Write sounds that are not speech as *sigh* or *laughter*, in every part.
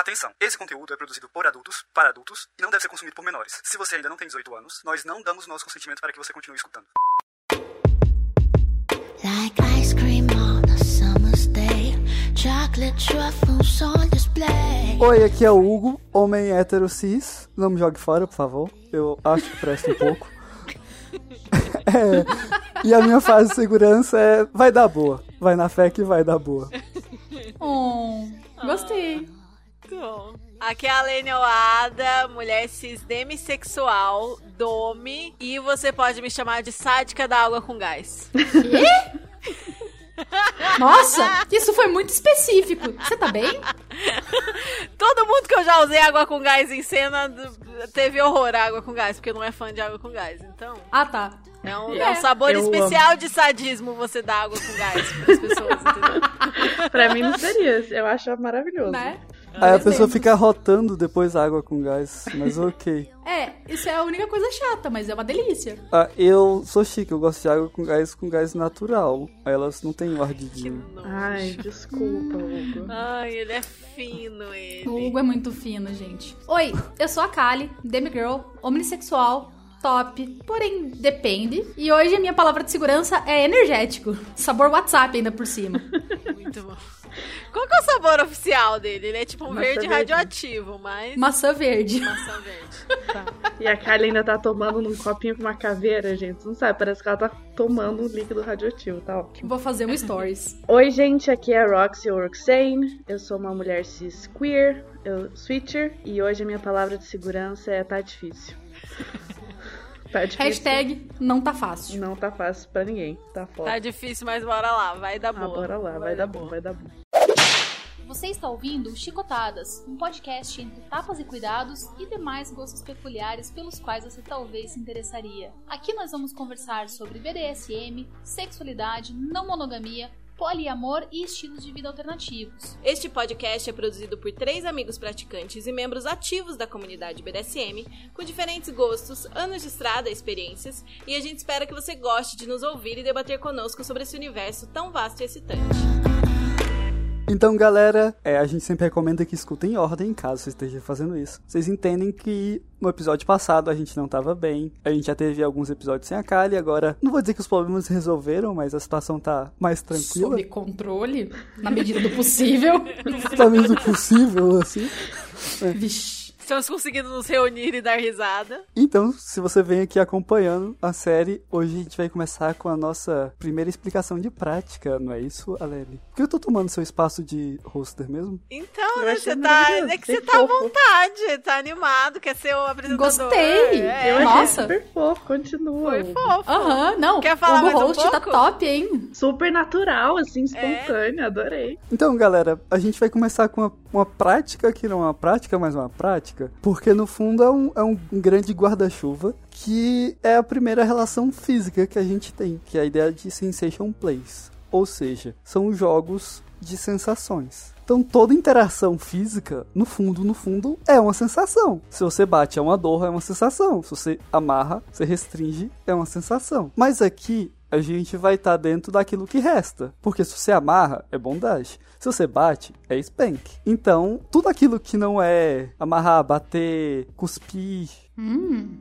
Atenção! Esse conteúdo é produzido por adultos, para adultos, e não deve ser consumido por menores. Se você ainda não tem 18 anos, nós não damos nosso consentimento para que você continue escutando. Like ice cream on a summer's day, chocolate truffles on display. Oi, aqui é o Hugo, homem hétero cis. Não me jogue fora, por favor. Eu acho que presta um pouco. *laughs* É, e a minha fase de segurança é vai dar boa. Vai na fé que vai dar boa. Oh, gostei. Bom. Aqui é a Lene Oada, mulher cis demissexual, dome, e você pode me chamar de sádica da água com gás. Nossa, isso foi muito específico. Você tá bem? Todo mundo que eu já usei água com gás em cena teve horror à água com gás, porque não é fã de água com gás. Então, Ah, tá. é um, É. é um sabor Eu especial de sadismo você dar água com gás pras pessoas, entendeu? *laughs* Pra mim não seria. Eu acho maravilhoso. Né? Aí a pessoa fica rotando depois a água com gás, mas ok. *laughs* É, isso é a única coisa chata, mas é uma delícia. Ah, eu sou chique, eu gosto de água com gás com gás natural. Aí elas não têm o ardidinho. Ai, desculpa, Hugo. Ai, ele é fino, ele. O Hugo é muito fino, gente. Oi, eu sou a Kali, demigirl, homossexual, top, porém depende. E hoje a minha palavra de segurança é energético. Sabor WhatsApp ainda por cima. *laughs* Muito bom. Qual que é o sabor oficial dele? Ele é tipo um Maçã verde verde. radioativo, mas... Maçã verde. Maçã verde. E a Kylie ainda tá tomando num copinho com uma caveira, gente. Não sabe, parece que ela tá tomando um líquido radioativo, tá ótimo. Vou fazer um stories. Oi, gente, aqui é a Roxy ou Roxane. Eu sou uma mulher cis queer, eu switcher, e hoje a minha palavra de segurança é tá difícil. Tá difícil. Hashtag não tá fácil. Não tá fácil pra ninguém. Tá foda. Tá difícil, mas bora lá. Vai dar Ah, boa. bora lá, vai, dar bom, vai dar bom. Você está ouvindo Chicotadas, um podcast entre tapas e cuidados e demais gostos peculiares pelos quais você talvez se interessaria. Aqui nós vamos conversar sobre BDSM, sexualidade, não monogamia, poliamor e estilos de vida alternativos. Este podcast é produzido por três amigos praticantes e membros ativos da comunidade BDSM, com diferentes gostos, anos de estrada, experiências, e a gente espera que você goste de nos ouvir e debater conosco sobre esse universo tão vasto e excitante. Então, galera, é, a gente sempre recomenda que escutem em ordem, caso você esteja fazendo isso. Vocês entendem que no episódio passado a gente não tava bem, a gente já teve alguns episódios sem a Kali, agora não vou dizer que os problemas se resolveram, mas a situação tá mais tranquila. Sob controle, na medida do possível. *laughs* Tá mesmo possível, assim. Vixe. Estamos conseguindo nos reunir e dar risada. Então, se você vem aqui acompanhando a série, hoje a gente vai começar com a nossa primeira explicação de prática, não é isso, Aleli? Por que eu tô tomando seu espaço de hoster mesmo? Então, né, você tá. É que você tá à fofo. vontade, tá animado, quer ser o apresentador. Gostei. É, Eu achei Nossa. super fofo, continua. foi fofo. Aham, não. Quer falar o mais um host tá pouco? top, hein? Super natural, assim, É. espontâneo, adorei. Então, galera, a gente vai começar com uma, uma prática que não é uma prática, mas uma prática, porque no fundo é um, é um grande guarda-chuva que é a primeira relação física que a gente tem, que é a ideia de sensation plays. Ou seja, são jogos de sensações. Então toda interação física, no fundo, no fundo, é uma sensação. Se você bate é uma dor, é uma sensação. Se você amarra, você restringe, é uma sensação. Mas aqui a gente vai estar dentro daquilo que resta. Porque se você amarra, é bondade. Se você bate, é spank. Então, tudo aquilo que não é amarrar, bater, cuspir,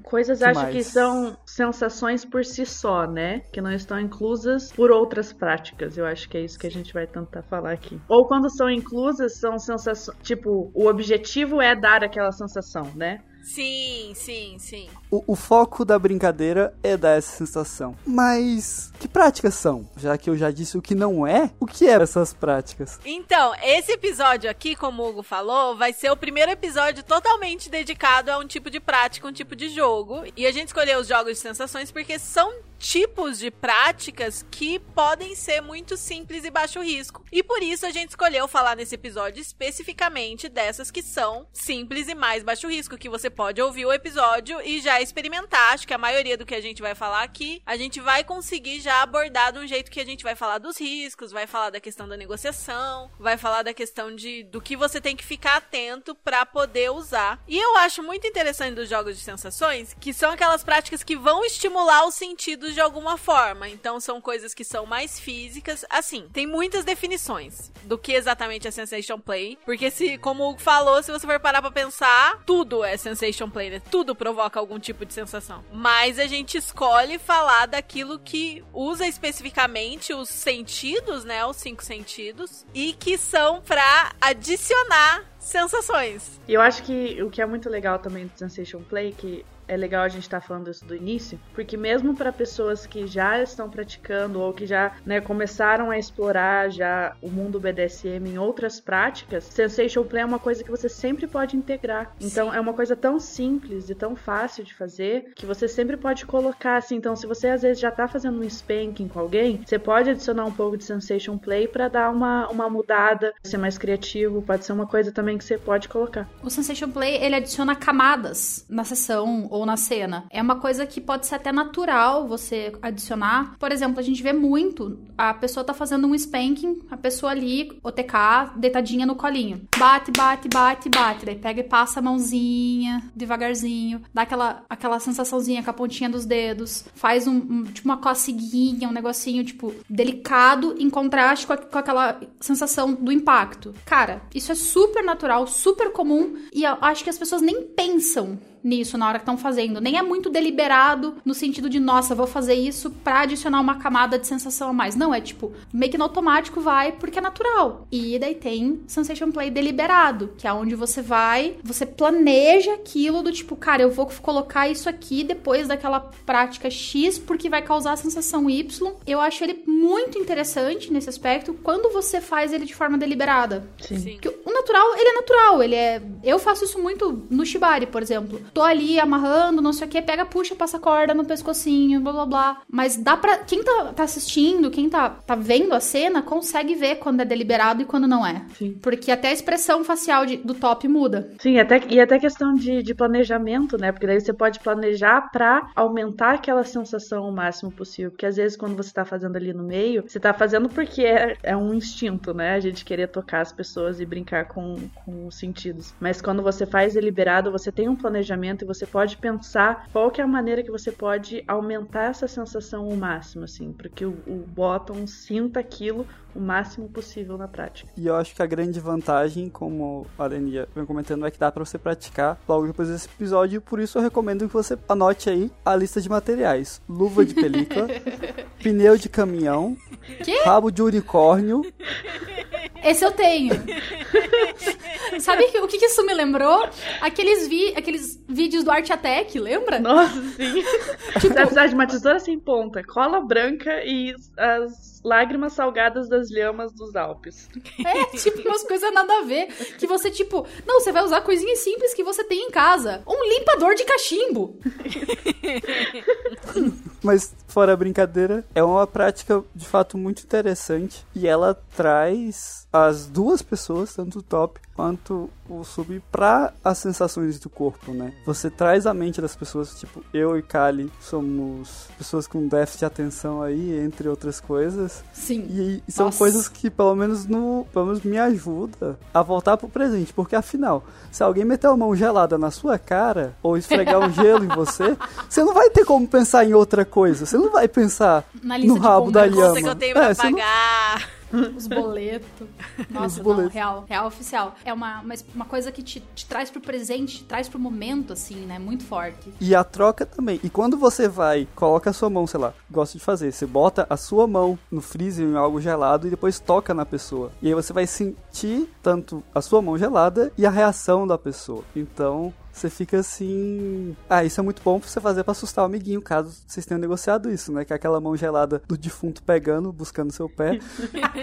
Coisas Que acho mais? que são sensações por si só, né? Que não estão inclusas por outras práticas. Eu acho que é isso que a gente vai tentar falar aqui. Ou quando são inclusas, são sensações. Tipo, o objetivo é dar aquela sensação, né? Sim, sim, sim. O, o foco da brincadeira é dar essa sensação. Mas que práticas são? Já que eu já disse o que não é, o que é essas práticas? Então, esse episódio aqui, como o Hugo falou, vai ser o primeiro episódio totalmente dedicado a um tipo de prática, um tipo de jogo. E a gente escolheu os jogos de sensações porque são tipos de práticas que podem ser muito simples e baixo risco. E por isso a gente escolheu falar nesse episódio especificamente dessas que são simples e mais baixo risco, que você pode ouvir o episódio e já experimentar. Acho que a maioria do que a gente vai falar aqui, a gente vai conseguir já abordar de um jeito que a gente vai falar dos riscos, vai falar da questão da negociação, vai falar da questão de do que você tem que ficar atento pra poder usar. E eu acho muito interessante dos jogos de sensações que são aquelas práticas que vão estimular os sentidos de alguma forma. Então são coisas que são mais físicas. Assim, tem muitas definições do que exatamente é sensation play, porque se, como o Hugo falou, se você for parar para pensar, tudo é sensation play, né? Tudo provoca algum tipo de sensação. Mas a gente escolhe falar daquilo que usa especificamente os sentidos, né, os cinco sentidos, e que são para adicionar sensações. E eu acho que o que é muito legal também do Sensation Play, que é legal a gente estar tá falando isso do início, porque mesmo para pessoas que já estão praticando ou que já né, começaram a explorar já o mundo BDSM em outras práticas, Sensation Play é uma coisa que você sempre pode integrar. Então Sim. é uma coisa tão simples e tão fácil de fazer que você sempre pode colocar assim. Então, se você às vezes já tá fazendo um spanking com alguém, você pode adicionar um pouco de Sensation Play para dar uma, uma mudada, ser mais criativo, pode ser uma coisa também que você pode colocar. O Sensation Play ele adiciona camadas na sessão ou na cena. É uma coisa que pode ser até natural você adicionar. Por exemplo, a gente vê muito a pessoa tá fazendo um spanking, a pessoa ali, OTK, deitadinha no colinho. Bate, bate, bate, bate. Daí pega e passa a mãozinha devagarzinho, dá aquela, aquela sensaçãozinha com a pontinha dos dedos, faz um, um tipo uma coceguinha, um negocinho, tipo, delicado em contraste com, a, com aquela sensação do impacto. Cara, isso é super natural, super comum e eu acho que as pessoas nem pensam nisso na hora que estão fazendo. Nem é muito deliberado no sentido de, nossa, vou fazer isso pra adicionar uma camada de sensação a mais. Não, é tipo, meio que no automático vai porque é natural. E daí tem Sensation Play deliberado, que é onde você vai, você planeja aquilo do tipo, cara, eu vou colocar isso aqui depois daquela prática X porque vai causar a sensação Y. Eu acho ele muito interessante nesse aspecto quando você faz ele de forma deliberada. Sim. Porque o natural, ele é natural, ele é. Eu faço isso muito no Shibari, por exemplo tô ali amarrando, não sei o que, pega, puxa, passa corda no pescocinho, blá blá blá. Mas dá pra. Quem tá, tá assistindo, quem tá, tá vendo a cena, consegue ver quando é deliberado e quando não é. Sim. Porque até a expressão facial de, do top muda. Sim, até, e até questão de, de planejamento, né? Porque daí você pode planejar pra aumentar aquela sensação o máximo possível. Porque às vezes quando você tá fazendo ali no meio, você tá fazendo porque é, é um instinto, né? A gente querer tocar as pessoas e brincar com, com os sentidos. Mas quando você faz deliberado, você tem um planejamento planejamento e você pode pensar qual que é a maneira que você pode aumentar essa sensação ao máximo, assim, para que o, o bottom sinta aquilo o máximo possível na prática. E eu acho que a grande vantagem, como a Dania vem comentando, é que dá para você praticar logo depois desse episódio, por isso eu recomendo que você anote aí a lista de materiais. Luva de película, *laughs* pneu de caminhão, que? rabo de unicórnio. *laughs* Esse eu tenho. *laughs* Sabe o que, que isso me lembrou? Aqueles, vi, aqueles vídeos do Art Attack, lembra? Nossa, sim. *laughs* tipo, você vai precisar de uma tesoura sem ponta, cola branca e as lágrimas salgadas das lhamas dos Alpes. É, tipo, umas coisas nada a ver. Que você, tipo, não, você vai usar coisinhas simples que você tem em casa. Um limpador de cachimbo. *laughs* Mas, fora a brincadeira, é uma prática de fato muito interessante e ela traz as duas pessoas, tanto o top quanto o sub, para as sensações do corpo, né? Você traz a mente das pessoas, tipo, eu e Kali somos pessoas com déficit de atenção aí, entre outras coisas. Sim. E, e são Nossa. coisas que pelo menos no, pelo menos me ajuda a voltar pro presente, porque afinal, se alguém meter uma mão gelada na sua cara ou esfregar um gelo em você, *laughs* você não vai ter como pensar em outra coisa. Você não vai pensar no rabo da lhama. Que eu tenho pra É, você não- pagar. *laughs* Os boletos. Nossa, Os boletos. não, real, real oficial. É uma, uma, uma coisa que te, te traz pro presente, te traz pro momento, assim, né? Muito forte. E a troca também. E quando você vai, coloca a sua mão, sei lá, gosto de fazer, você bota a sua mão no freezer em algo gelado e depois toca na pessoa. E aí você vai sentir tanto a sua mão gelada e a reação da pessoa. Então, você fica assim. Ah, isso é muito bom pra você fazer pra assustar o amiguinho, caso vocês tenham negociado isso, né? Que é aquela mão gelada do defunto pegando, buscando seu pé.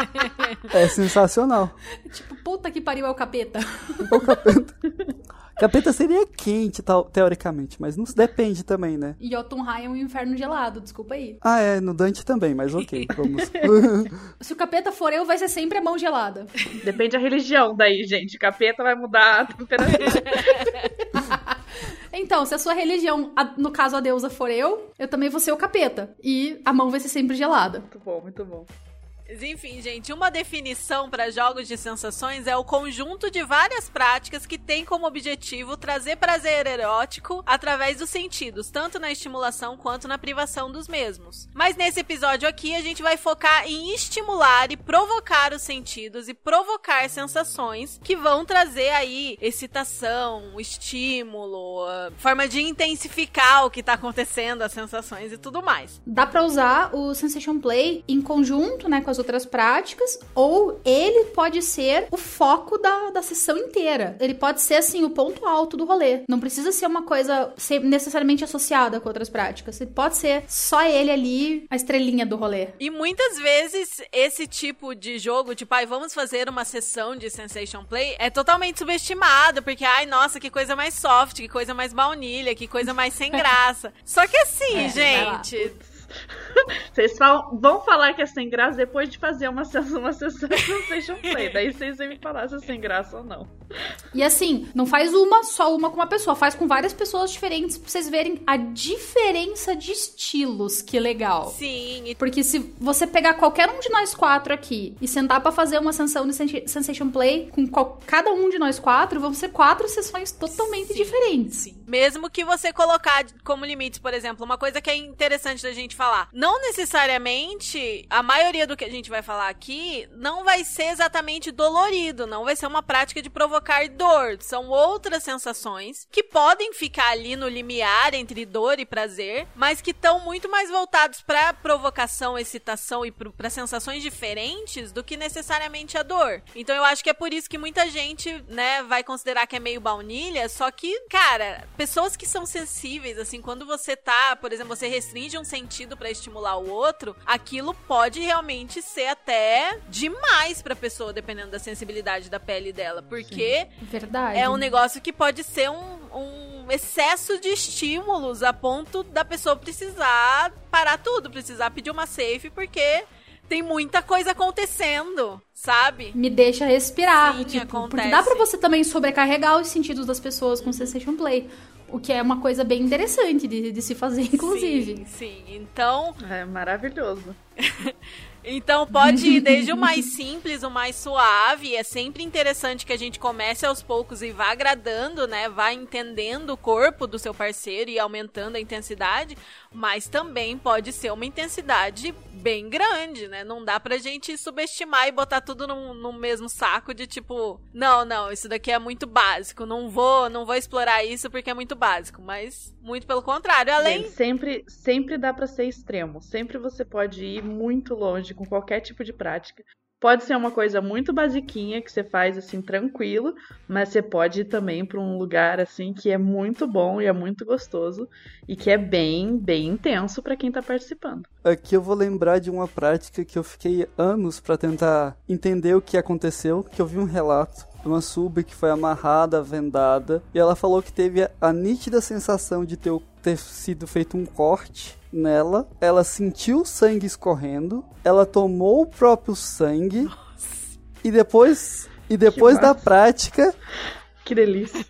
*laughs* é sensacional. Tipo, puta que pariu é o capeta. O capeta. Capeta seria quente, tal, teoricamente, mas não depende também, né? E Jotunheim é um inferno gelado, desculpa aí. Ah, é, no Dante também, mas ok, *laughs* vamos. *laughs* Se o capeta for eu, vai ser sempre a mão gelada. Depende da religião daí, gente. Capeta vai mudar a temperatura. Então, se a sua religião, a- no caso a deusa for eu, eu também vou ser o capeta. E a mão vai ser sempre gelada. muito bom, muito bom. Enfim, gente, uma definição para jogos de sensações é o conjunto de várias práticas que tem como objetivo trazer prazer erótico através dos sentidos, tanto na estimulação quanto na privação dos mesmos. Mas nesse episódio aqui a gente vai focar em estimular e provocar os sentidos e provocar sensações que vão trazer aí excitação, estímulo, ah, forma de intensificar o que tá acontecendo, as sensações e tudo mais. Dá pra usar o Sensation Play em conjunto, né, com as outras práticas, ou ele pode ser o foco da, da sessão inteira. Ele pode ser, assim, o ponto alto do rolê. Não precisa ser uma coisa ser necessariamente associada com outras práticas. Ele pode ser só ele ali, a estrelinha do rolê. E muitas vezes esse tipo de jogo, tipo, ai, vamos fazer uma sessão de Sensation Play, é totalmente subestimado, porque, ai, nossa, que coisa mais soft, que coisa mais baunilha, que coisa mais sem *laughs* graça. Só que assim, É, gente, *laughs* Vocês falam- vão falar que é sem graça depois de fazer uma sessão, uma sessão de Sensation Play. Daí vocês vêm me falar se é sem graça ou não. E assim, não faz uma, só uma com uma pessoa, faz com várias pessoas diferentes pra vocês verem a diferença de estilos. Que legal. sim, Porque se você pegar qualquer um de nós quatro aqui e sentar pra fazer uma sessão de sen- Sensation Play com qual- cada um de nós quatro, vão ser quatro sessões totalmente diferentes. Sim. Mesmo que você colocar como limite, por exemplo, uma coisa que é interessante da gente falar. Não necessariamente a maioria do que a gente vai falar aqui não vai ser exatamente dolorido, não vai ser uma prática de provocar dor. São outras sensações que podem ficar ali no limiar entre dor e prazer, mas que estão muito mais voltados para provocação, excitação e para sensações diferentes do que necessariamente a dor. Então eu acho que é por isso que muita gente, né, vai considerar que é meio baunilha, só que, cara, pessoas que são sensíveis, assim, quando você tá, por exemplo, você restringe um sentido pra estimular o outro, aquilo pode realmente ser até demais pra pessoa, dependendo da sensibilidade da pele dela, porque Verdade. é um negócio que pode ser um, um excesso de estímulos a ponto da pessoa precisar parar tudo, precisar pedir uma safe, porque tem muita coisa acontecendo, sabe? Me deixa respirar. Sim, tipo, acontece. porque dá pra você também sobrecarregar os sentidos das pessoas com Sensation Play. O que é uma coisa bem interessante de, de se fazer, *laughs* inclusive. Sim, sim. Então, É maravilhoso. *laughs* Então pode ir desde o mais *laughs* simples, o mais suave. É sempre interessante que a gente comece aos poucos e vá agradando, né? Vá entendendo o corpo do seu parceiro e aumentando a intensidade. Mas também pode ser uma intensidade bem grande, né? Não dá pra gente subestimar e botar tudo no, no mesmo saco de tipo, não, não, isso daqui é muito básico. Não vou, não vou explorar isso porque é muito básico. Mas muito pelo contrário. Além sempre, sempre dá pra ser extremo. Sempre você pode ir muito longe com qualquer tipo de prática. Pode ser uma coisa muito basiquinha que você faz assim tranquilo, mas você pode ir também pra um lugar assim que é muito bom e é muito gostoso e que é bem, bem intenso pra quem tá participando. Aqui eu vou lembrar de uma prática que eu fiquei anos pra tentar entender o que aconteceu, que eu vi um relato de uma sub que foi amarrada, vendada, e ela falou que teve a nítida sensação de ter, o- ter sido feito um corte nela, ela sentiu o sangue escorrendo, ela tomou o próprio sangue e depois e depois da prática Que delícia.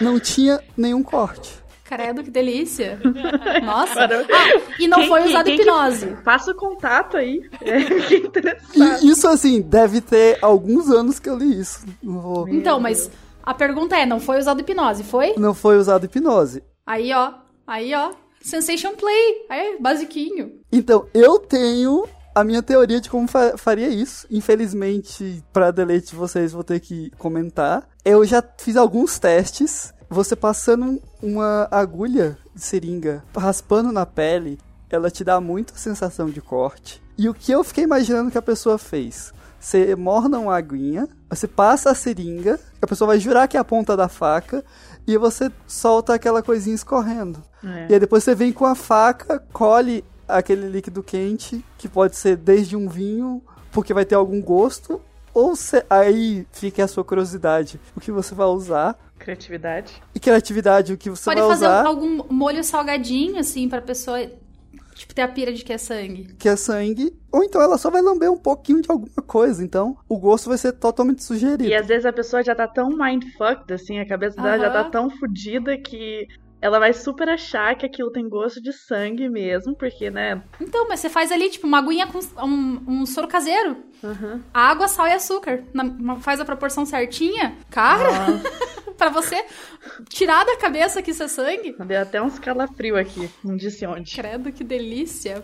não tinha nenhum corte. Credo, que delícia. *laughs* Nossa. Ah, e não Quem foi que- usado quem que- hipnose. Passa o contato aí. *laughs* É, fiquei interessado. E isso assim, deve ter alguns anos que eu li isso. Vou- Então, mas a pergunta é, não foi usado hipnose, foi? não foi usado hipnose. Aí, ó. Aí, ó. Sensation Play. Aí, basiquinho. Então, eu tenho a minha teoria de como fa- faria isso. Infelizmente, para deleite de vocês, vou ter que comentar. Eu já fiz alguns testes. Você passando uma agulha de seringa, raspando na pele, ela te dá muita sensação de corte. E o que eu fiquei imaginando que a pessoa fez? Você morna uma aguinha, você passa a seringa, a pessoa vai jurar que é a ponta da faca, e você solta aquela coisinha escorrendo. É. E aí depois você vem com a faca, colhe aquele líquido quente, que pode ser desde um vinho, porque vai ter algum gosto, ou se- aí fica a sua curiosidade, o que você vai usar, Criatividade. e criatividade, o que você Pode vai fazer usar, algum molho salgadinho, assim, pra pessoa, tipo, ter a pira de que é sangue. que é sangue, ou então ela só vai lamber um pouquinho de alguma coisa, então o gosto vai ser totalmente sugerido. E às vezes a pessoa já tá tão mindfucked, assim, a cabeça dela já Aham. tá tão fodida que ela vai super achar que aquilo tem gosto de sangue mesmo, porque, né? Então, mas você faz ali, tipo, uma aguinha com um, um soro caseiro. Uhum. Água, sal e açúcar. Na- faz a proporção certinha. Cara, *laughs* pra você tirar da cabeça que isso é sangue. Deu até uns calafrio aqui, não disse onde. Credo, que delícia.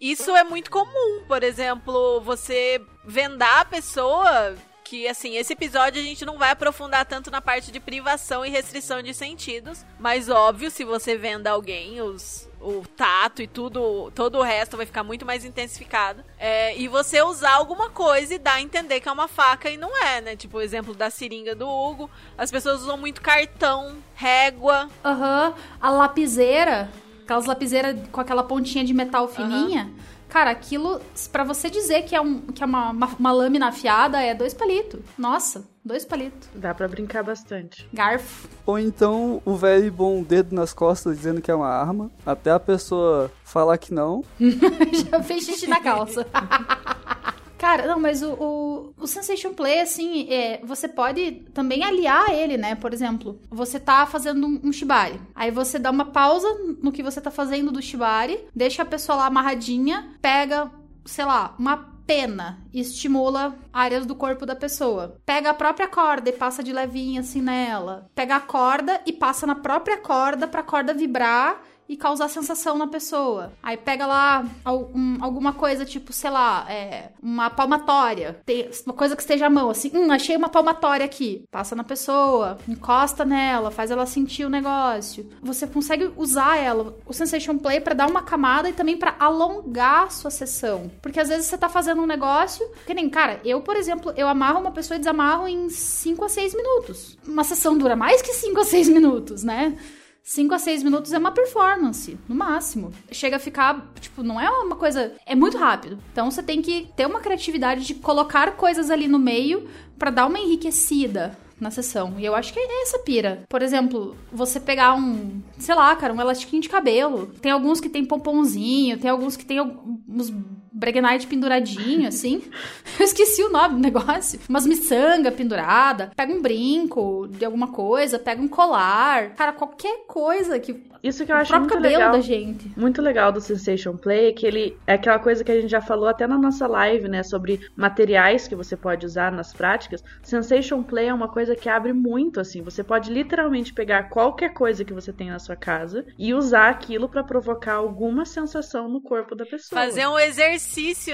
Isso é muito comum, por exemplo, você vendar a pessoa. Que assim, esse episódio a gente não vai aprofundar tanto na parte de privação e restrição de sentidos. Mas óbvio, se você venda alguém, os, o tato e tudo, todo o resto vai ficar muito mais intensificado. É, e você usar alguma coisa e dar a entender que é uma faca e não é, né? Tipo o exemplo da seringa do Hugo. As pessoas usam muito cartão, régua. Aham. A lapiseira, aquelas lapiseiras com aquela pontinha de metal fininha. Cara, aquilo, pra você dizer que é, um, que é uma, uma, uma lâmina afiada, é dois palitos. Nossa, dois palitos. Dá pra brincar bastante. Garfo. Ou então o velho bom dedo nas costas dizendo que é uma arma, até a pessoa falar que não. *laughs* Já fez xixi na calça. *laughs* Cara, não, mas o, o, o Sensation Play, assim, é, você pode também aliar ele, né? Por exemplo, você tá fazendo um, um shibari. Aí você dá uma pausa no que você tá fazendo do shibari, deixa a pessoa lá amarradinha, pega, sei lá, uma pena estimula áreas do corpo da pessoa. Pega a própria corda e passa de levinho assim nela. Pega a corda e passa na própria corda pra corda vibrar e causar sensação na pessoa. Aí pega lá al- um- alguma coisa, tipo, sei lá, é, uma palmatória. Tem uma coisa que esteja à mão, assim, hum, achei uma palmatória aqui. Passa na pessoa, encosta nela, faz ela sentir o negócio. Você consegue usar ela, o Sensation Play, pra dar uma camada e também pra alongar a sua sessão. Porque às vezes você tá fazendo um negócio, que nem, cara, eu, por exemplo, eu amarro uma pessoa e desamarro em 5 a 6 minutos. Uma sessão dura mais que 5 a 6 minutos, né? 5 a 6 minutos é uma performance, no máximo. Chega a ficar, tipo, não é uma coisa. É muito rápido. Então você tem que ter uma criatividade de colocar coisas ali no meio pra dar uma enriquecida na sessão. E eu acho que é essa pira. Por exemplo, você pegar um, sei lá, cara, um elastiquinho de cabelo. Tem alguns que tem pomponzinho, tem alguns que tem uns breguenite penduradinho, assim. *laughs* Eu esqueci o nome do negócio. Umas miçanga pendurada. Pega um brinco de alguma coisa, pega um colar. Cara, qualquer coisa que. Isso que eu o acho muito cabelo legal. da gente. Muito legal do Sensation Play é que ele é aquela coisa que a gente já falou até na nossa live, né? Sobre materiais que você pode usar nas práticas. Sensation Play é uma coisa que abre muito, assim. Você pode literalmente pegar qualquer coisa que você tem na sua casa e usar aquilo pra provocar alguma sensação no corpo da pessoa. Fazer um exercício,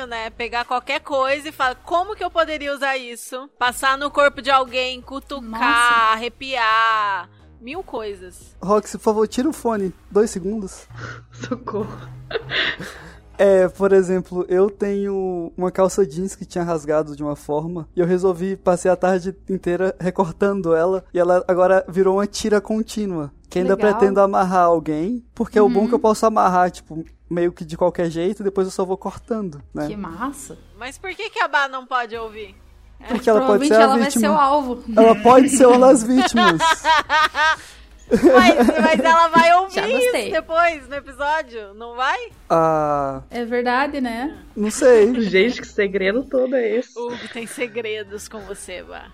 né? Pegar qualquer coisa e falar como que eu poderia usar isso? Passar no corpo de alguém, cutucar, Nossa. arrepiar, mil coisas. Roxy, por favor, tira o fone, dois segundos. *laughs* Socorro. É, por exemplo, eu tenho uma calça jeans que tinha rasgado de uma forma e eu resolvi passei a tarde inteira recortando ela e ela agora virou uma tira contínua. Que ainda Legal. pretendo amarrar alguém, porque é o bom que eu posso amarrar, tipo, meio que de qualquer jeito, depois eu só vou cortando, né? Que massa. Mas por que, que a Bá não pode ouvir? Porque ela pode Provavelmente ser a ela vai ser o vítima. alvo. Ela pode ser uma das vítimas. *laughs* Mas, mas ela vai ouvir depois no episódio, não vai? Ah, É verdade, né? não sei. Gente, que segredo todo é esse? Hugo tem segredos com você, Bá.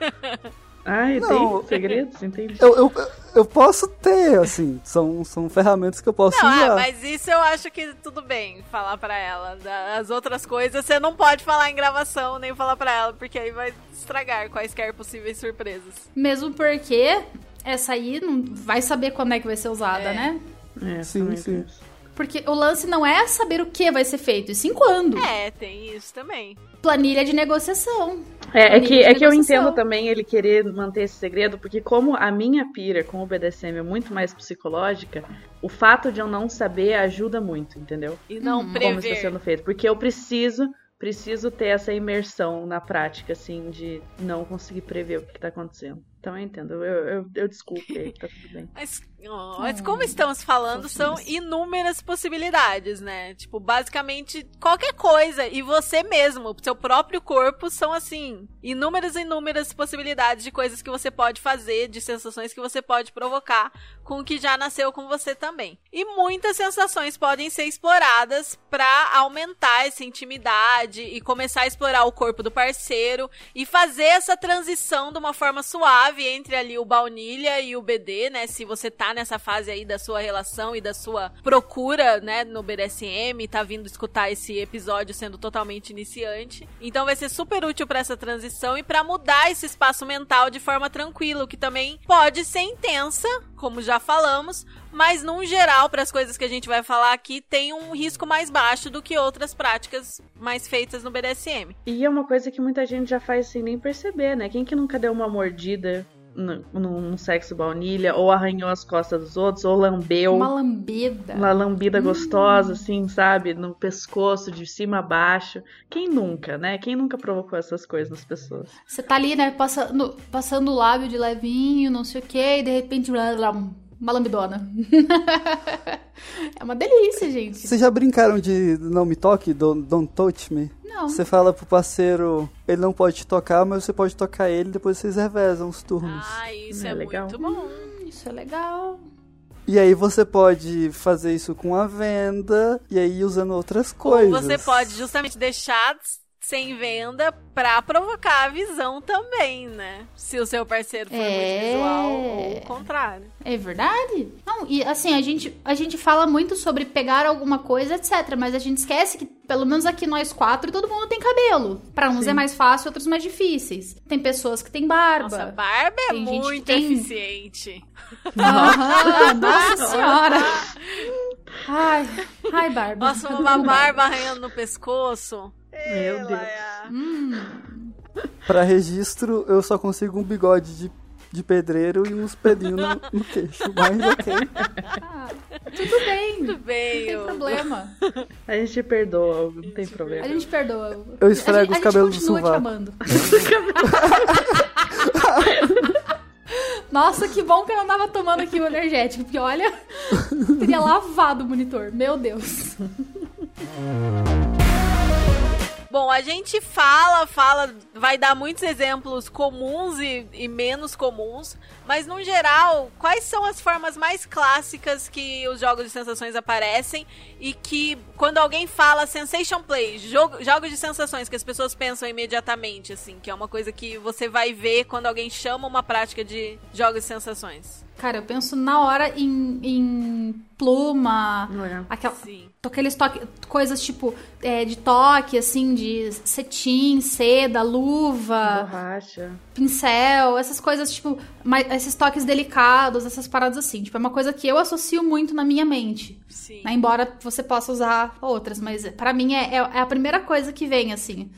*laughs* Ai, Não. tem *laughs* segredos? Entendi. Eu, eu, eu posso ter, assim, são, são ferramentas que eu posso Não, usar. ah, mas isso eu acho que tudo bem falar pra ela. As outras coisas você não pode falar em gravação nem falar pra ela, porque aí vai estragar quaisquer possíveis surpresas. Mesmo porque essa aí não vai saber quando é que vai ser usada, É. né? É, Sim, sim. penso. Porque o lance não é saber o que vai ser feito, e sim quando. É, tem isso também. Planilha de negociação. É, é que, é que eu entendo também ele querer manter esse segredo, porque como a minha pira com o BDSM é muito mais psicológica, o fato de eu não saber ajuda muito, entendeu? E não Como está sendo feito. Porque eu preciso, preciso ter essa imersão na prática, assim, de não conseguir prever o que, que tá acontecendo. Então eu entendo, eu, eu, eu desculpe tá tudo bem. *laughs* Mas, ó, mas como estamos falando, são inúmeras possibilidades, né? Tipo, basicamente qualquer coisa. E você mesmo, seu próprio corpo, são assim, inúmeras e inúmeras possibilidades de coisas que você pode fazer, de sensações que você pode provocar com o que já nasceu com você também. E muitas sensações podem ser exploradas pra aumentar essa intimidade e começar a explorar o corpo do parceiro e fazer essa transição de uma forma suave chave entre ali o baunilha e o BD, né? Se você tá nessa fase aí da sua relação e da sua procura, né, no BDSM, tá vindo escutar esse episódio sendo totalmente iniciante. Então vai ser super útil para essa transição e para mudar esse espaço mental de forma tranquila, que também pode ser intensa, como já falamos, mas num geral, para as coisas que a gente vai falar aqui, tem um risco mais baixo do que outras práticas mais feitas no BDSM. E é uma coisa que muita gente já faz sem nem perceber, né? Quem que nunca deu uma mordida no, num sexo baunilha, ou arranhou as costas dos outros, ou lambeu. Uma lambida. Uma lambida gostosa, assim, sabe? No pescoço, de cima a baixo. Quem nunca, né? Quem nunca provocou essas coisas nas pessoas? Você tá ali, né, passando, passando o lábio de levinho, não sei o que, e de repente, blá, blá, uma lambidona. *laughs* é uma delícia, gente. Vocês já brincaram de não me toque, don't, don't touch me? Não. Você fala pro parceiro, ele não pode te tocar, mas você pode tocar ele, depois vocês revezam os turnos. Ah, isso É é, legal. muito bom. Hum, Isso é legal. E aí você pode fazer isso com a venda, e aí usando outras coisas. Ou você pode justamente deixar sem venda pra provocar a visão também, né? Se o seu parceiro for É. muito visual ou o contrário. É verdade? Não, e assim, a gente, a gente fala muito sobre pegar alguma coisa, etc. Mas a gente esquece que, pelo menos aqui nós quatro, todo mundo tem cabelo. Pra uns é mais fácil, outros mais difíceis. Tem pessoas que têm barba. Nossa, barba é Tem muito tem- eficiente. *laughs* Nossa senhora. Ai, ai, barba. Nossa, uma barba *laughs* arranhando no pescoço. Meu Deus. Hum, *laughs* Pra registro, eu só consigo um bigode de, de pedreiro e uns pelinhos no, no queixo. Mas ok. *laughs* ah, tudo bem. Tudo Não bem. tem eu- problema. A gente perdoa, não tem problema. A gente perdoa. Eu esfrego a, os cabelos a do gente continua te sovaco. *laughs* Nossa, que bom que eu não tava tomando aqui o energético, porque olha, teria lavado o monitor. Meu Deus. Bom, a gente fala, fala, vai dar muitos exemplos comuns e, e menos comuns, mas no geral, quais são as formas mais clássicas que os jogos de sensações aparecem e que quando alguém fala sensation play, jogo, jogos de sensações que as pessoas pensam imediatamente, assim, que é uma coisa que você vai ver quando alguém chama uma prática de jogos de sensações. Cara, eu penso na hora em, em pluma, Não é? aquela, Sim. aqueles toque, coisas tipo é, de toque, assim, de cetim, seda, luva. Borracha. pincel, essas coisas, tipo, mais- esses toques delicados, essas paradas assim. Tipo, é uma coisa que eu associo muito na minha mente. Sim. né? Embora você possa usar outras, mas pra mim é, é- é a primeira coisa que vem, assim.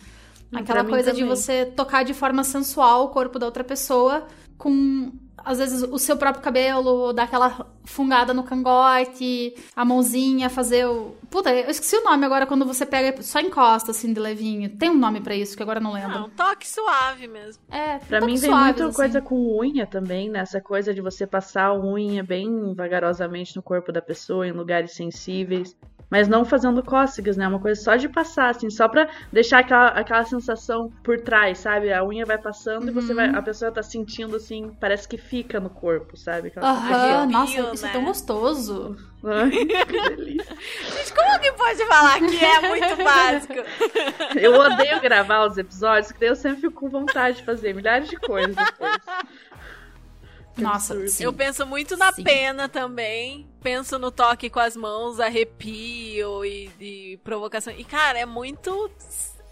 Hum, Aquela coisa de também. você tocar de forma sensual o corpo da outra pessoa com. Às vezes o seu próprio cabelo, dar aquela fungada no cangote, a mãozinha, fazer o. Puta, eu esqueci o nome agora quando você pega e só encosta assim de levinho. Tem um nome pra isso que agora eu não lembro. Ah, um toque suave mesmo. É, Pra mim vem muito assim. coisa com unha também, né? Essa coisa de você passar a unha bem vagarosamente no corpo da pessoa, em lugares sensíveis. Mas não fazendo cócegas, né? Uma coisa só de passar, assim, só pra deixar aquela, aquela sensação por trás, sabe? A unha vai passando e você vai. A pessoa tá sentindo assim, parece que fica no corpo, sabe? Aham, Arrepio, nossa, isso é né? tão gostoso. Ai, que *laughs* delícia. Gente, como que pode falar que é muito *laughs* básico? Eu odeio gravar os episódios, que daí eu sempre fico com vontade de fazer milhares de coisas depois. Nossa, sim. Eu penso muito na Sim. pena também. Penso no toque com as mãos, arrepio e, e provocação. E, cara, é muito.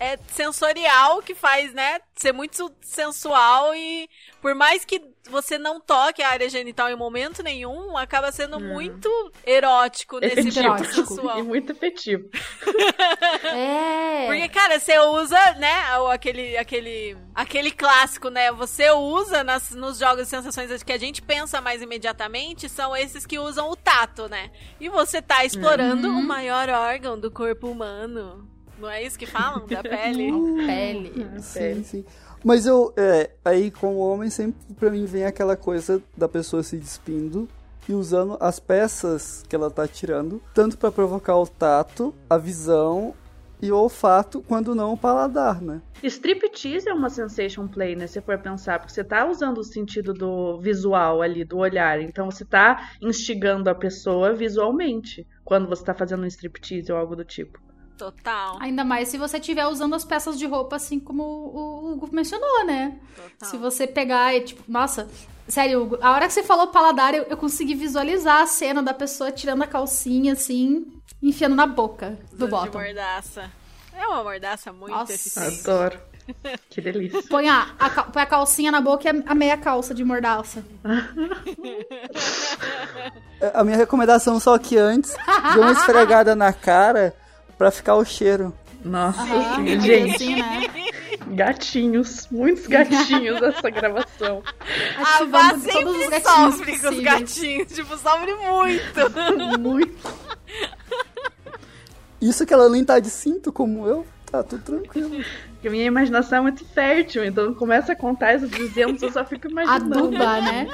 É sensorial que faz, né? Ser muito sensual e por mais que você não toque a área genital em momento nenhum, acaba sendo muito erótico nesse Efetivo. ponto sensual. E muito efetivo. *laughs* *laughs* É. Porque, cara, você usa, né, o- aquele, aquele, aquele clássico, né? Você usa nas, nos jogos de sensações que a gente pensa mais imediatamente, são esses que usam o tato, né? E você tá explorando o maior órgão do corpo humano. Não é isso que falam? Da *laughs* pele? Pele. Sim, sim. Mas eu, é, aí como homem, sempre pra mim vem aquela coisa da pessoa se despindo e usando as peças que ela tá tirando, tanto pra provocar o tato, a visão e o olfato, quando não o paladar, né? Striptease é uma sensation play, né? Se for pensar, porque você tá usando o sentido do visual ali, do olhar. Então você tá instigando a pessoa visualmente quando você tá fazendo um striptease ou algo do tipo. Total. Ainda mais se você estiver usando as peças de roupa assim como o Hugo mencionou, né? Total. Se você pegar e, tipo, nossa, sério, Hugo, a hora que você falou paladar, eu, eu consegui visualizar a cena da pessoa tirando a calcinha, assim, enfiando na boca do de bottom. mordaça. É uma mordaça muito Nossa. eficiente. Adoro. Que delícia. Põe a, a, põe a calcinha na boca e a, a meia calça de mordaça. A minha recomendação só que antes, dê uma esfregada na cara pra ficar o cheiro. Nossa, Ah, gente. assim, né? Gatinhos. Muitos gatinhos nessa gravação. A Vá os sempre gatinhos sofre com os gatinhos. Tipo, sofre muito. *laughs* Muito. Isso que ela nem tá de cinto como eu, tá tudo tranquilo. Porque a minha imaginação é muito fértil, então começa a contar esses exemplos, eu só fico imaginando. Aduba, né?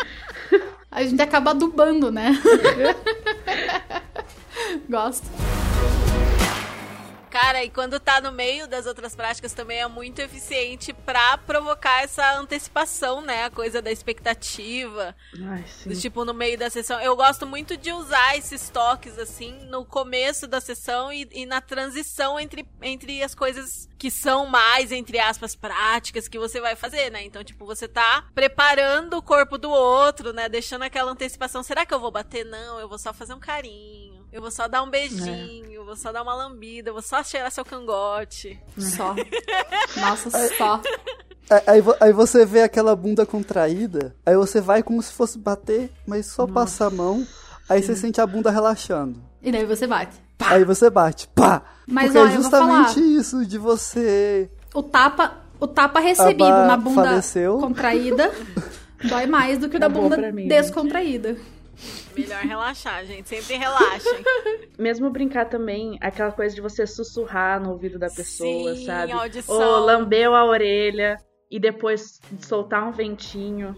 A gente acaba adubando, né? *laughs* Gosto. Cara, e quando tá no meio das outras práticas também é muito eficiente pra provocar essa antecipação, né? A coisa da expectativa. Ai. Do tipo, no meio da sessão. Eu gosto muito de usar esses toques, assim, no começo da sessão e, e na transição entre, entre as coisas que são mais, entre aspas, práticas que você vai fazer, né? Então, tipo, você tá preparando o corpo do outro, né? Deixando aquela antecipação. Será que eu vou bater? Não, eu vou só fazer um carinho. Eu vou só dar um beijinho, eu vou só dar uma lambida, eu vou só cheirar seu cangote. Só. *laughs* Nossa, só. Aí- Aí, vo- aí você vê aquela bunda contraída, aí você vai como se fosse bater, mas só passa a mão, aí você sente a bunda relaxando. E daí você bate. Aí você bate, pá! Mas, Porque ó, é eu vou justamente falar. isso de você. O tapa, o tapa recebido na bunda faleceu. contraída *laughs* dói mais do que o da Acabou bunda mim, descontraída. Melhor relaxar, gente. Sempre relaxem. *laughs* Mesmo brincar também, aquela coisa de você sussurrar no ouvido da pessoa, Sim, sabe? audição. Ou lambeu a orelha e depois soltar um ventinho.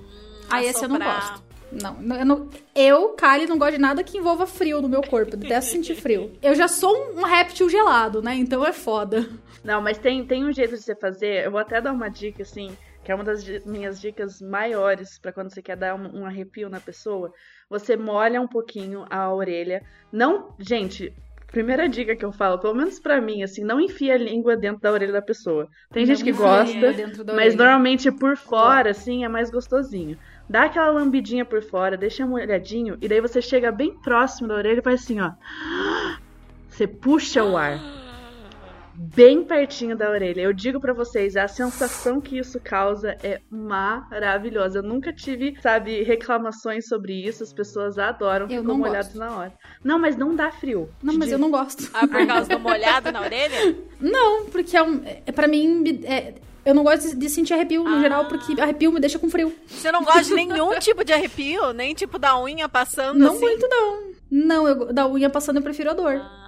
Ah, esse eu não gosto. Não, eu, não, eu, Kali, não gosto de nada que envolva frio no meu corpo. Eu detesto sentir frio. Eu já sou um, um réptil gelado, né? Então é foda. Não, mas tem, tem um jeito de você fazer. Eu vou até dar uma dica, assim, que é uma das minhas dicas maiores pra quando você quer dar um, um arrepio na pessoa. Você molha um pouquinho a orelha. Não, gente, primeira dica que eu falo, pelo menos pra mim, assim, não enfia a língua dentro da orelha da pessoa. Tem gente que Não gosta, mas normalmente por fora, assim, é mais gostosinho. Dá aquela lambidinha por fora, deixa molhadinho, e daí você chega bem próximo da orelha e faz assim, ó. Você puxa o ar *gasps* bem pertinho da orelha. Eu digo pra vocês, a sensação que isso causa é maravilhosa. Eu nunca tive, sabe, reclamações sobre isso. As pessoas adoram, Eu ficam não molhadas gosto. na hora. Não, mas não dá frio. Não, mas eu digo. não gosto. Ah, por causa do molhado na orelha? *laughs* Não, porque é, um, é pra mim. é- eu não gosto de, de sentir arrepio no Ah. geral, porque arrepio me deixa com frio. Você não gosta de nenhum *laughs* tipo de arrepio? Nem tipo da unha passando Não assim? muito, não. Não, eu, da unha passando eu prefiro a dor. Ah,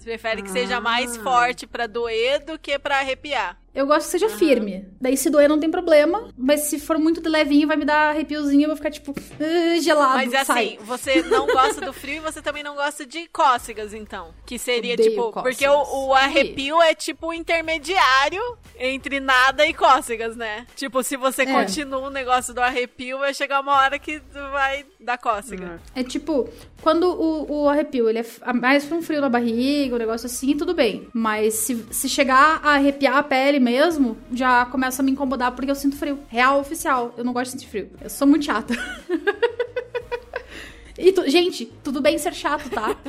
você prefere que seja mais forte pra doer do que pra arrepiar. Eu gosto que seja firme. Daí se doer não tem problema, mas se for muito levinho vai me dar arrepiozinho, eu vou ficar tipo, "Ah, gelado, Mas assim, sai. você não gosta do frio e você também não gosta de cócegas, então. Que seria Odeio tipo. cócegas. Porque o, o arrepio é tipo o intermediário entre nada e cócegas, né? Tipo, se você É. continua o negócio do arrepio, vai chegar uma hora que vai dar cócega. É tipo, quando o, o arrepio ele é mais pra um frio na barriga, um negócio assim, tudo bem. Mas se, se chegar a arrepiar a pele mesmo, já começa a me incomodar porque eu sinto frio. Real oficial, eu não gosto de sentir frio. Eu sou muito chata. *laughs* e tu- gente, tudo bem ser chato, tá? *laughs*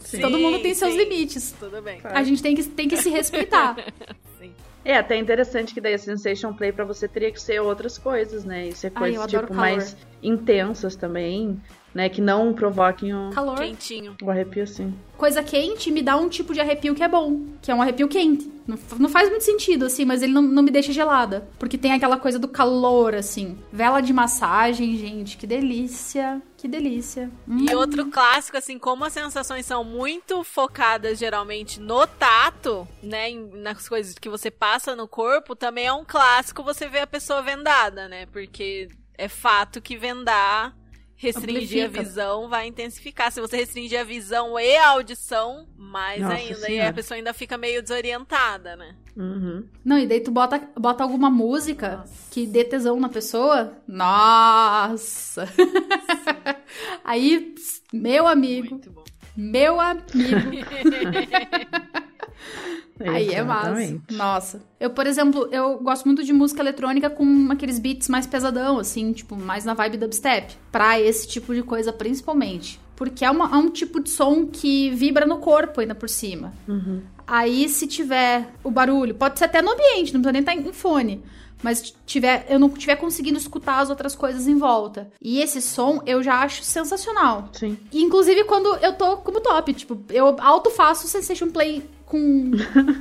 Sim, Todo mundo tem seus sim. limites. Tudo bem. A gente tem que, tem que se respeitar. *laughs* É até interessante que daí a Sensation Play pra você teria que ser outras coisas, né? E ser Ai, coisas eu adoro tipo calor. mais intensas também, né? Que não provoquem o, Calor. Quentinho. o arrepio assim. Coisa quente me dá um tipo de arrepio que é bom, que é um arrepio quente. Não, não faz muito sentido, assim, mas ele não, não me deixa gelada. Porque tem aquela coisa do calor, assim. Vela de massagem, gente, que delícia. Que delícia. Hum. E outro clássico, assim, como as sensações são muito focadas geralmente no tato, né? nas coisas que você passa no corpo, também é um clássico você ver a pessoa vendada, né? Porque é fato que vendar, restringir Amplifica. a visão, vai intensificar. Se você restringir a visão e a audição, mais Nossa ainda. E Senhora. a pessoa ainda fica meio desorientada, né? Uhum. Não, e daí tu bota, bota alguma música que dê tesão na pessoa. Nossa! *laughs* Aí, meu amigo, Muito bom. meu amigo. *laughs* Aí é massa. Exatamente. Nossa. Eu, por exemplo, eu gosto muito de música eletrônica com aqueles beats mais pesadão, assim, tipo, mais na vibe dubstep. Pra esse tipo de coisa, principalmente. Porque é, uma- é um tipo de som que vibra no corpo ainda por cima. Aí, se tiver o barulho, pode ser até no ambiente, não precisa nem estar em fone. Mas tiver, eu não estiver conseguindo escutar as outras coisas em volta. E esse som eu já acho sensacional. Sim. E, inclusive, quando eu tô como top, tipo, eu auto faço Sensation Play com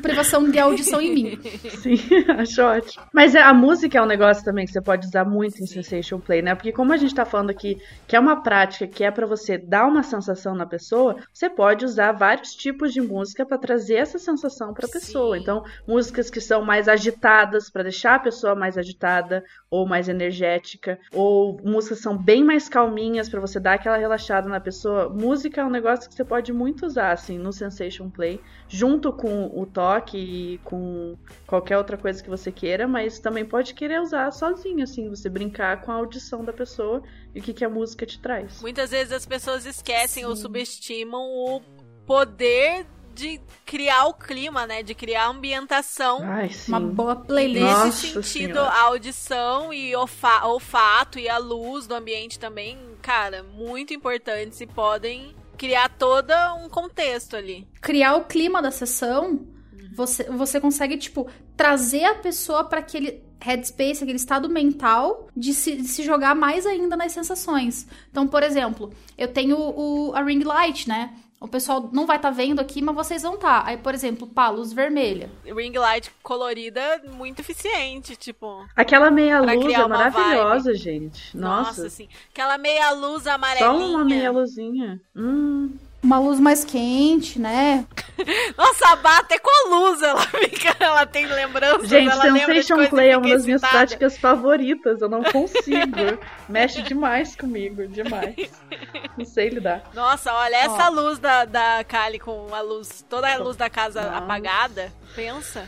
privação de audição em mim. Sim, *laughs* acho ótimo. Mas a música é um negócio também que você pode usar muito em Sensation Play, né? Porque como a gente tá falando aqui que é uma prática que é pra você dar uma sensação na pessoa, você pode usar vários tipos de música pra trazer essa sensação pra pessoa. Sim. Então, músicas que são mais agitadas pra deixar a pessoa mais agitada ou mais energética, ou músicas que são bem mais calminhas pra você dar aquela relaxada na pessoa. Música é um negócio que você pode muito usar assim no Sensation Play, junto com o toque e com qualquer outra coisa que você queira, mas também pode querer usar sozinho, assim, você brincar com a audição da pessoa e o que, que a música te traz. Muitas vezes as pessoas esquecem ou subestimam o poder de criar o clima, né? De criar a ambientação. Ai, sim. Uma boa playlist. Nesse sentido, Senhora. a audição e olfa- olfato e a luz do ambiente também, cara, muito importantes e podem criar todo um contexto ali. criar o clima da sessão, você, você consegue, tipo, trazer a pessoa para aquele headspace, aquele estado mental de se, de se jogar mais ainda nas sensações. Então, por exemplo, eu tenho o, a ring light, né? O pessoal não vai estar vendo aqui, mas vocês vão estar. Aí, por exemplo, pá, luz vermelha. Ring light colorida, muito eficiente, tipo. Aquela meia luz é maravilhosa, gente. Nossa, Nossa. assim. Aquela meia luz Só amarelinha. uma meia luzinha. Hum. Uma luz mais quente, né? *laughs* Nossa, a Bá até com a luz ela *laughs* fica. Ela tem lembranças. Gente, Sensation Play é uma das minhas práticas favoritas. Eu não consigo. *laughs* Mexe demais comigo, demais. Não sei lidar. Nossa, olha, essa luz da, da Kali com a luz, toda a luz da casa Nossa. apagada, pensa.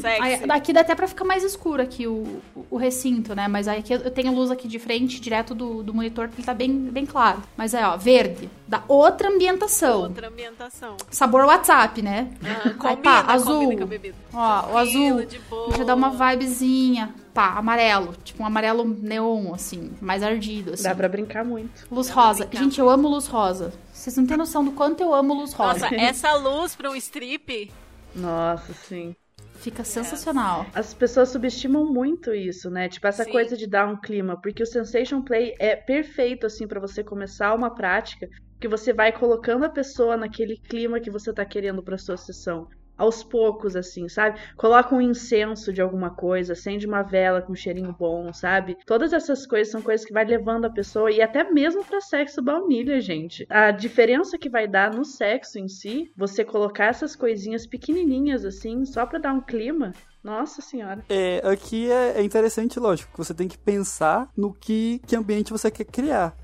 Sexy. Aí, daqui dá até pra ficar mais escuro aqui o, o recinto, né? Mas aí aqui eu tenho luz aqui de frente, direto do, do monitor, que ele tá bem, bem claro. Mas é, ó, verde. Dá outra ambientação. Outra ambientação. Sabor WhatsApp, né? Ah, Aí, combina, pá, azul. a. Ó, o Tranquilo, azul de boa. já dá uma vibezinha. Pá, amarelo. Tipo um amarelo neon, assim, mais ardido, assim. Dá pra brincar muito. Luz Dá rosa. Gente, eu amo luz rosa. Vocês não têm noção do quanto eu amo luz rosa. Nossa, essa luz pra um strip, Nossa, sim. Fica sensacional. As pessoas subestimam muito isso, né? Tipo, essa Sim. coisa de dar um clima. Porque o Sensation Play é perfeito, assim, pra você começar uma prática que você vai colocando a pessoa naquele clima que você tá querendo pra sua sessão. Aos poucos, assim, sabe? Coloca um incenso de alguma coisa, acende uma vela com um cheirinho bom, sabe? Todas essas coisas são coisas que vai levando a pessoa, e até mesmo pra sexo baunilha, gente. A diferença que vai dar no sexo em si, você colocar essas coisinhas pequenininhas, assim, só pra dar um clima. Nossa senhora. É, aqui é, é interessante, lógico, que você tem que pensar no que, que ambiente você quer criar.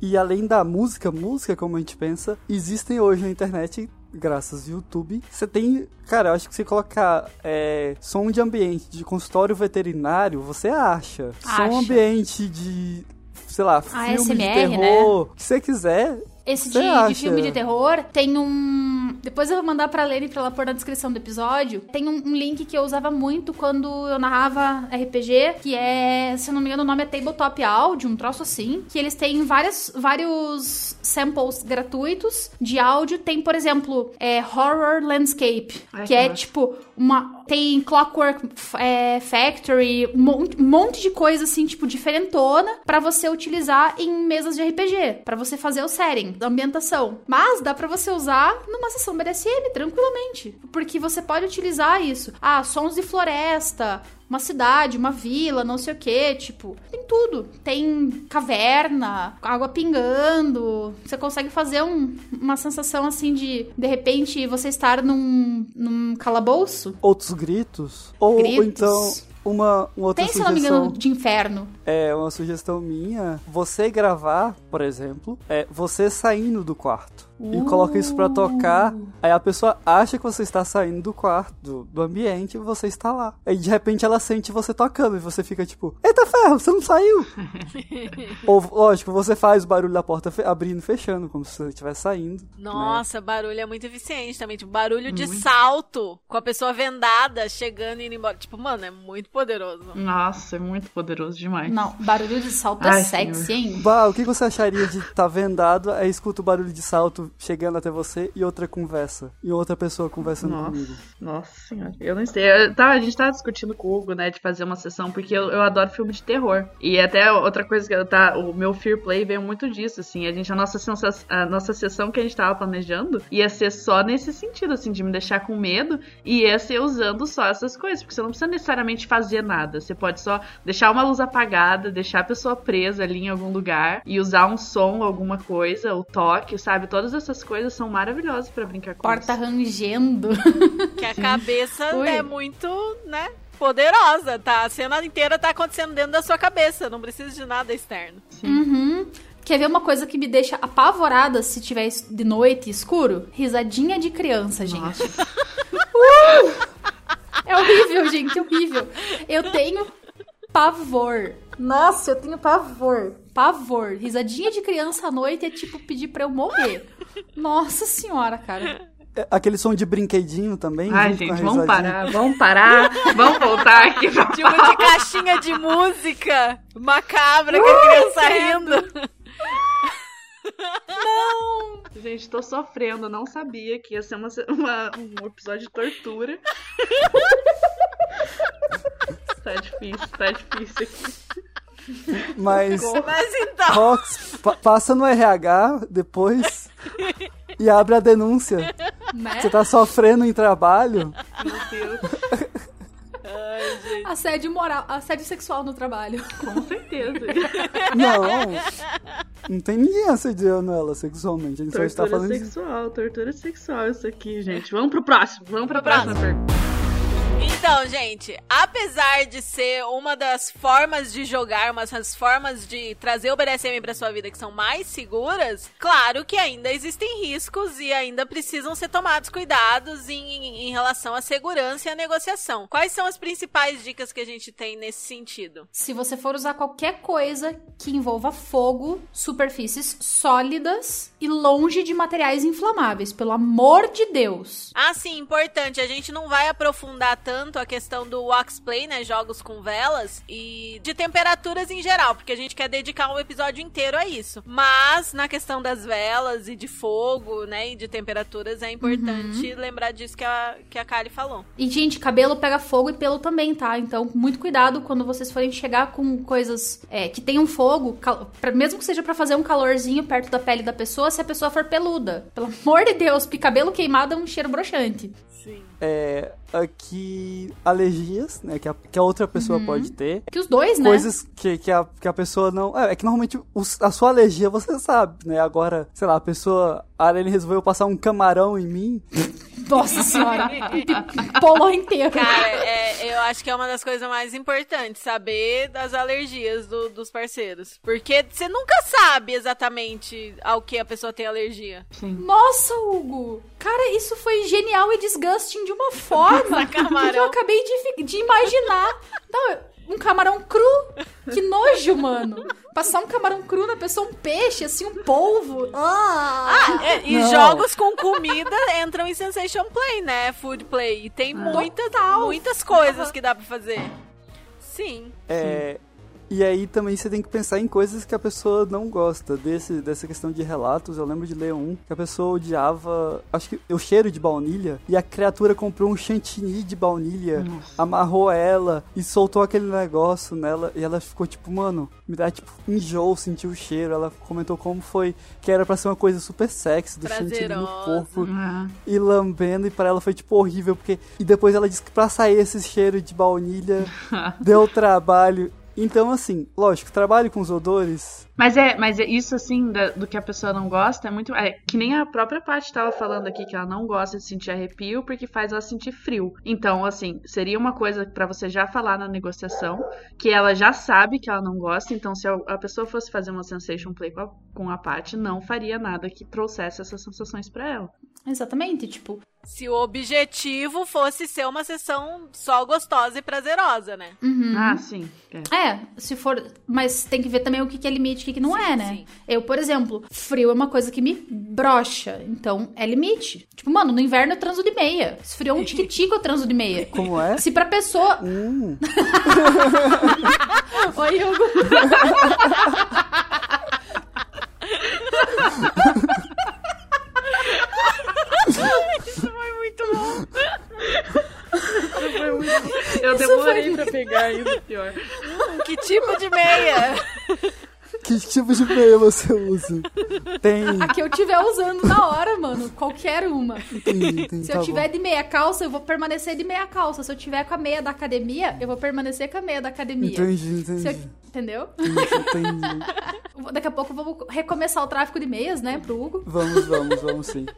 E além da música, música como a gente pensa, existem hoje na internet, graças ao YouTube, você tem, cara, eu acho que você colocar é, som de ambiente de consultório veterinário, você acha. Acha. Som ambiente de, sei lá, filme de terror, o que você quiser. Esse de, de filme de terror tem um. Depois eu vou mandar pra Lene pra ela pôr na descrição do episódio. Tem um, um link que eu usava muito quando eu narrava RPG, que é, se eu não me engano, o nome é Tabletop Audio, um troço assim. Que eles têm várias, vários samples gratuitos de áudio. Tem, por exemplo, é, Horror Landscape, Ai, que que é massa. tipo uma. Tem Clockwork é, Factory, um monte, monte de coisa assim, tipo, diferentona pra você utilizar em mesas de RPG, Pra você fazer o setting, da ambientação. Mas dá pra você usar numa sessão BDSM tranquilamente, porque você pode utilizar isso. Ah, sons de floresta, uma cidade, uma vila, não sei o que, tipo, tem tudo. Tem caverna, água pingando. Você consegue fazer um- uma sensação assim de, de repente, você estar num, num calabouço. Outros gritos. Ou, ou Gritos. então, uma, uma outra Tem, se não me sugestão. engano, de inferno. É, uma sugestão minha. Você gravar, por exemplo, é você saindo do quarto. E coloca isso pra tocar. Aí a pessoa acha que você está saindo do quarto, do, do ambiente, e você está lá. Aí de repente ela sente você tocando e você fica tipo: Eita ferro, você não saiu! *laughs* Ou, lógico, você faz o barulho da porta fe- abrindo e fechando, como se você estivesse saindo. né? Nossa, barulho é muito eficiente também. Tipo, barulho de salto com a pessoa vendada chegando e indo embora. Tipo, mano, é muito poderoso. Nossa, é muito poderoso demais. Não, barulho de salto é Ai, sexy, hein? Bah, o que você acharia de estar vendado, aí escuta o barulho de salto chegando até você e outra conversa. E outra pessoa conversando Nossa, comigo. nossa senhora. Eu não sei. Eu tava- a gente tava discutindo com o Hugo, né, de fazer uma sessão, porque eu, eu adoro filme de terror. E até outra coisa que eu tá. O meu Fear Play veio muito disso, assim. A gente, a nossa, a nossa sessão que a gente tava planejando ia ser só nesse sentido, assim, de me deixar com medo. E ia ser usando só essas coisas. Porque você não precisa necessariamente fazer nada. Você pode só deixar uma luz apagada, deixar a pessoa presa ali em algum lugar e usar um som, alguma coisa, o toque, sabe? Todas essas coisas são maravilhosas pra brincar com Porta isso. rangendo. Que a cabeça *laughs* Ui. é muito, né? Poderosa, tá? A cena inteira tá acontecendo dentro da sua cabeça, não precisa de nada externo. Uhum. Quer ver uma coisa que me deixa apavorada se tiver de noite escuro? Risadinha de criança, gente. Nossa. *laughs* É horrível, gente, horrível. Eu tenho pavor. Nossa, eu tenho pavor. Pavor. Risadinha de criança à noite é tipo pedir pra eu morrer. Nossa senhora, cara. É, Aquele som de brinquedinho também. Ai, gente, vamos parar, vamos parar, vamos voltar aqui. pra Tipo de caixinha de música macabra com a criança rindo. Gente, tô sofrendo, não sabia que ia ser uma, uma- um episódio de tortura. *laughs* tá difícil, tá difícil aqui. *laughs* Mas, Mas então, Rox, pa- passa no RH depois e abre a denúncia. Né? Você tá sofrendo em trabalho? Meu Deus, *laughs* Assédio moral, assédio sexual no trabalho. com certeza. Não. Não tem ninguém assediando ela sexualmente. A gente só está Tortura falando de... sexual, tortura sexual isso aqui, gente. Vamos pro próximo, vamos pra Próximo. próxima pergunta. Então, gente, apesar de ser uma das formas de jogar, uma das formas de trazer o BDSM pra sua vida que são mais seguras, claro que ainda existem riscos e ainda precisam ser tomados cuidados em, em relação à segurança e à negociação. Quais são as principais dicas que a gente tem nesse sentido? Se você for usar qualquer coisa que envolva fogo, superfícies sólidas e longe de materiais inflamáveis, pelo amor de Deus. Ah, sim, importante. A gente não vai aprofundar tanto a questão do waxplay, né? Jogos com velas e de temperaturas em geral, porque a gente quer dedicar um episódio inteiro a isso. Mas na questão das velas e de fogo, né? E de temperaturas, é importante lembrar disso que a, que a Kali falou. E, gente, cabelo pega fogo e pelo também, tá? Então, muito cuidado quando vocês forem chegar com coisas é, que tenham fogo, cal- pra- mesmo que seja pra fazer um calorzinho perto da pele da pessoa, se a pessoa for peluda. Pelo amor de Deus, porque cabelo queimado é um cheiro broxante. Sim. É, aqui, alergias, né? Que a, que a outra pessoa pode ter. Que os dois, né? Coisas que, que, a, que a pessoa não. É, é que normalmente os- a sua alergia você sabe, né? Agora, sei lá, a pessoa. A Arene resolveu passar um camarão em mim. Nossa senhora. *laughs* Polou inteiro. Cara, é, eu acho que é uma das coisas mais importantes, saber das alergias do- dos parceiros. Porque você nunca sabe exatamente ao que a pessoa tem alergia. Nossa, Hugo! Cara, isso foi genial e disgusting de uma forma *laughs* camarão. que eu acabei de, de imaginar. Não, um camarão cru. Que nojo, mano. Passar um camarão cru na pessoa, um peixe, assim, um polvo. Ah! É, e Não. jogos com comida *laughs* entram em Sensation Play, né? Food Play. E tem muitas, muitas coisas que dá pra fazer. Sim. É, e aí também você tem que pensar em coisas que a pessoa não gosta. Desse, dessa questão de relatos, eu lembro de ler um que a pessoa odiava, acho que o cheiro de baunilha, e a criatura comprou um chantilly de baunilha, amarrou ela e soltou aquele negócio nela, e ela ficou tipo, mano, me dá tipo enjoo sentir o cheiro. Ela comentou como foi, que era pra ser uma coisa super sexy do chantilly no corpo Ah, e lambendo, e pra ela foi tipo horrível, porque. E depois ela disse que pra sair esse cheiro de baunilha *laughs* deu trabalho. Então, assim, lógico, trabalhe com os odores. Mas é, mas é isso assim da- do que a pessoa não gosta é muito. É que nem a própria Paty tava falando aqui que ela não gosta de sentir arrepio porque faz ela sentir frio. Então, assim, seria uma coisa pra você já falar na negociação que ela já sabe que ela não gosta. Então, se a, pessoa fosse fazer uma sensation play com a, com a não faria nada que trouxesse essas sensações pra ela. Exatamente, tipo, Se o objetivo fosse ser uma sessão só gostosa e prazerosa, né? uhum. Ah, sim. É. É, se for. Mas tem que ver também o que que é limite e o que, que não Sim, é, né? sim. Eu, por exemplo, frio é uma coisa que me brocha. Então é limite. Tipo, mano, no inverno eu transo de meia. Se frio é um tique-tique, eu transo de meia. Como é? Se pra pessoa. Hum, *laughs* Oi, Hugo. *laughs* Isso foi muito bom. Eu demorei pra pegar ainda pior. Que tipo de meia? que tipo de meia você usa? Tem. A que eu tiver usando na hora, mano. Qualquer uma. Entendi, entendi, Se tá eu bom. tiver de meia calça, eu vou permanecer de meia calça. Se eu tiver com a meia da academia, eu vou permanecer com a meia da academia. Entendi, entendi. Se eu- Entendeu? Entendi. Daqui a pouco vamos recomeçar o tráfico de meias, né, pro Hugo. Vamos, vamos, vamos sim. *laughs*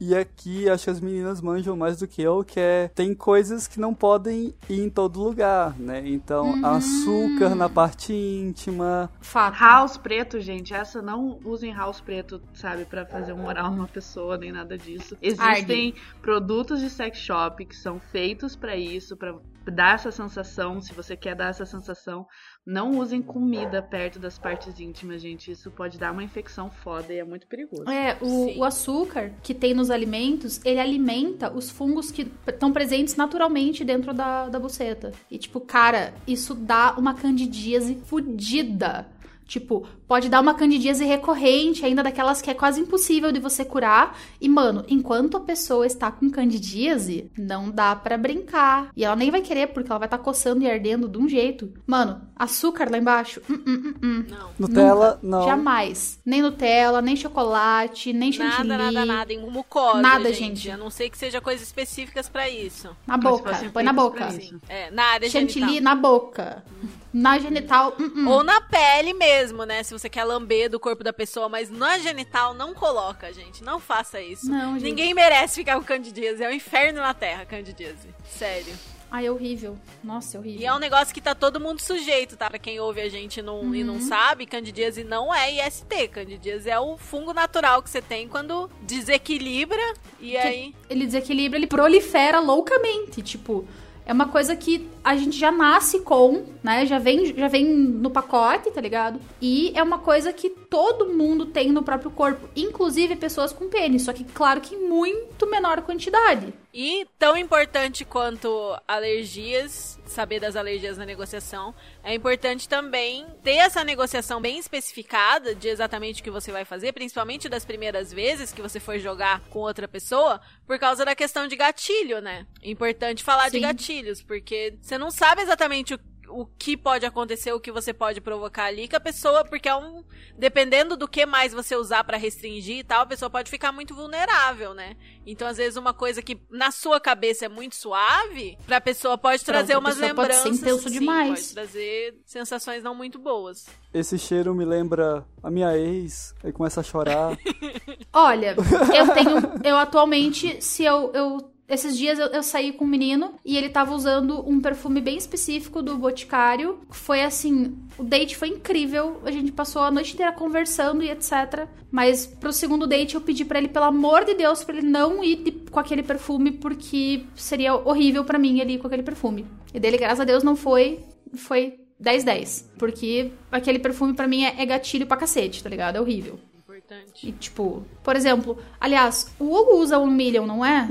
E aqui acho que as meninas manjam mais do que eu, que é tem coisas que não podem ir em todo lugar, né? Então, Uhum. açúcar na parte íntima. Fato. House preto, gente, essa não usem house preto, sabe, pra fazer um moral numa pessoa, nem nada disso. Existem produtos de sex shop que são feitos pra isso, pra dar essa sensação, se você quer dar essa sensação, não usem comida perto das partes íntimas, gente. Isso pode dar uma infecção foda e é muito perigoso. É, o, o açúcar que tem nos alimentos, ele alimenta os fungos que estão presentes naturalmente dentro da, da buceta. E, tipo, cara, isso dá uma candidíase fudida. Tipo, pode dar uma candidíase recorrente, ainda daquelas que é quase impossível de você curar. E, mano, enquanto a pessoa está com candidíase, não dá pra brincar. E ela nem vai querer, porque ela vai estar coçando e ardendo de um jeito. Mano, açúcar lá embaixo, hum, hum, hum, hum. Não. Nutella, Nunca. não. Jamais. Nem Nutella, nem chocolate, nem chantilly. Nada, nada, nada. Em mucosa, Nada, gente. gente. A não ser que seja coisas específicas pra isso. Na boca. Põe na boca. É, na área Chantilly genital. na boca. Na genital, hum, hum. Ou na pele mesmo, né? Se você quer lamber do corpo da pessoa, mas na genital não coloca, gente. Não faça isso. Não, gente. Ninguém merece ficar com candidíase. É um inferno na terra, candidíase. Sério. Ai, é horrível. Nossa, é horrível. E é um negócio que tá todo mundo sujeito, tá? Pra quem ouve a gente não, e Uhum. não sabe, candidíase não é IST. Candidíase é o fungo natural que você tem quando desequilibra e aí... Ele desequilibra, ele prolifera loucamente. Tipo, é uma coisa que a gente já nasce com, né? Já vem, já vem no pacote, tá ligado? E é uma coisa que todo mundo tem no próprio corpo. Inclusive pessoas com pênis. Só que, claro que em muito menor quantidade. E tão importante quanto alergias, saber das alergias na negociação, é importante também ter essa negociação bem especificada de exatamente o que você vai fazer, principalmente das primeiras vezes que você for jogar com outra pessoa, por causa da questão de gatilho, né? Importante falar de Sim. gatilhos, porque você não sabe exatamente o o que pode acontecer, o que você pode provocar ali, que a pessoa, porque é um. Dependendo do que mais você usar pra restringir e tal, a pessoa pode ficar muito vulnerável, né? Então, às vezes, uma coisa que na sua cabeça é muito suave, pra pessoa pode trazer outra umas pessoa pode ser lembranças. intenso sim, demais. Pode trazer sensações não muito boas. Esse cheiro me lembra a minha ex, aí começa a chorar. *laughs* Olha, eu tenho. Eu atualmente, se eu. eu esses dias eu, eu saí com um menino e ele tava usando um perfume bem específico do Boticário. Foi assim, o date foi incrível. A gente passou a noite inteira conversando e etc. Mas pro segundo date eu pedi pra ele, pelo amor de Deus, pra ele não ir de- com aquele perfume, porque seria horrível pra mim ele ir com aquele perfume. E dele, graças a Deus, não foi. Foi 10-10. Porque aquele perfume pra mim é, é gatilho pra cacete, tá ligado? É horrível. Importante. E, tipo, por exemplo, aliás, o Hugo usa One Million, não é?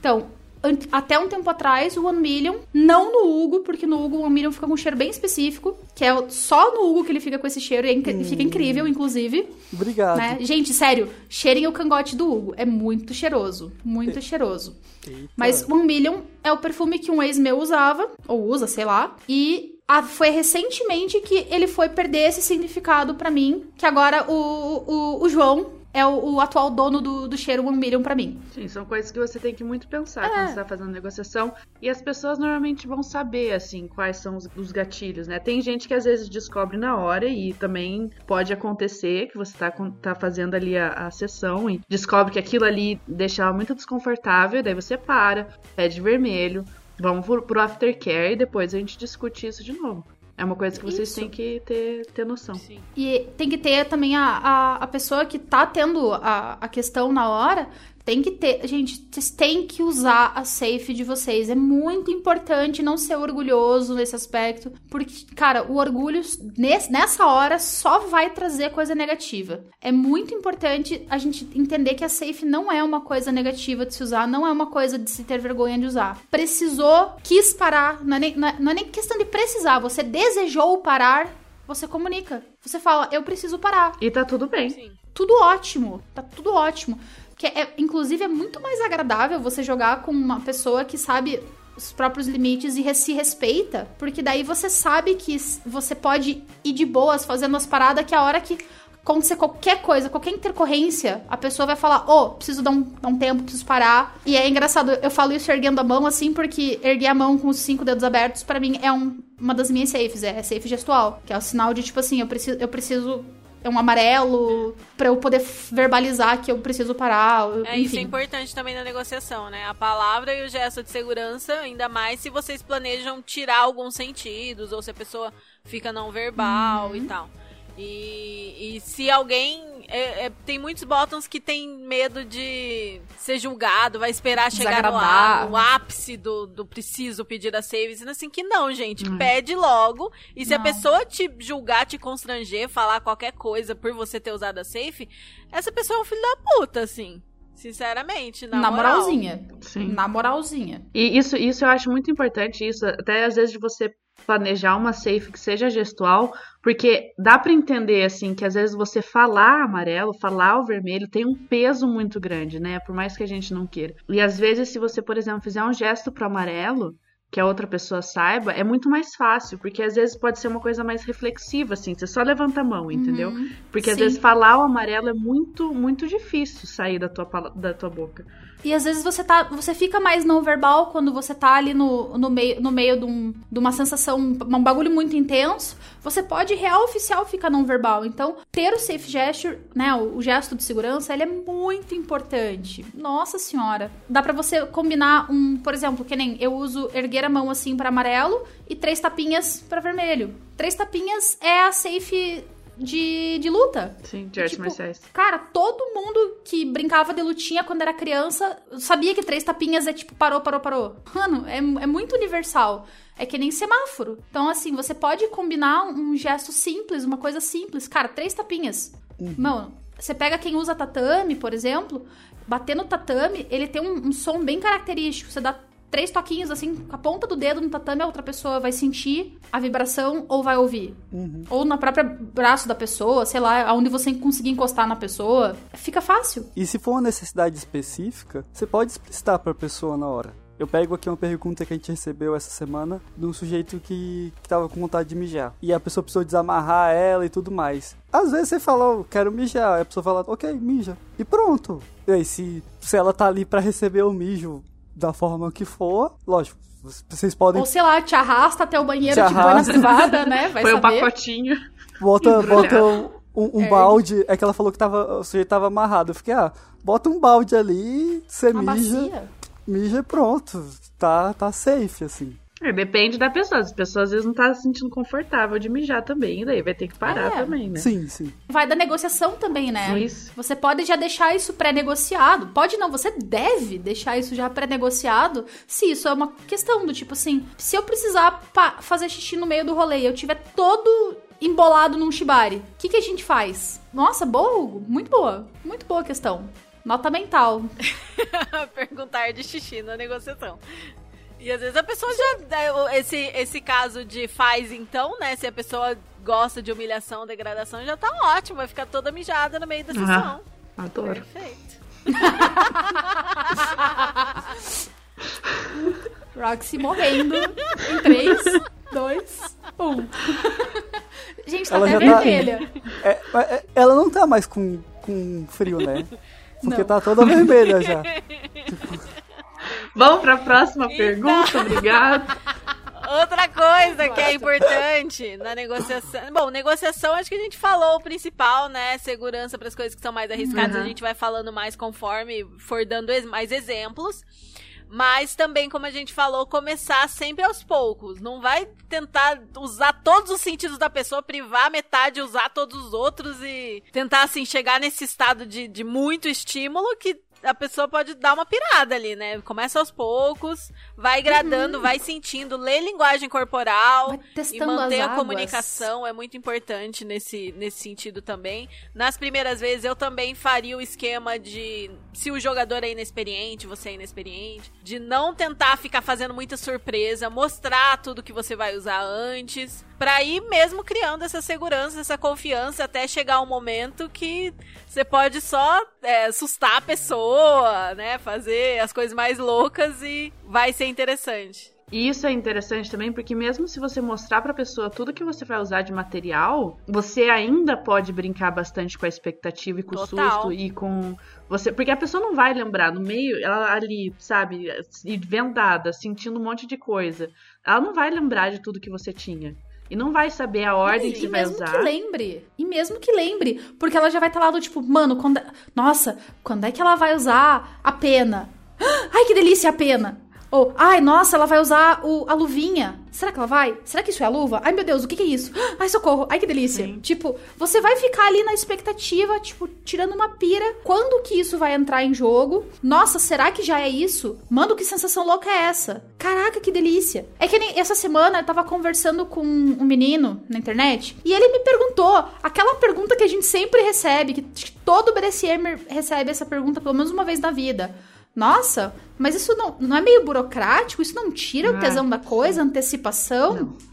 Então, até um tempo atrás, o One Million, não no Hugo, porque no Hugo o One Million fica com um cheiro bem específico, que é só no Hugo que ele fica com esse cheiro, e é incri- fica incrível, inclusive, Obrigado. né? Gente, sério, cheirem o cangote do Hugo, é muito cheiroso, muito cheiroso. Eita. Mas One Million é o perfume que um ex meu usava, ou usa, sei lá, e a- foi recentemente que ele foi perder esse significado pra mim, que agora o, o, o João é o, o atual dono do, do cheiro One Million pra mim. Sim, são coisas que você tem que muito pensar É. quando você tá fazendo negociação. E as pessoas normalmente vão saber, assim, quais são os, os gatilhos, né? Tem gente que às vezes descobre na hora e também pode acontecer que você tá, tá fazendo ali a, a sessão e descobre que aquilo ali deixa ela muito desconfortável, daí você para, pede vermelho, vamos pro aftercare e depois a gente discute isso de novo. É uma coisa que vocês Isso. têm que ter, ter noção. Sim. E tem que ter também a, a, a pessoa que tá tendo a, a questão na hora. Tem que ter. Gente, vocês têm que usar a safe de vocês. É muito importante não ser orgulhoso nesse aspecto. Porque, cara, o orgulho nesse- nessa hora só vai trazer coisa negativa. É muito importante a gente entender que a safe não é uma coisa negativa de se usar, não é uma coisa de se ter vergonha de usar. Precisou, quis parar. Não é nem, não é- não é nem questão de precisar. Você desejou parar, você comunica. Você fala, eu preciso parar. E tá tudo bem. Sim. Tudo ótimo. Tá tudo ótimo. Que é, inclusive, é muito mais agradável você jogar com uma pessoa que sabe os próprios limites e se respeita. Porque daí você sabe que você pode ir de boas fazendo as paradas que a hora que acontecer qualquer coisa, qualquer intercorrência, a pessoa vai falar, ô, preciso dar um, dar um tempo, preciso parar. E é engraçado, eu falo isso erguendo a mão, assim, porque erguer a mão com os cinco dedos abertos, pra mim, é um- uma das minhas safes, é safe gestual. Que é o sinal de, tipo assim, eu preciso, eu preciso é um amarelo pra eu poder verbalizar que eu preciso parar. É, isso é enfim. importante também na negociação, né? A palavra e o gesto de segurança, ainda mais se vocês planejam tirar alguns sentidos, ou se a pessoa fica não verbal Uhum. e tal. E, e se alguém. é- é- tem muitos bottoms que tem medo de ser julgado, vai esperar chegar no, no ápice do, do preciso pedir a save, dizendo assim que não, gente, pede logo. E se a Não. pessoa te julgar, te constranger, falar qualquer coisa por você ter usado a safe, essa pessoa é um filho da puta, assim. Sinceramente, na, Na, moral. moralzinha. Sim. Na moralzinha. E isso, isso eu acho muito importante, isso até às vezes de você planejar uma safe que seja gestual, porque dá pra entender assim que às vezes você falar amarelo, falar o vermelho tem um peso muito grande, né? Por mais que a gente não queira. E às vezes se você, por exemplo, fizer um gesto pro amarelo, que a outra pessoa saiba, é muito mais fácil, porque às vezes pode ser uma coisa mais reflexiva assim, você só levanta a mão, entendeu? Uhum. Porque às Sim. vezes falar o amarelo é muito muito difícil sair da tua da tua boca. E às vezes você tá. Você fica mais não verbal quando você tá ali no, no meio, no meio de, um- de uma sensação, um bagulho muito intenso. Você pode real oficial ficar não verbal. Então, ter o safe gesture, né? O, o gesto de segurança, ele é muito importante. Nossa senhora. Dá pra você combinar um, por exemplo, que nem eu uso erguer a mão assim pra amarelo e três tapinhas pra vermelho. Três tapinhas é a safe de, de luta. Sim, de artes Tipo, marciais. Cara, todo mundo brincava de lutinha quando era criança sabia que três tapinhas é tipo parou, parou, parou. Mano, é, é muito universal. É que nem semáforo. Então, assim, você pode combinar um gesto simples, uma coisa simples. Cara, três tapinhas. Mano, você pega quem usa tatame, por exemplo, bater no tatame, ele tem um, um som bem característico. Você dá três toquinhos assim, com a ponta do dedo no tatame, a outra pessoa vai sentir a vibração ou vai ouvir. Ou na própria braço da pessoa, sei lá, aonde você conseguir encostar na pessoa. Fica fácil. E se for uma necessidade específica, você pode explicitar pra pessoa na hora. Eu pego aqui uma pergunta que a gente recebeu essa semana de um sujeito que, que tava com vontade de mijar. E a pessoa precisou desamarrar ela e tudo mais. Às vezes você fala, oh, quero mijar. Aí a pessoa fala, ok, mija. E pronto. E aí, se, se ela tá ali pra receber o mijo da forma que for, lógico, vocês podem Ou sei lá, te arrasta até o banheiro, Te te, põe na arrasta. privada, né? Vai Foi saber. pacotinho. Bota, *laughs* bota um, um É. balde. É que ela falou que tava, o sujeito tava amarrado. Eu fiquei, ah, bota um balde ali, você Uma mija, bacia. mija e pronto. Tá, tá safe, assim. É, depende da pessoa. As pessoas às vezes não tá se sentindo confortável de mijar também. E daí vai ter que parar É. também, né? Sim, sim. Vai da negociação também, né? Isso. Você pode já deixar isso pré-negociado. Pode não, você deve deixar isso já pré-negociado se isso é uma questão do tipo assim, se eu precisar fazer xixi no meio do rolê e eu tiver todo embolado num shibari, o que, que a gente faz? Nossa, boa, Hugo. Muito boa. Muito boa questão. Nota mental. *laughs* Perguntar de xixi na negociação. E às vezes a pessoa já. Esse, esse caso de faz então, né? Se a pessoa gosta de humilhação, degradação, já tá ótimo. Vai ficar toda mijada no meio da sessão. Adoro. Perfeito. *laughs* Roxy morrendo em 3, 2, 1. Gente, tá Ela até tá- vermelha. É, é, ela não tá mais com, com frio, né? Porque Não. tá toda vermelha já. *laughs* Vamos pra próxima Então. pergunta, obrigado. Outra coisa que é importante na negociação. Bom, negociação acho que a gente falou o principal, né? Segurança para as coisas que são mais arriscadas. Uhum. A gente vai falando mais conforme for dando mais exemplos. Mas também, como a gente falou, começar sempre aos poucos. Não vai tentar usar todos os sentidos da pessoa, privar metade, usar todos os outros e tentar, assim, chegar nesse estado de, de muito estímulo que a pessoa pode dar uma pirada ali, né? Começa aos poucos, vai gradando, vai sentindo, lê linguagem corporal Vai e manter a comunicação é muito importante nesse, nesse sentido também. Nas primeiras vezes eu também faria o esquema de se o jogador é inexperiente, você é inexperiente, de não tentar ficar fazendo muita surpresa, mostrar tudo que você vai usar antes, pra ir mesmo criando essa segurança, essa confiança até chegar um momento que você pode só é, assustar a pessoa, né, fazer as coisas mais loucas e vai ser interessante. E isso é interessante também, porque mesmo se você mostrar pra pessoa tudo que você vai usar de material, você ainda pode brincar bastante com a expectativa e com o Total. susto e com você, porque a pessoa não vai lembrar no meio, ela ali, sabe, e vendada, sentindo um monte de coisa. Ela não vai lembrar de tudo que você tinha. E não vai saber a ordem e, que você e vai mesmo usar. que lembre. E mesmo que lembre. Porque ela já vai estar lá do tipo, mano, quando. é- Nossa, quando é que ela vai usar a pena? *gasps* Ai, que delícia a pena! Ou, ai, nossa, ela vai usar o, a luvinha. Será que ela vai? Será que isso é a luva? Ai, meu Deus, o que, que é isso? *gasps* Ai, socorro. Ai, que delícia. Sim. Tipo, você vai ficar ali na expectativa, tipo, tirando uma pira. Quando que isso vai entrar em jogo? Nossa, será que já é isso? Mano, que sensação louca é essa? Caraca, que delícia. É que nem essa semana eu tava conversando com um menino na internet e ele me perguntou aquela pergunta que a gente sempre recebe, que todo BDSM recebe essa pergunta pelo menos uma vez na vida. Nossa, mas isso não, não é meio burocrático? Isso não tira o Ah, tesão da coisa, a antecipação? Não.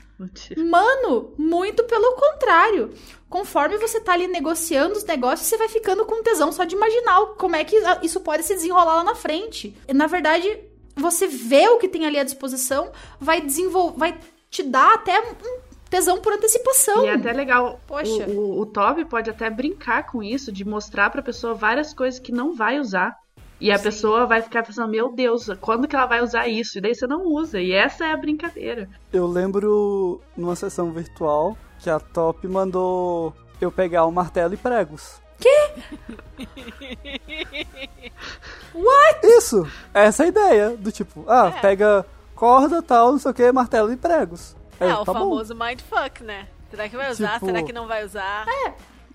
Mano, muito pelo contrário. Conforme você tá ali negociando os negócios, você vai ficando com tesão só de imaginar como é que isso pode se desenrolar lá na frente. E, na verdade, você vê o que tem ali à disposição, vai desenvolver, vai te dar até um tesão por antecipação. E é até legal. Poxa. O, o, o Toby pode até brincar com isso, de mostrar pra pessoa várias coisas que não vai usar. E a pessoa vai ficar pensando, meu Deus, quando que ela vai usar isso? E daí você não usa. E essa é a brincadeira. Eu lembro numa sessão virtual que a Top mandou eu pegar o martelo e pregos. *laughs* What? Isso! Essa é a ideia. Do tipo, ah, É. pega corda, tal, não sei o que, martelo e pregos. É, o tá bom. famoso mindfuck, né? Será que vai usar? Tipo- Será que não vai usar?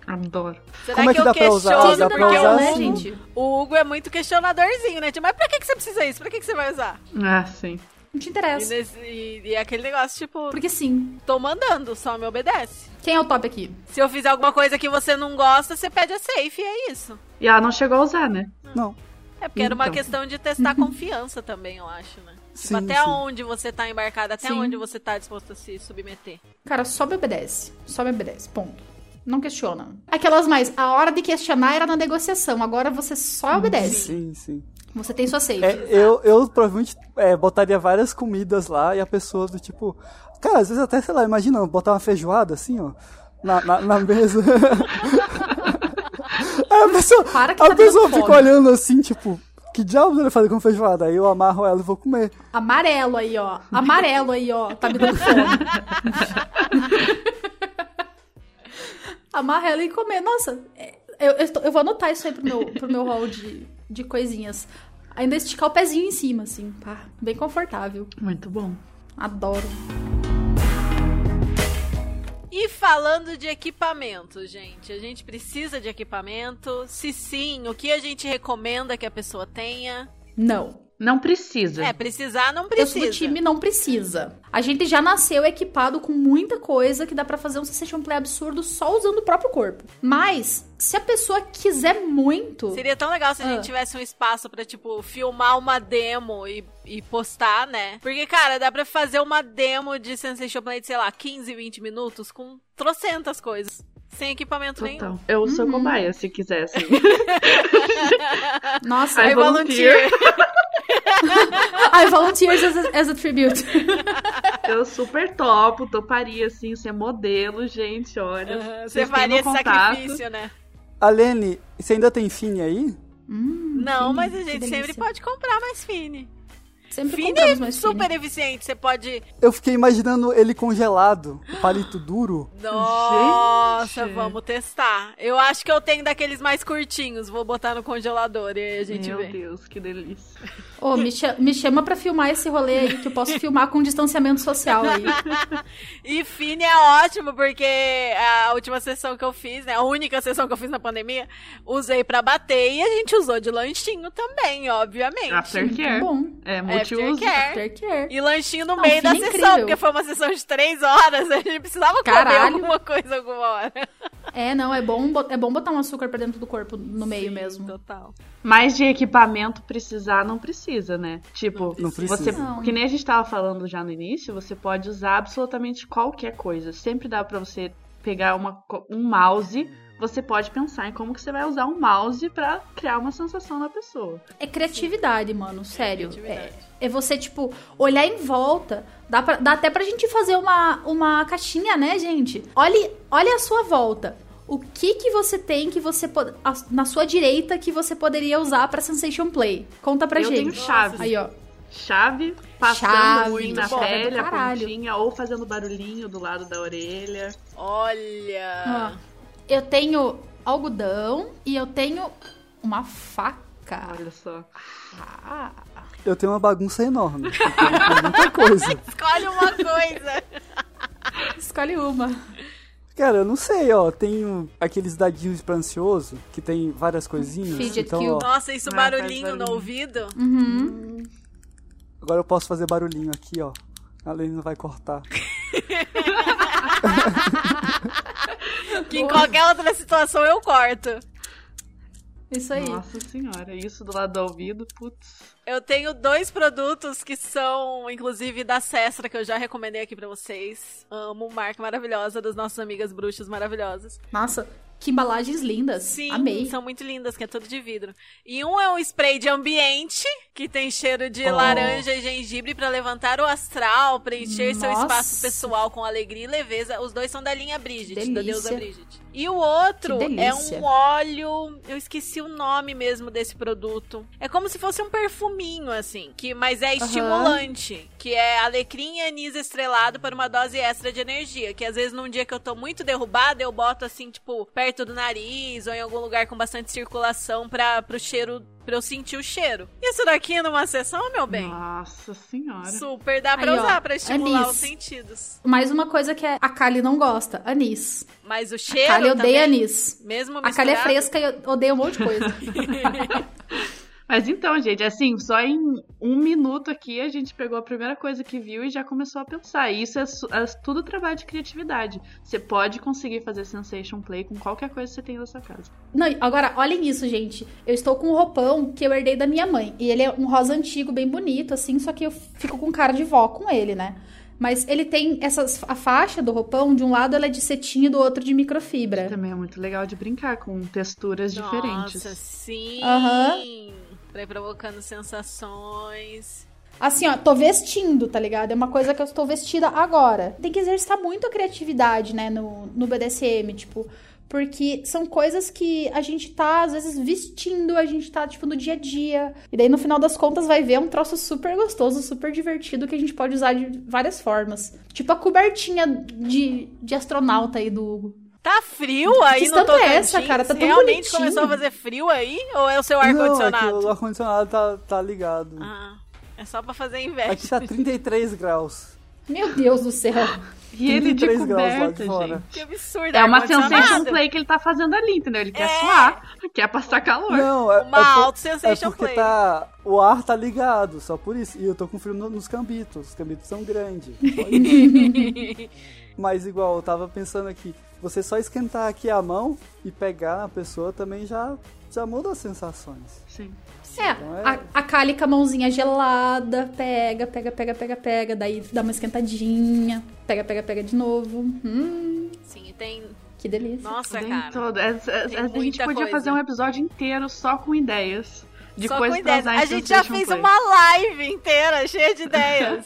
Adoro. Será Como é que eu dá pra usar? questiono? Dá pra porque usar o, né, assim. gente? o Hugo é muito questionadorzinho, né? Tipo, mas pra que, que você precisa isso? Pra que, que você vai usar? Ah, sim. Não te E, interessa. nesse- e- e aquele negócio, tipo, Porque sim. tô mandando, só me obedece. Quem é o top aqui? Se eu fizer alguma coisa que você não gosta, você pede a safe, e é isso. E ela não chegou a usar, né? Não. É porque era uma Então. questão de testar *laughs* confiança também, eu acho, né? Tipo, Sim, até sim. onde você tá embarcado, até Sim. onde você tá disposto a se submeter. Cara, só me obedece. Só me obedece. Ponto. Não questiona. Aquelas mais, a hora de questionar era na negociação. Agora você só obedece. Sim, sim. Você tem sua safe. É, eu, eu provavelmente é, botaria várias comidas lá e a pessoa do tipo. Cara, às vezes até, sei lá, imagina botar uma feijoada assim, ó, na, na, na mesa. *laughs* Aí a pessoa, Para que a tá pessoa fica fome. olhando assim, tipo, que diabos ele fazer com feijoada? Aí eu amarro ela e vou comer. Amarelo aí, ó. Amarelo aí, ó. Tá me dando fome. *laughs* Amarelo e comer. Nossa, é, eu, eu, tô- eu vou anotar isso aí pro meu, pro meu hall de, de coisinhas. Ainda esticar o pezinho em cima, assim. Pá, bem confortável. Muito bom. Adoro. E falando de equipamento, gente, a gente precisa de equipamento? Se sim, o que a gente recomenda que a pessoa tenha? Não. Não precisa. É, precisar não Eu precisa. sou do time não precisa. A gente já nasceu equipado com muita coisa que dá pra fazer um session play absurdo só usando o próprio corpo. Mas, se a pessoa quiser muito. Seria tão legal se a Ah. gente tivesse um espaço pra, tipo, filmar uma demo e, e postar, né? Porque, cara, dá pra fazer uma demo de Sensation Play de, sei lá, 15, 20 minutos com trocentas coisas. Sem equipamento nenhum. Total. Eu sou Uhum. cobaia, se quiser, assim. *laughs* *laughs* Nossa, I volunteer. volunteer. *laughs* I volunteers as a, as a tribute. Eu super topo, toparia, assim, ser modelo, gente, olha. Você faria meu esse contato. sacrifício, né? Alene, você ainda tem Fini aí? Não, Fini, mas a gente sempre pode comprar mais Fini. Sempre Fini é super Fini. eficiente. Você pode. Eu fiquei imaginando ele congelado, o palito duro. Nossa, Gente. vamos testar. Eu acho que eu tenho daqueles mais curtinhos. Vou botar no congelador e aí a gente Meu vê. Deus, que delícia. Ô, me, cha- me chama pra filmar esse rolê aí, que eu posso filmar com distanciamento social aí. *laughs* E Fini é ótimo, porque a última sessão que eu fiz, né? A única sessão que eu fiz na pandemia, usei pra bater e a gente usou de lanchinho também, obviamente. Aftercare. Bom, É, multiuso. Aftercare. aftercare. E lanchinho no Não, meio da é sessão, incrível. porque foi uma sessão de três horas, *laughs* a gente precisava comer Caralho. alguma coisa alguma hora. É, não, é bom, bo- é bom botar um açúcar pra dentro do corpo, no meio mesmo. Total. Mas de equipamento precisar, não precisa, né? Tipo, Não precisa. você, Não. que nem a gente tava falando já no início, você pode usar absolutamente qualquer coisa. Sempre dá pra você pegar uma, um mouse, você pode pensar em como que você vai usar um mouse pra criar uma sensação na pessoa. É criatividade, mano, sério. criatividade. É, é você, tipo, olhar em volta. Dá, pra- dá até pra gente fazer uma, uma caixinha, né, gente? Olhe, olhe a sua volta. O que que você tem que você na sua direita que você poderia usar pra Sensation Play? Conta pra Eu gente. tenho chave. Aí, ó. Chave, passando Chave, na é pele, a pontinha, ou fazendo barulhinho do lado da orelha. Olha. Ó, eu tenho algodão e eu tenho uma faca. Olha só. Ah, Eu tenho uma bagunça enorme. Muita coisa. *laughs* Escolhe uma coisa. escolhe uma. Cara, eu não sei, ó. Tenho aqueles dadinhos pra ansioso, que tem várias coisinhas. Fidget então, cube. ó, Nossa, isso Ah, faz barulhinho no barulhinho. ouvido. Uhum. agora eu posso fazer barulhinho aqui, ó. A Lene não vai cortar. Que em qualquer outra situação eu corto. Isso aí. Nossa senhora, isso do lado do ouvido, putz. Eu tenho dois produtos que são, inclusive, da Cestra, que eu já recomendei aqui pra vocês. Amo, marca maravilhosa das nossas amigas bruxas maravilhosas. Nossa, que embalagens lindas. Sim, Amei. são muito lindas, que é tudo de vidro. E um é um spray de ambiente, que tem cheiro de Oh. laranja e gengibre pra levantar o astral, preencher seu Nossa. espaço pessoal com alegria e leveza. Os dois são da linha Bridget, da deusa Bridget. E o outro é um óleo, eu esqueci o nome mesmo desse produto. É como se fosse um perfuminho, assim, que mas é estimulante, que é alecrim e anis estrelado para uma dose extra de energia, que às vezes num dia que eu tô muito derrubada, eu boto assim, tipo, perto do nariz ou em algum lugar com bastante circulação para pro cheiro, pra eu sentir o cheiro. Isso daqui numa sessão, meu bem, Nossa senhora. super dá pra Aí, ó, usar pra estimular anis. os sentidos. Mais uma coisa que a Kali não gosta: anis. Mas o A cheiro Kali odeia também, anis. mesmo A Kali é misturado, fresca e odeia um monte de coisa. *laughs* Mas então, gente, assim, só em um minuto aqui a gente pegou a primeira coisa que viu e já começou a pensar. E isso é, é tudo trabalho de criatividade. Você pode conseguir fazer Sensation Play com qualquer coisa que você tem na sua casa. Não, agora, olhem isso, gente. Eu estou com um roupão que eu herdei da minha mãe. E ele é um rosa antigo, bem bonito, assim, só que eu fico com cara de vó com ele, né? Mas ele tem essas. A faixa do roupão, de um lado ela é de cetim e do outro de microfibra. Também é muito legal de brincar com texturas diferentes. Nossa, sim. Aham. Pra ir provocando sensações. Assim, ó, tô vestindo, tá ligado? É uma coisa que eu estou vestida agora. Tem que exercitar muito a criatividade, né, no, no BDSM, tipo. Porque são coisas que a gente tá, às vezes, vestindo, a gente tá, tipo, no dia a dia. E daí, no final das contas, vai ver um troço super gostoso, super divertido, que a gente pode usar de várias formas. Tipo a cobertinha de, de astronauta aí do Hugo. Tá frio aí Que no estampa é Tocantins? essa, cara? Tá tão Realmente bonitinho. começou a fazer frio aí? Ou é o seu Não, é ar-condicionado? o ar-condicionado tá, tá ligado. Ah, é só pra fazer inveja. Aqui tá 33 graus. Meu Deus do céu. *laughs* E ele de 33 graus lá coberta, de fora. gente. Que absurdo. É uma ar-condicionado. Sensation Play que ele tá fazendo ali, entendeu? Ele quer É. suar, quer passar calor. Não, é, Uma é, por- auto é sensation porque play. tá. O ar tá ligado, só por isso. E eu tô com frio no- nos cambitos. Os cambitos são grandes. *laughs* Mas igual, eu tava pensando aqui, você só esquentar aqui a mão e pegar na pessoa também já, já muda as sensações. Sim. É, Então é- a, a Kali com a mãozinha gelada, pega, pega, pega, pega, pega, daí dá uma esquentadinha, pega, pega, pega de novo. Hum, Sim, e tem... que delícia. Nossa, Bem cara. todo. É- é- Tem a gente podia coisa. fazer um episódio inteiro só com ideias. De Só coisas com ideias. A gente já fez Play. uma live inteira cheia de ideias.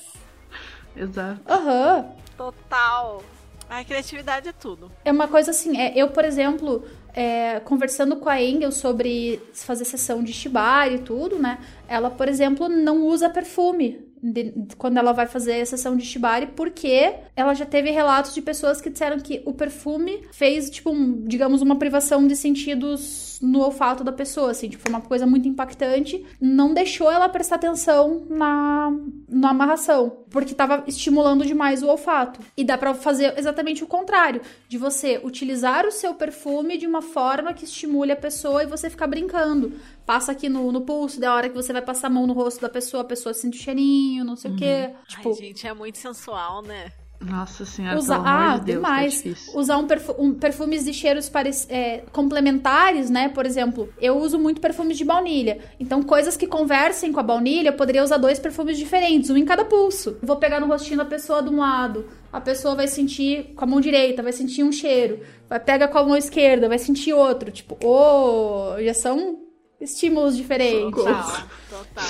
*laughs* Exato. Aham. Total. A criatividade é tudo. É uma coisa assim, é, eu, por exemplo, é, conversando com a Engel sobre fazer sessão de shibari e tudo, né? Ela, por exemplo, não usa perfume de- quando ela vai fazer a sessão de shibari, porque ela já teve relatos de pessoas que disseram que o perfume fez, tipo, um- digamos, uma privação de sentidos no olfato da pessoa, assim, tipo, foi uma coisa muito impactante, não deixou ela prestar atenção na, na amarração, porque tava estimulando demais o olfato. E dá pra fazer exatamente o contrário, de você utilizar o seu perfume de uma forma que estimule a pessoa e você ficar brincando. Passa aqui no, no pulso, da hora que você vai passar a mão no rosto da pessoa, a pessoa sente o cheirinho, não sei o quê. Tipo, Ai, gente, é muito sensual, né? Nossa senhora, amor ah, de Deus, demais. tá. Usar um perfu- um- perfumes de cheiros parec- é, complementares, né? Por exemplo, eu uso muito perfumes de baunilha. Então, coisas que conversem com a baunilha, eu poderia usar dois perfumes diferentes, um em cada pulso. Vou pegar no rostinho da pessoa de um lado. A pessoa vai sentir com a mão direita, vai sentir um cheiro. Vai pegar com a mão esquerda, vai sentir outro. Tipo, oh, já são estímulos diferentes. Total, total.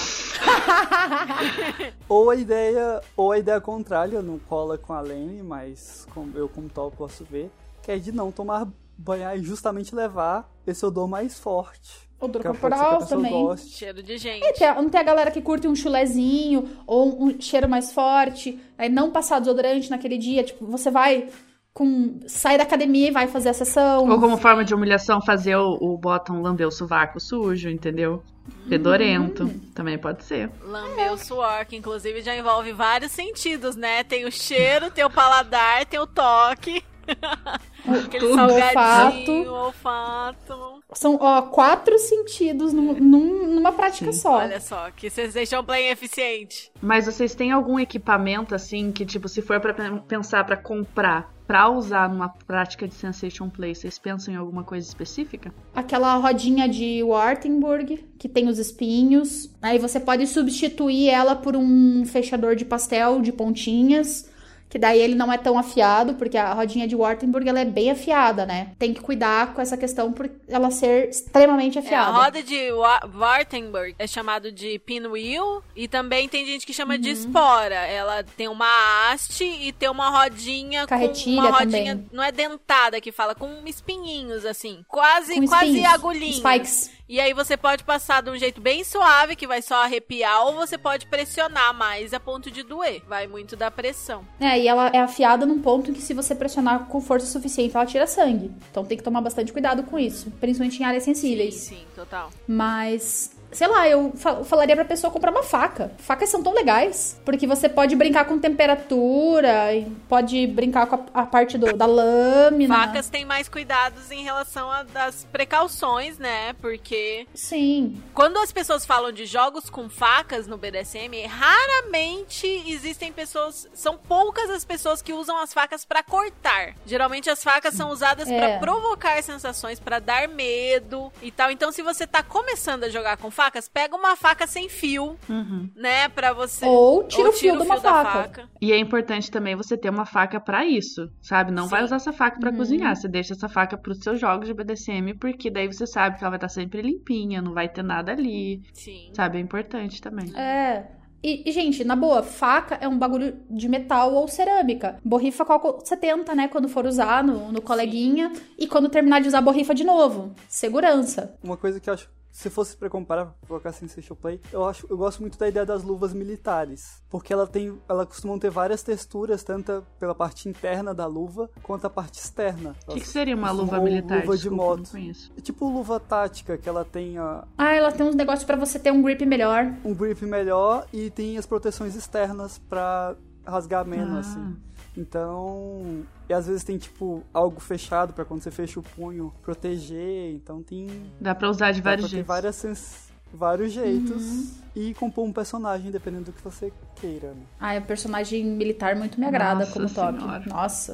Ou a ideia, ou a ideia contrária, não cola com a Lene, mas eu como tal posso ver, que é de não tomar banho e justamente levar esse odor mais forte. Odor a corporal também. goste. Cheiro de gente. É, tem não tem a galera que curte um chulezinho ou um cheiro mais forte, aí não passar desodorante naquele dia, tipo, você vai com sai da academia e vai fazer a sessão. Ou como forma de humilhação, fazer o, o bottom lamber o sovaco sujo, entendeu? Fedorento. Hum. Também pode ser. Lamber o suor, que inclusive já envolve vários sentidos, né? Tem o cheiro, tem o paladar, tem o toque. *laughs* Aquele Tudo. salgadinho, olfato. São, ó, quatro sentidos num- num- numa prática Sim. só. Olha só, que Sensation Play eficiente. Mas vocês têm algum equipamento assim que, tipo, se for pra pen- pensar pra comprar, pra usar numa prática de sensation play, vocês pensam em alguma coisa específica? Aquela rodinha de Wartenburg, que tem os espinhos. Aí você pode substituir ela por um fechador de pastel de pontinhas. Que daí ele não é tão afiado, porque a rodinha de Wartenburg ela é bem afiada, né? Tem que cuidar com essa questão por ela ser extremamente É, a afiada. roda de Wa- Wartenberg é chamado de pinwheel e também tem gente que chama Uhum. de espora. Ela tem uma haste e tem uma rodinha Carretilha com uma rodinha, também. não é dentada que fala, com espinhinhos assim, quase Com quase espinhos, agulhinhas. Spikes. E aí você pode passar de um jeito bem suave, que vai só arrepiar, ou você pode pressionar mais a ponto de doer. Vai muito da pressão. É, e ela é afiada num ponto em que se você pressionar com força suficiente, ela tira sangue. Então tem que tomar bastante cuidado com isso, principalmente em áreas sensíveis. Sim, sim, total. Mas, sei lá, eu fa- falaria pra pessoa comprar uma faca. Facas são tão legais, porque você pode brincar com temperatura, pode brincar com a, a parte do- da lâmina. Facas têm mais cuidados em relação das precauções, né? Porque Sim. quando as pessoas falam de jogos com facas no BDSM, raramente existem pessoas, são poucas as pessoas que usam as facas pra cortar. Geralmente as facas são usadas É. pra provocar sensações, pra dar medo e tal. Então se você tá começando a jogar com facas, pega uma faca sem fio, Uhum. né, Pra você Ou tira ou o fio de uma da faca. E é importante também você ter uma faca pra isso, sabe? Não vai Sim. usar essa faca pra Uhum. cozinhar. Você deixa essa faca pros seus jogos de BDSM, porque daí você sabe que ela vai estar sempre limpinha, não vai ter nada ali, Sim. sabe? É importante também. É. E, e, gente, na boa, faca é um bagulho de metal ou cerâmica. Borrifa qual 70, né? Quando for usar no, no coleguinha. E quando terminar de usar, borrifa de novo. Segurança. Uma coisa que eu acho, se fosse pra comparar, pra colocar Sensation Play, eu acho, eu gosto muito da ideia das luvas militares, porque ela tem, ela costumam ter várias texturas, tanto pela parte interna da luva quanto a parte externa. O que, que seria uma luva militar? Luva de Desculpa, não moto. É tipo luva tática, que ela tem a, Ah, ela tem uns negócios pra você ter um grip melhor. um grip melhor e tem as proteções externas pra rasgar menos, Ah. assim. Então, e às vezes tem tipo algo fechado pra quando você fecha o punho proteger, então tem Dá pra usar de vários jeitos. várias sens- vários jeitos Uhum. e compor um personagem dependendo do que você queira. Né? Ah, o personagem militar muito me agrada Nossa como toque. Senhora. Nossa.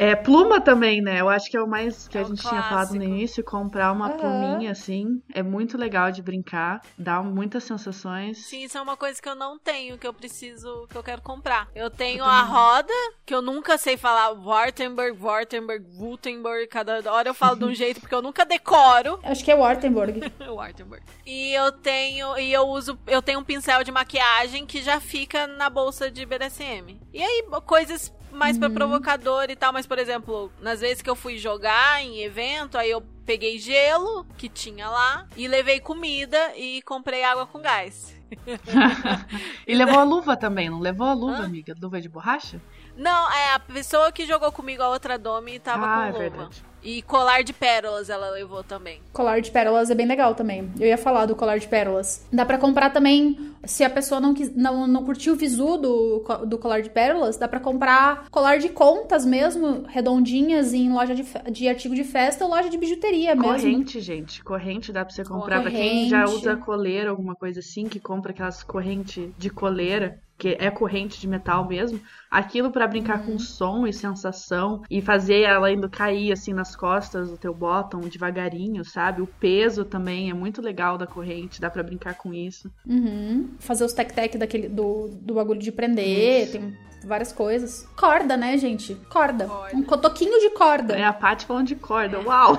É, pluma também, né? Eu acho que é o mais que É a gente tinha falado no início, comprar uma Aham. pluminha assim, é muito legal de brincar, dá muitas sensações. Sim, isso é uma coisa que eu não tenho, que eu preciso, que eu quero comprar. Eu tenho a roda, que eu nunca sei falar Wartenberg, Wartenberg, Gutenberg, cada hora eu falo de um *laughs* jeito, porque eu nunca decoro. Acho que é Wartenburg. *laughs* Wartenberg. E eu tenho, e eu uso, eu tenho um pincel de maquiagem que já fica na bolsa de BDSM. E aí, coisas mais Uhum. pra provocador e tal, mas por exemplo, nas vezes que eu fui jogar em evento, aí eu peguei gelo que tinha lá e levei comida e comprei água com gás. *laughs* E levou a luva também, não levou a luva, Hã? amiga? Luva de borracha? Não, é a pessoa que jogou comigo, a outra Domi, tava ah, com é luva. verdade. E colar de pérolas ela levou também. Colar de pérolas é bem legal também. Eu ia falar do colar de pérolas. Dá pra comprar também, se a pessoa não, quis, não, não curtiu o visu do, do colar de pérolas, dá pra comprar colar de contas mesmo, redondinhas em loja de, de artigo de festa ou loja de bijuteria mesmo. Corrente, gente. Corrente dá pra você comprar. Pra quem Corrente. já usa coleira, alguma coisa assim, que compra aquelas correntes de coleira, que é corrente de metal mesmo. Aquilo pra brincar Uhum. com som e sensação e fazer ela indo cair assim nas costas do teu bottom devagarinho, sabe? O peso também é muito legal da corrente, dá pra brincar com isso. Uhum. Fazer os tec-tec daquele, do, do bagulho de prender, tem várias coisas. Corda, né, gente? Corda. Corda. Um cotoquinho de corda. É a Paty falando de corda. Uau!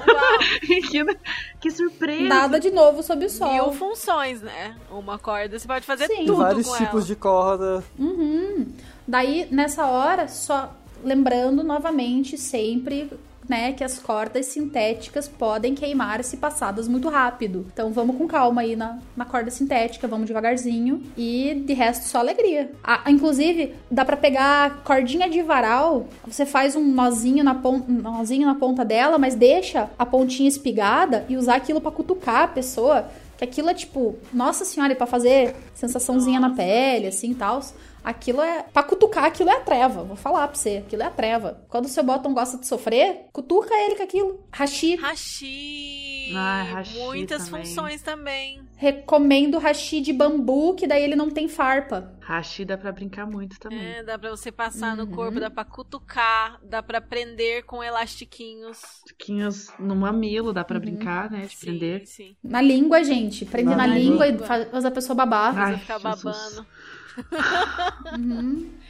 que, *laughs* que surpresa! Nada de novo sob o sol. Mil funções, né? Uma corda, você pode fazer Sim. Tudo vários com tipos ela. de corda. Uhum. Daí, nessa hora, só lembrando novamente sempre, né, que as cordas sintéticas podem queimar se passadas muito rápido. Então vamos com calma aí na, na corda sintética, vamos devagarzinho e de resto só alegria. Ah, inclusive, dá pra pegar cordinha de varal, você faz um nozinho na, pon um nozinho na ponta dela, mas deixa a pontinha espigada e usar aquilo pra cutucar a pessoa. Que aquilo é tipo, nossa senhora, e pra fazer sensaçãozinha na pele, assim e tal. Aquilo é. Pra cutucar, aquilo é a treva. Vou falar pra você. Aquilo é a treva. Quando o seu bottom gosta de sofrer, cutuca ele com aquilo. Hashi. Hashi. Ah, hashi Muitas também. funções também. Recomendo hashi de bambu, que daí ele não tem farpa. Hashi dá pra brincar muito também. É, dá pra você passar no Uhum. corpo, dá pra cutucar, dá pra prender com elastiquinhos. Tiquinhos no mamilo, dá pra Uhum. brincar, né? De Sim, prender. sim. Na língua, gente. Prende Na na, língua. língua. e faz faz a pessoa babar. Ai, Você ficar Jesus. babando. Uhum. *laughs*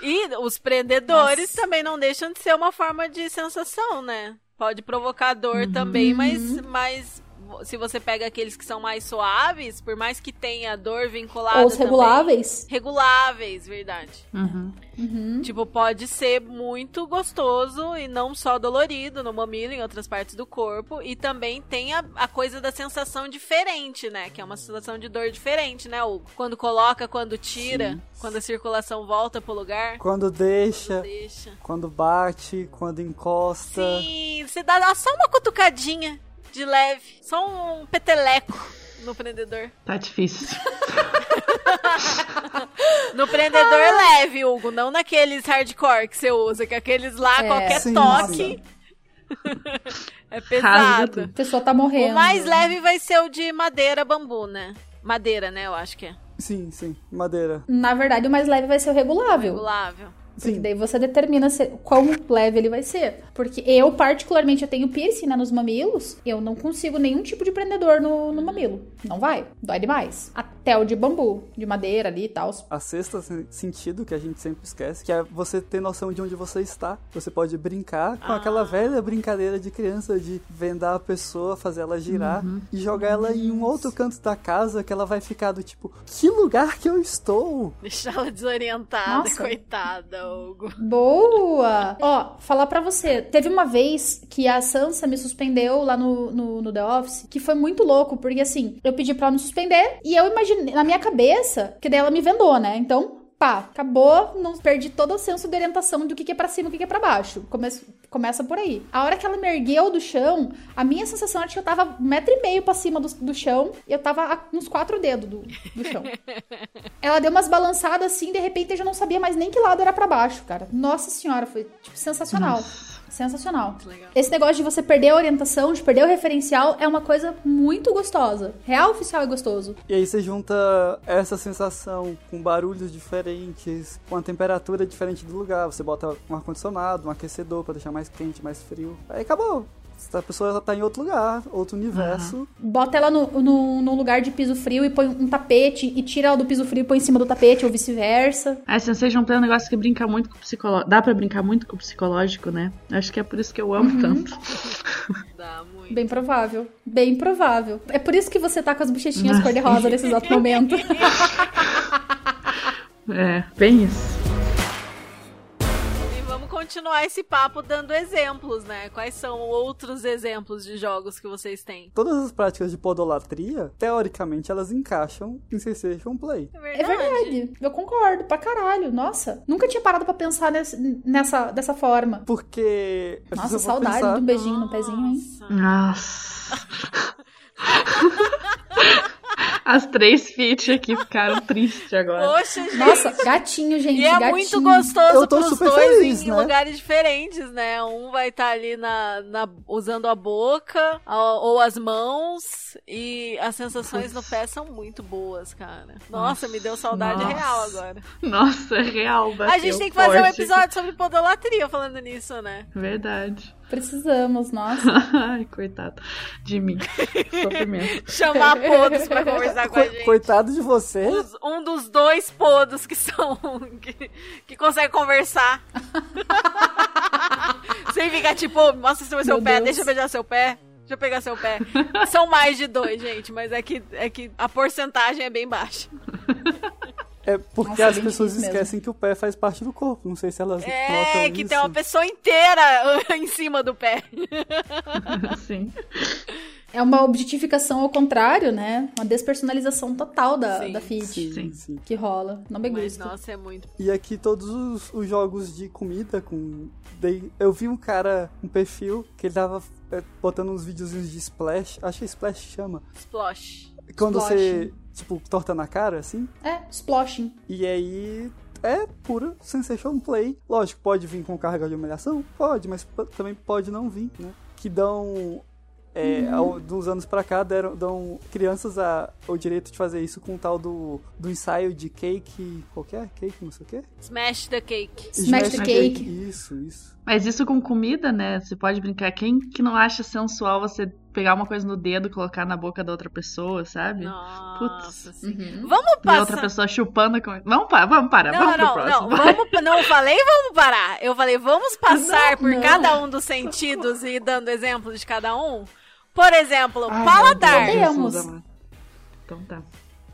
E os prendedores Nossa. também não deixam de ser uma forma de sensação, né? Pode provocar dor também, mas, Uhum. mas se você pega aqueles que são mais suaves, por mais que tenha dor vinculada Ou os também- reguláveis. reguláveis, verdade. Uhum. Uhum. Tipo, pode ser muito gostoso e não só dolorido no mamilo, em outras partes do corpo. E também tem a, a coisa da sensação diferente, né? Que é uma sensação de dor diferente, né, Hugo? Quando coloca, quando tira, quando a circulação volta pro lugar. Quando deixa, Deixa. quando bate, quando encosta. Sim, você dá só uma cutucadinha de leve, só um peteleco no prendedor. Tá difícil. *laughs* No prendedor leve, Hugo, não naqueles hardcore que você usa, que aqueles lá, É, qualquer sim, toque *laughs* é pesado. A pessoa tá morrendo. O mais leve vai ser o de madeira bambu, né? Madeira, né? Eu acho que é. Sim, sim, madeira. Na verdade, o mais leve vai ser o regulável. Regulável. Porque Sim. daí você determina se, quão leve ele vai ser. Porque eu, particularmente, eu tenho piercing né, nos mamilos. Eu não consigo nenhum tipo de prendedor no, no mamilo. Não vai. Dói demais. Até o de bambu, de madeira ali e tal. A sexta sen- sentido que a gente sempre esquece, que é você ter noção de onde você está. Você pode brincar com aquela velha brincadeira de criança de vendar a pessoa, fazer ela girar e jogar ela em um outro canto da casa que ela vai ficar do tipo, que lugar que eu estou? Deixar ela desorientada, Nossa. coitada, Boa! Ó, falar pra você. Teve uma vez que a Sansa me suspendeu lá no, no, no The Office, que foi muito louco, porque assim, eu pedi pra ela me suspender e eu imaginei, na minha cabeça, que daí ela me vendou, né? Então, pá, acabou, não perdi todo o senso de orientação do que, que é pra cima e o que, que é pra baixo. Começa, começa por aí. A hora que ela me ergueu do chão, a minha sensação era que eu tava um metro e meio pra cima do, do chão e eu tava a uns quatro dedos do, do chão. *laughs* Ela deu umas balançadas assim, de repente eu já não sabia mais nem que lado era pra baixo, cara. Nossa senhora, foi tipo sensacional. Sensacional. legal. Esse negócio de você perder a orientação, de perder o referencial, é uma coisa muito gostosa. Real oficial é gostoso. E aí você junta essa sensação com barulhos diferentes, com a temperatura diferente do lugar. Você bota um ar-condicionado, um aquecedor pra deixar mais quente, mais frio. Aí acabou. A pessoa tá em outro lugar, outro universo. Bota ela no, no, no lugar de piso frio e põe um tapete e tira ela do piso frio e põe em cima do tapete, ou vice-versa. A Sensei Juntei é um negócio que brinca muito com o psicológico. Dá pra brincar muito com o psicológico, né? Acho que é por isso que eu amo tanto. *laughs* Dá muito. Bem provável. Bem provável. É por isso que você tá com as bochechinhas cor-de-rosa nesse exato *laughs* momento. É, bem isso. Continuar esse papo dando exemplos, né? Quais são outros exemplos de jogos que vocês têm? Todas as práticas de podolatria, teoricamente, elas encaixam em Sensation Play. É É verdade. Eu concordo, pra caralho. Nossa, nunca tinha parado pra pensar nesse- nessa, dessa forma. Porque. Nossa, saudade pensar- um beijinho no pezinho, hein? Nossa. *laughs* *laughs* As três feat aqui ficaram tristes agora. Poxa, gente. Nossa, gatinho, gente. E é gatinho. muito gostoso Eu tô pros super dois feliz, em né? lugares diferentes, né? Um vai estar ali na, na- usando a boca a- ou as mãos e as sensações no pé são muito boas, cara. Nossa, me deu saudade Nossa. real agora. Nossa, é real. A gente tem que fazer um forte episódio sobre podolatria falando nisso, né? Verdade. Precisamos, nossa. *laughs* Ai, coitado de mim. Sofrimento. *laughs* Chamar podos pra conversar com a gente. Coitado de você. Os- um dos dois podos que são. *laughs* que, que consegue conversar. Sem ficar tipo, mostra seu, seu pé, Deus. deixa eu beijar seu pé. Deixa eu pegar seu pé. São mais de dois, gente, mas é que, é que a porcentagem é bem baixa. É porque Nossa, as pessoas esquecem que o pé faz parte do corpo. Não sei se elas É, que isso. tem uma pessoa inteira *laughs* em cima do pé. *laughs* Sim. É uma objetificação ao contrário, né? Uma despersonalização total da, Sim, da feed Sim, Sim. que rola. Não me Mas, gusta. nossa, é muito. E aqui todos os, os jogos de comida com. eu vi um cara, um perfil, que ele tava é, botando uns videozinhos de splash. Acho que splash chama. Splosh. Quando Splash. você, tipo, torta na cara, assim. É, sploshing. E aí é pura sensation play. Lógico, pode vir com carga de humilhação? Pode, mas também pode não vir, né? Que dão. É, ao- de uns anos pra cá, deram, dão crianças a, o direito de fazer isso com o tal do, do ensaio de cake. Qualquer? Cake, não sei o quê? Smash the cake. Smash the cake. Isso, isso. Mas isso com comida, né? Você pode brincar. Quem que não acha sensual você pegar uma coisa no dedo, colocar na boca da outra pessoa, sabe? Nossa, sim. Uhum. Vamos E a outra passar. pessoa chupando com. Vamos parar, vamos parar, Não, vamos pro não, próximo. não, vamos, não falei vamos parar. Eu falei vamos passar por não. cada um dos sentidos e dando exemplo de cada um. Por exemplo, Ai, paladar. meu Deus, Podemos. Então tá.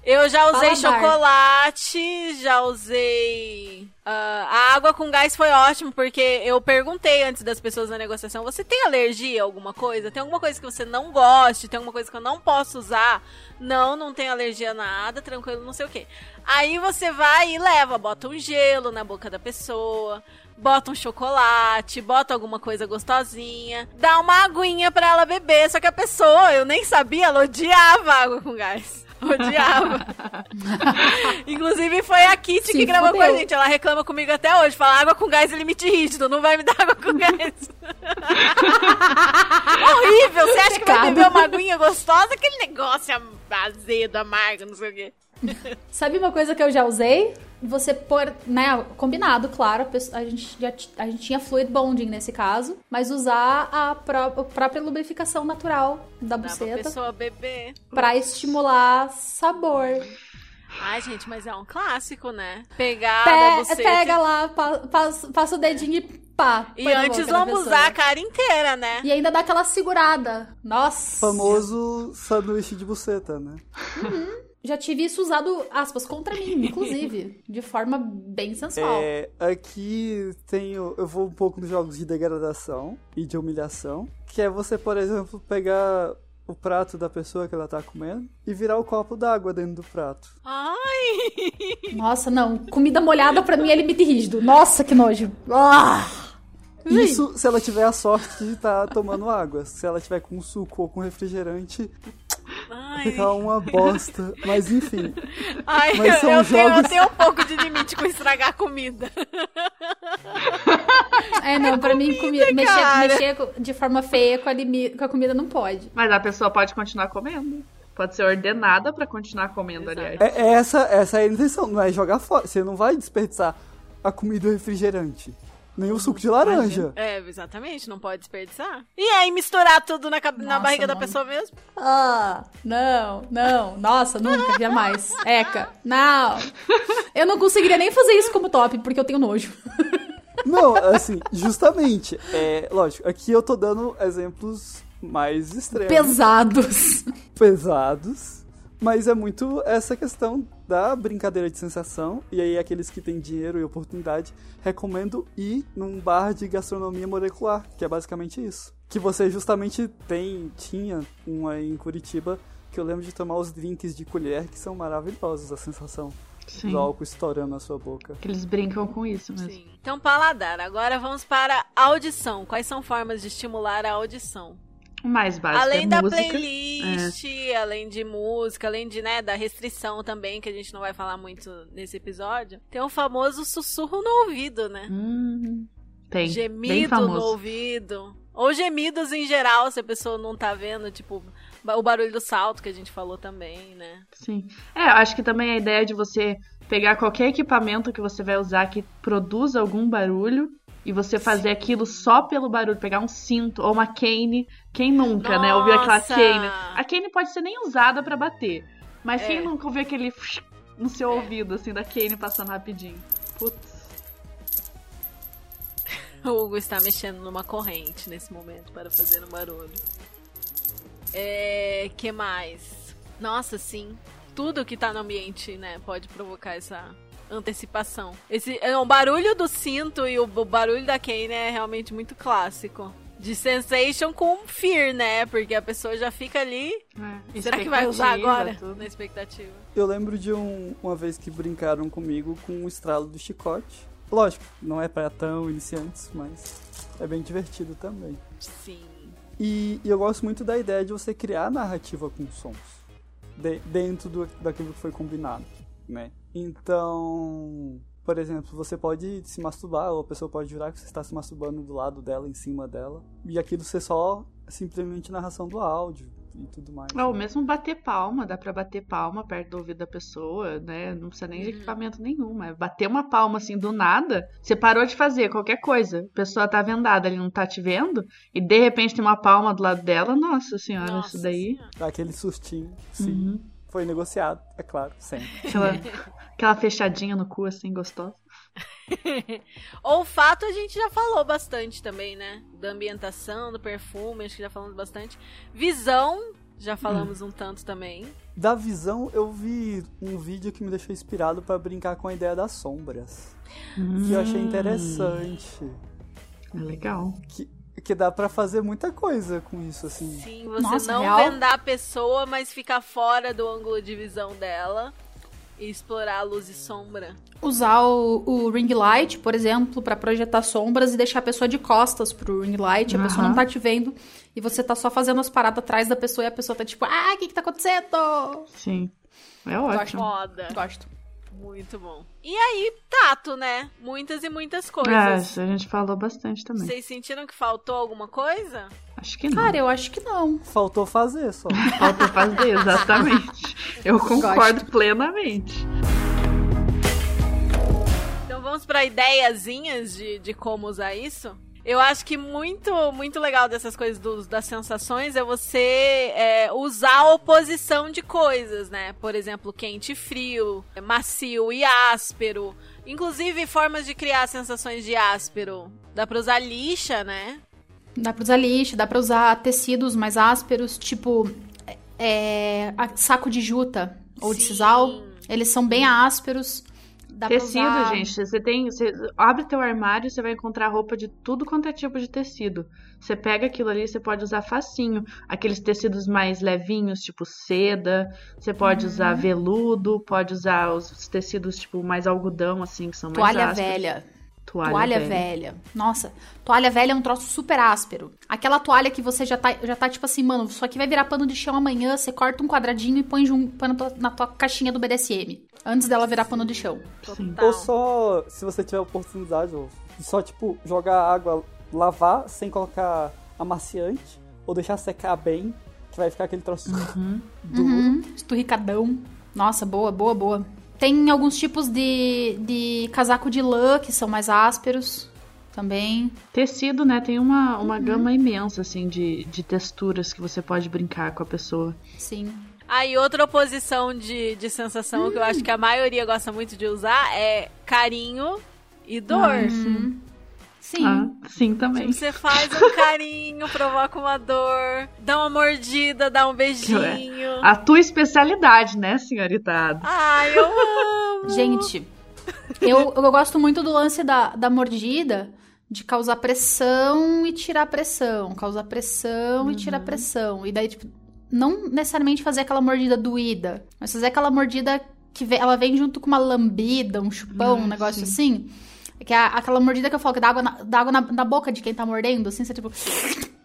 Eu já usei Paladar. chocolate, já usei. Ah, a água com gás foi ótimo, porque eu perguntei antes das pessoas na negociação: você tem alergia a alguma coisa? Tem alguma coisa que você não goste? Tem alguma coisa que eu não posso usar? Não, não tem alergia a nada, tranquilo, não sei o que. Aí você vai e leva, bota um gelo na boca da pessoa. Bota um chocolate, bota alguma coisa gostosinha, dá uma aguinha pra ela beber. Só que a pessoa, eu nem sabia, ela odiava água com gás. *laughs* Odiava. *laughs* Inclusive foi a Kitty Se que gravou com a gente. Ela reclama comigo até hoje. Fala água com gás é limite rígido, não vai me dar água com gás. *laughs* Horrível! Você acha que vai beber uma aguinha gostosa? Aquele negócio azedo, amargo, não sei o quê. Sabe uma coisa que eu já usei? Você pôr, né, combinado, claro, a, pessoa- a gente, já, a gente tinha fluid bonding nesse caso, mas usar a, pró- a própria lubrificação natural da Dá pra buceta pessoa beber. pra estimular sabor. Ai, gente, mas é um clássico, né? Pegar Pe- buceta pega lá, pa- passa, passa o dedinho e pá. e antes lambuzar a cara inteira, né? E ainda dá aquela segurada. Nossa. Famoso sanduíche de buceta, né? Já tive isso usado, aspas, contra mim, inclusive. *laughs* de forma bem sensual. É, aqui tenho. Eu vou um pouco nos jogos de degradação e de humilhação. Que é você, por exemplo, pegar o prato da pessoa que ela tá comendo e virar o copo d'água dentro do prato. Ai! *laughs* Nossa, não. Comida molhada pra mim é limite rígido. Nossa, que nojo. Ah! Isso se ela tiver a sorte de estar tomando água. Se ela tiver com suco ou com refrigerante, Ai, fica uma bosta. Mas enfim. Ai Mas eu, são eu tenho, eu jogos- tenho um pouco de limite com estragar comida. É, não, pra mim comi- mexer, mexer de forma feia com a, limi- com a comida não pode. Mas a pessoa pode continuar comendo. Pode ser ordenada pra continuar comendo, Exato. aliás. É, é essa, essa é a intenção, não é jogar fora. Você não vai desperdiçar a comida e o refrigerante. Nem o suco de laranja. É, exatamente, não pode desperdiçar. E aí misturar tudo na, cab- na Nossa, barriga da pessoa mesmo? Ah, não, não. Nossa, nunca, jamais. Eca, não. Eu não conseguiria nem fazer isso como top, porque eu tenho nojo. Não, assim, justamente. É, lógico, aqui eu tô dando exemplos mais extremos. Pesados. pesados. Mas é muito essa questão da brincadeira de sensação, e aí aqueles que têm dinheiro e oportunidade, recomendo ir num bar de gastronomia molecular, que é basicamente isso. Que você justamente tem, tinha um aí em Curitiba, que eu lembro de tomar os drinks de colher, que são maravilhosos, a sensação Sim. do álcool estourando na sua boca. Que eles brincam com isso mesmo. Sim. Então, paladar. Agora vamos para a audição. Quais são formas de estimular a audição? O mais básico além é da música. playlist, além de música, além de, né, da restrição também, que a gente não vai falar muito nesse episódio, tem o famoso sussurro no ouvido, né? Hum, tem. Gemido no ouvido. Ou gemidos em geral, se a pessoa não tá vendo, tipo, o barulho do salto que a gente falou também, né? Sim. É, eu acho que também a ideia de você pegar qualquer equipamento que você vai usar que produza algum barulho e você fazer aquilo só pelo barulho, pegar um cinto ou uma cane. Quem nunca, né? Ouviu aquela Nossa! cane? A cane pode ser nem usada pra bater, mas É. quem nunca ouviu aquele no seu ouvido, assim, da cane passando rapidinho? Putz. *laughs* O Hugo está mexendo numa corrente nesse momento para fazer um barulho. É. que mais? Nossa, sim. Tudo que tá no ambiente, né, pode provocar essa antecipação. Esse, é, o barulho do cinto e o, o barulho da Kane é realmente muito clássico. De sensation com fear, né? Porque a pessoa já fica ali. É, Será que vai usar expectativa, agora? tudo. Na expectativa. Eu lembro de um, uma vez que brincaram comigo com o estralo do chicote. Lógico, não é para tão iniciantes, mas é bem divertido também. Sim. E, e eu gosto muito da ideia de você criar narrativa com sons de- dentro do, daquilo que foi combinado, né? Então, por exemplo, você pode se masturbar ou a pessoa pode jurar que você está se masturbando do lado dela, em cima dela, e aquilo ser só simplesmente narração do áudio e tudo mais. Ou né? mesmo bater palma, dá pra bater palma perto do ouvido da pessoa, né? Não precisa nem de Uhum. equipamento nenhum, mas bater uma palma assim do nada, você parou de fazer qualquer coisa, a pessoa tá vendada, ele não tá te vendo, e de repente tem uma palma do lado dela, nossa senhora, Nossa isso daí. Senhora. Dá aquele sustinho, sim. Uhum. Foi negociado, é claro, sempre. Aquela, aquela fechadinha no cu assim, gostosa. *laughs* Olfato a gente já falou bastante também, né? Da ambientação, do perfume, acho que já falamos bastante. Visão, já falamos um tanto também. Da visão, eu vi um vídeo que me deixou inspirado para brincar com a ideia das sombras. Que eu achei interessante. É legal. Que, que dá pra fazer muita coisa com isso, assim. Sim, você Nossa, não real? vendar a pessoa, mas ficar fora do ângulo de visão dela e explorar a luz e sombra. Usar o, o ring light, por exemplo, pra projetar sombras e deixar a pessoa de costas pro ring light, a pessoa não tá te vendo e você tá só fazendo as paradas atrás da pessoa e a pessoa tá tipo, ah, o que que tá acontecendo? Sim. É Gosto. ótimo. Foda. Gosto. Muito bom. E aí, tato, né? Muitas e muitas É, coisas. isso a gente falou bastante também. Vocês sentiram que faltou alguma coisa? Acho que não. Cara, eu acho que não. Faltou fazer só. *laughs* Falta fazer, exatamente. Eu concordo plenamente. Então vamos para ideiazinhas de, de como usar isso? Eu acho que muito, muito legal dessas coisas dos, das sensações é você é, usar a oposição de coisas, né? Por exemplo, quente e frio, macio e áspero. Inclusive, formas de criar sensações de áspero. Dá pra usar lixa, né? Dá pra usar lixo, dá pra usar tecidos mais ásperos, tipo é, saco de juta ou de Sim. sisal. Eles são bem ásperos. Dá tecido, usar... gente. Você tem. Você abre teu armário, você vai encontrar roupa de tudo quanto é tipo de tecido. Você pega aquilo ali, você pode usar facinho. Aqueles tecidos mais levinhos, tipo seda. Você pode Uhum. usar veludo, pode usar os os tecidos, tipo, mais algodão, assim, que são mais Toalha ásperos. velha. Toalha, Toalha, velha. velha. Nossa, toalha velha é um troço super áspero. Aquela toalha que você já tá, já tá tipo assim, mano, isso aqui vai virar pano de chão amanhã, você corta um quadradinho e põe jun- põe na tua, na tua caixinha do BDSM. Antes dela virar pano de chão. Sim. Total. Ou só, se você tiver oportunidade, ou só, tipo, jogar água, lavar sem colocar amaciante, ou deixar secar bem, que vai ficar aquele troço duro. Uhum, esturricadão. Nossa, boa, boa, boa. Tem alguns tipos de, de casaco de lã que são mais ásperos também. Tecido, né? Tem uma, uma Uhum. gama imensa, assim, de, de texturas que você pode brincar com a pessoa. Sim. Aí, outra oposição de, de sensação que eu acho que a maioria gosta muito de usar é carinho e dor. Ah, sim. Sim. Ah, sim, também. Tipo, você faz um carinho, provoca uma dor, dá uma mordida, dá um beijinho. A tua especialidade, né, senhorita? Ai, eu amo. Gente, eu, eu gosto muito do lance da, da mordida de causar pressão e tirar pressão, causar pressão e tirar pressão. E daí, tipo, não necessariamente fazer aquela mordida doída, mas fazer aquela mordida que vem- ela vem junto com uma lambida, um chupão, um Ah, negócio sim. assim. Que é aquela mordida que eu falo, que dá água, na, dá água na, na boca de quem tá mordendo, assim, você tipo.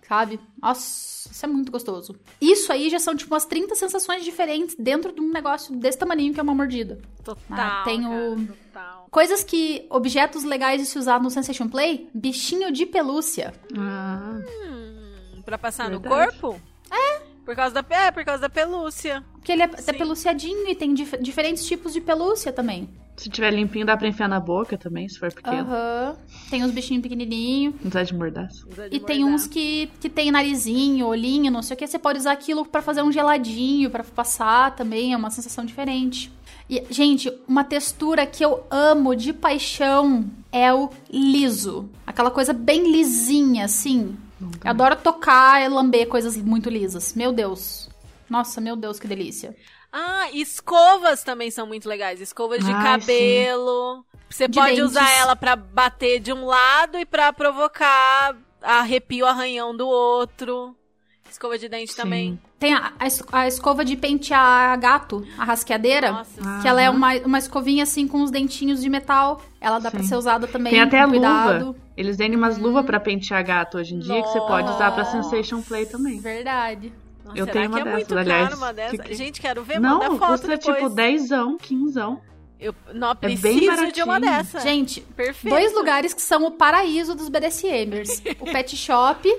Sabe? Nossa, isso é muito gostoso. Isso aí já são, tipo, umas 30 sensações diferentes dentro de um negócio desse tamaninho que é uma mordida. Total. Ah, tem o- total. Coisas que. Objetos legais de se usar no Sensation Play: bichinho de pelúcia. Ah, Hum, pra passar no Verdade. corpo? É. Por causa da, é, por causa da pelúcia. Porque ele é, é Sim. peluciadinho e tem dif- diferentes tipos de pelúcia também. se tiver limpinho, dá pra enfiar na boca também, se for pequeno. Aham. Tem os bichinhos pequenininhos. Não precisa de mordaço. Usa de E tem uns que, que tem narizinho, olhinho, não sei o que. Você pode usar aquilo pra fazer um geladinho, pra passar também. É uma sensação diferente. E, gente, uma textura que eu amo de paixão é o liso. Aquela coisa bem lisinha, assim. Eu adoro tocar e lamber coisas muito lisas. Meu Deus. Nossa, meu Deus, que delícia. Ah, escovas também são muito legais. Escovas de Ai, cabelo. Você De pode dentes. usar ela pra bater de um lado e pra provocar arrepio, arranhão do outro. Escova de dente Sim. também. Tem a, a es- a escova de pentear gato, a rasqueadeira. Nossa, Ah. Que ela é uma, uma escovinha assim com os dentinhos de metal. Ela dá pra Sim. ser usada também. Tem até com a cuidado. luva. Eles vendem umas luvas pra pentear gato hoje em dia que você pode usar pra Nossa. Sensation Play também. Verdade. Nossa, Eu será tenho uma que é dessas, muito aliás. caro uma dessa? Que que- Gente, quero ver, manda Não, foto custa depois. tipo dezão, quinzão. Eu não bem preciso de uma baratinho. dessa. Gente, Perfeito. dois lugares que são o paraíso dos BDSMers. o *laughs* Pet Shop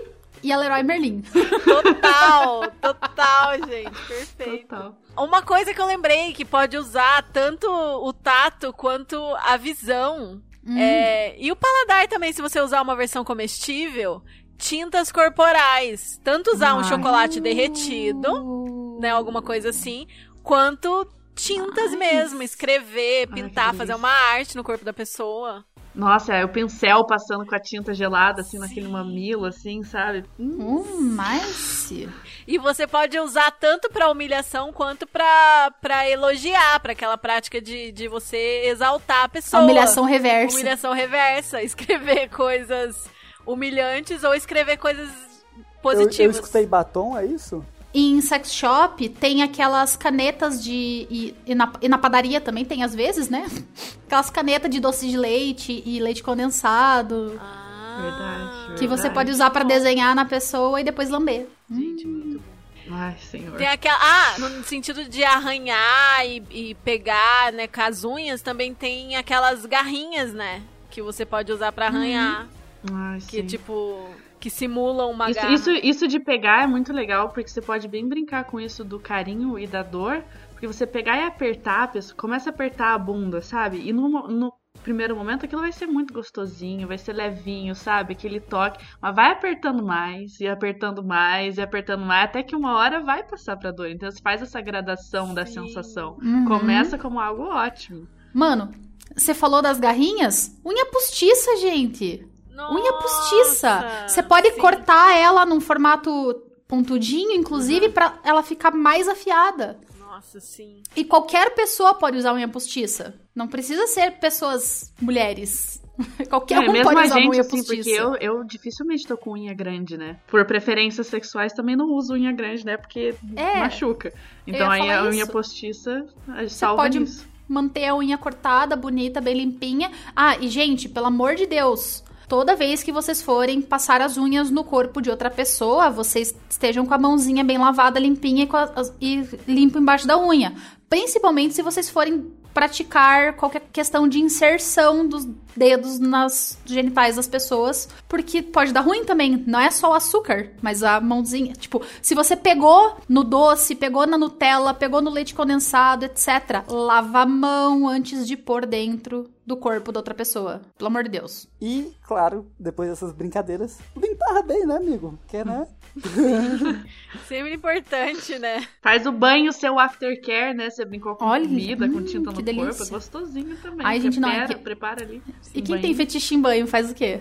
e a Leroy Merlin. Total, *laughs* total, gente. Perfeito. Total. Uma coisa que eu lembrei que pode usar tanto o tato quanto a visão. Hum. é, e o paladar também, se você usar uma versão comestível. Tintas corporais. Tanto usar um Ai. chocolate derretido, né? Alguma coisa assim. Quanto tintas mesmo. Escrever, pintar, delícia. fazer uma arte no corpo da pessoa. Nossa, é o pincel passando com a tinta gelada, assim, naquele mamilo, assim, sabe? Hum, Hum, nice. E você pode usar tanto pra humilhação quanto pra, pra elogiar, pra aquela prática de, de você exaltar a A pessoa. humilhação reversa. Humilhação reversa. *laughs* Escrever coisas humilhantes ou escrever coisas Eu, positivas. eu escutei batom, é isso? Em sex shop tem aquelas canetas de. E, e na, e na padaria também tem às vezes, né? *laughs* Aquelas canetas de doce de leite e leite condensado. Ah, Verdade, Que você pode usar pra desenhar na pessoa e depois lamber. Gente, muito bom. Ai, senhor. Tem aquela. Ah, no sentido de arranhar e, e pegar, né, com as unhas, também tem aquelas garrinhas, né? Que você pode usar pra arranhar. Ai, Que, sim. tipo, que simulam uma Isso, garra. isso, isso de pegar é muito legal, porque você pode bem brincar com isso do carinho e da dor. Porque você pegar e apertar, a pessoa começa a apertar a bunda, sabe? E no, no primeiro momento aquilo vai ser muito gostosinho, vai ser levinho, sabe? Aquele toque. Mas vai apertando mais, e apertando mais, e apertando mais, até que uma hora vai passar pra dor. Então você faz essa gradação da Sim. sensação. Uhum. Começa como algo ótimo. Mano, você falou das garrinhas? Unha postiça, gente. Unha postiça. Você pode sim. cortar ela num formato pontudinho, inclusive, pra ela ficar mais afiada. Nossa, sim. E qualquer pessoa pode usar unha postiça. Não precisa ser pessoas mulheres. *laughs* qualquer É, um mesmo pode a usar gente, unha assim, postiça. porque eu, eu dificilmente tô com unha grande, né? Por preferências sexuais também não uso unha grande, né? Porque É. machuca. Então aí a unha isso. postiça a gente salva pode- nisso. manter a unha cortada, bonita, bem limpinha. Ah, e gente, pelo amor de Deus, toda vez que vocês forem passar as unhas no corpo de outra pessoa, vocês estejam com a mãozinha bem lavada, limpinha e, as- e limpo embaixo da unha. Principalmente se vocês forem praticar qualquer questão de inserção dos dedos nas genitais das pessoas, porque pode dar ruim também. Não é só o açúcar, mas a mãozinha. Tipo, se você pegou no doce, pegou na Nutella, pegou no leite condensado, etc., lava a mão antes de pôr dentro do corpo da outra pessoa. Pelo amor de Deus. E, claro, depois dessas brincadeiras, limpar bem, né, amigo? Porque, né? *laughs* Sempre importante, né? Faz o banho, seu aftercare, né? Você brincou com Olha, comida, com hum, tinta que no delícia. corpo. É gostosinho também. Ai, gente, não, é que- prepara ali. E quem banho. tem fetiche em banho faz o quê?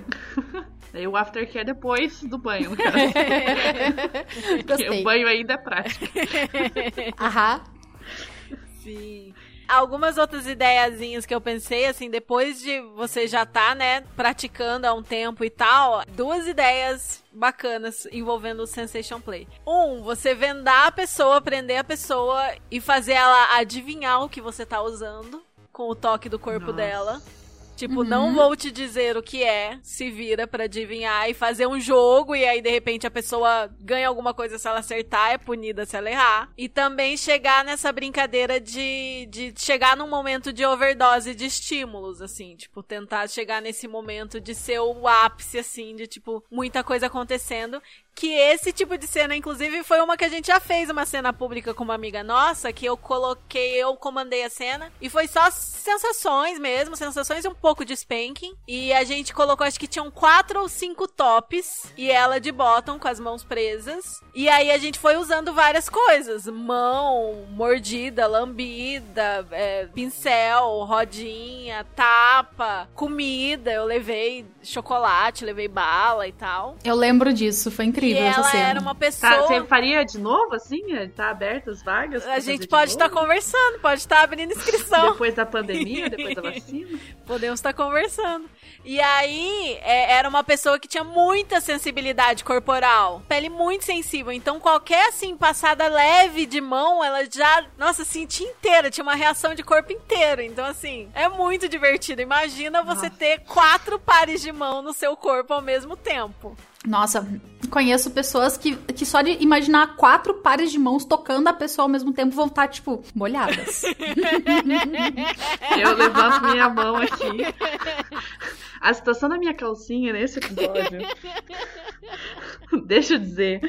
Aí *laughs* o aftercare depois do banho. *laughs* Porque o banho ainda é prático. *laughs* Aham. Sim. Algumas outras ideiazinhas que eu pensei, assim, depois de você já tá, né, praticando há um tempo e tal, duas ideias bacanas envolvendo o Sensation Play. Um, você vendar a pessoa, prender a pessoa e fazer ela adivinhar o que você tá usando com o toque do corpo Nossa. dela. Tipo, não vou te dizer o que é, se vira pra adivinhar e fazer um jogo, e aí de repente a pessoa ganha alguma coisa se ela acertar, é punida se ela errar. E também chegar nessa brincadeira de, de chegar num momento de overdose de estímulos, assim, tipo, tentar chegar nesse momento de ser o ápice, assim, de tipo, muita coisa acontecendo. Que esse tipo de cena, inclusive, foi uma que a gente já fez uma cena pública com uma amiga nossa, que eu coloquei, eu comandei a cena, e foi só sensações mesmo, sensações e um pouco de spanking. E a gente colocou, acho que tinham quatro ou cinco tops, e ela de bottom com as mãos presas. E aí a gente foi usando várias coisas: mão, mordida, lambida, é, pincel, rodinha, tapa, comida. Eu levei chocolate, levei bala e tal. Eu lembro disso, foi E incrível essa ela cena. era uma Tá, pessoa. você faria de novo, assim? Tá aberto as vagas? A gente de pode estar novo? conversando, pode estar abrindo inscrição. Depois da pandemia, depois da vacina? *laughs* Podemos estar conversando. E aí, é, era uma pessoa que tinha muita sensibilidade corporal. Pele muito sensível. Então, qualquer, assim, passada leve de mão, ela já, nossa, sentia inteira. Tinha uma reação de corpo inteiro. Então, assim, é muito divertido. Imagina você ter quatro pares de mão no seu corpo ao mesmo tempo. Nossa, conheço pessoas que, que só de imaginar quatro pares de mãos tocando a pessoa ao mesmo tempo vão estar, tipo, molhadas. Eu levanto minha mão aqui. A situação da minha calcinha nesse episódio. Deixa eu dizer.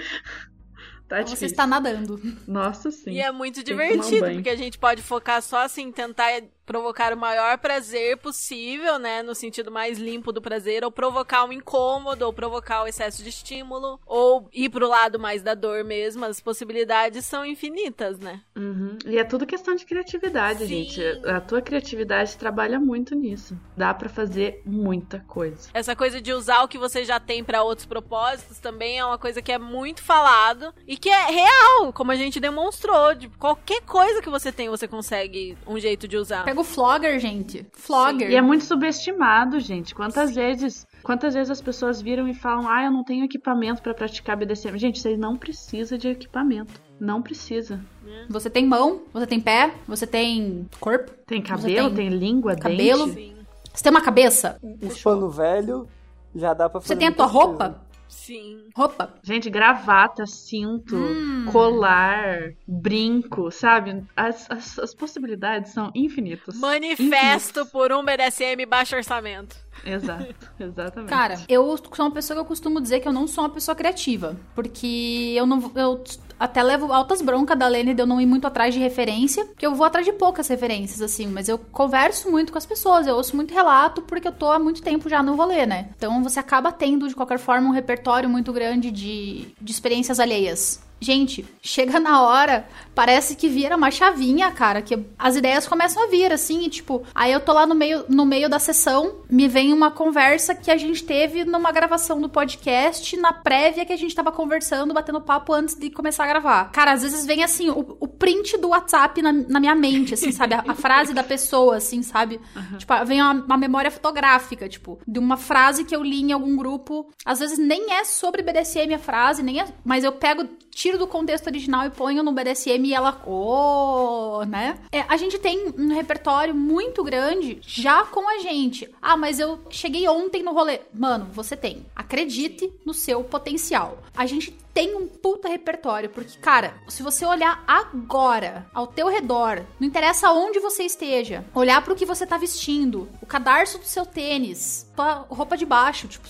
Tá Você difícil. está nadando. Nossa, sim. E é muito um divertido, porque a gente pode focar só assim, tentar provocar o maior prazer possível, né? No sentido mais limpo do prazer, ou provocar um incômodo, ou provocar o excesso de estímulo, ou ir pro lado mais da dor mesmo. As possibilidades são infinitas, né? Uhum. E é tudo questão de criatividade, Sim. gente. A tua criatividade trabalha muito nisso. Dá pra fazer muita coisa. Essa coisa de usar o que você já tem pra outros propósitos também é uma coisa que é muito falado e que é real, como a gente demonstrou. De qualquer coisa que você tem, você consegue um jeito de usar. Pega o Flogger, gente. Flogger. E é muito subestimado, gente. Quantas vezes, quantas vezes as pessoas viram e falam: "Ah, eu não tenho equipamento pra praticar BDSM". Gente, vocês não precisa de equipamento. Não precisa. Você tem mão, você tem pé, você tem corpo, Tem cabelo, tem tem, língua, cabelo. dente. Sim. você tem uma cabeça, Uns pano velho, já dá pra fazer. você tem a tua coisa. roupa, Sim. roupa. Gente, gravata, cinto, Hum. colar, brinco, sabe? As, as, as possibilidades são infinitas. Manifesto Infinitas. por um BDSM baixo orçamento. Exato, *laughs* exatamente. Cara, eu sou uma pessoa que eu costumo dizer que eu não sou uma pessoa criativa. Porque eu não. Eu até levo altas broncas da Lene de eu não ir muito atrás de referência. Porque eu vou atrás de poucas referências, assim. Mas eu converso muito com as pessoas. Eu ouço muito relato porque eu tô há muito tempo já no rolê, né? Então você acaba tendo, de qualquer forma, um repertório muito grande de, de experiências alheias. Gente, chega na hora, parece que vira uma chavinha, cara, que as ideias começam a vir, assim, e tipo, aí eu tô lá no meio, no meio da sessão, me vem uma conversa que a gente teve numa gravação do podcast, na prévia que a gente tava conversando, batendo papo antes de começar a gravar. Cara, às vezes vem assim, o, o print do WhatsApp na, na minha mente, assim, sabe? A, a frase da pessoa, assim, sabe? Tipo, vem uma, uma memória fotográfica, tipo, de uma frase que eu li em algum grupo. Às vezes nem é sobre BDSM a frase, nem é, mas eu pego, tiro do contexto original e ponho no BDSM e ela, oh, né? É, a gente tem um repertório muito grande já com a gente. Ah, mas eu cheguei ontem no rolê. Mano, você tem. Acredite no seu potencial. A gente tem um puta repertório, porque, cara, se você olhar agora ao teu redor, não interessa onde você esteja, olhar pro que você tá vestindo, o cadarço do seu tênis, tua roupa de baixo, tipo,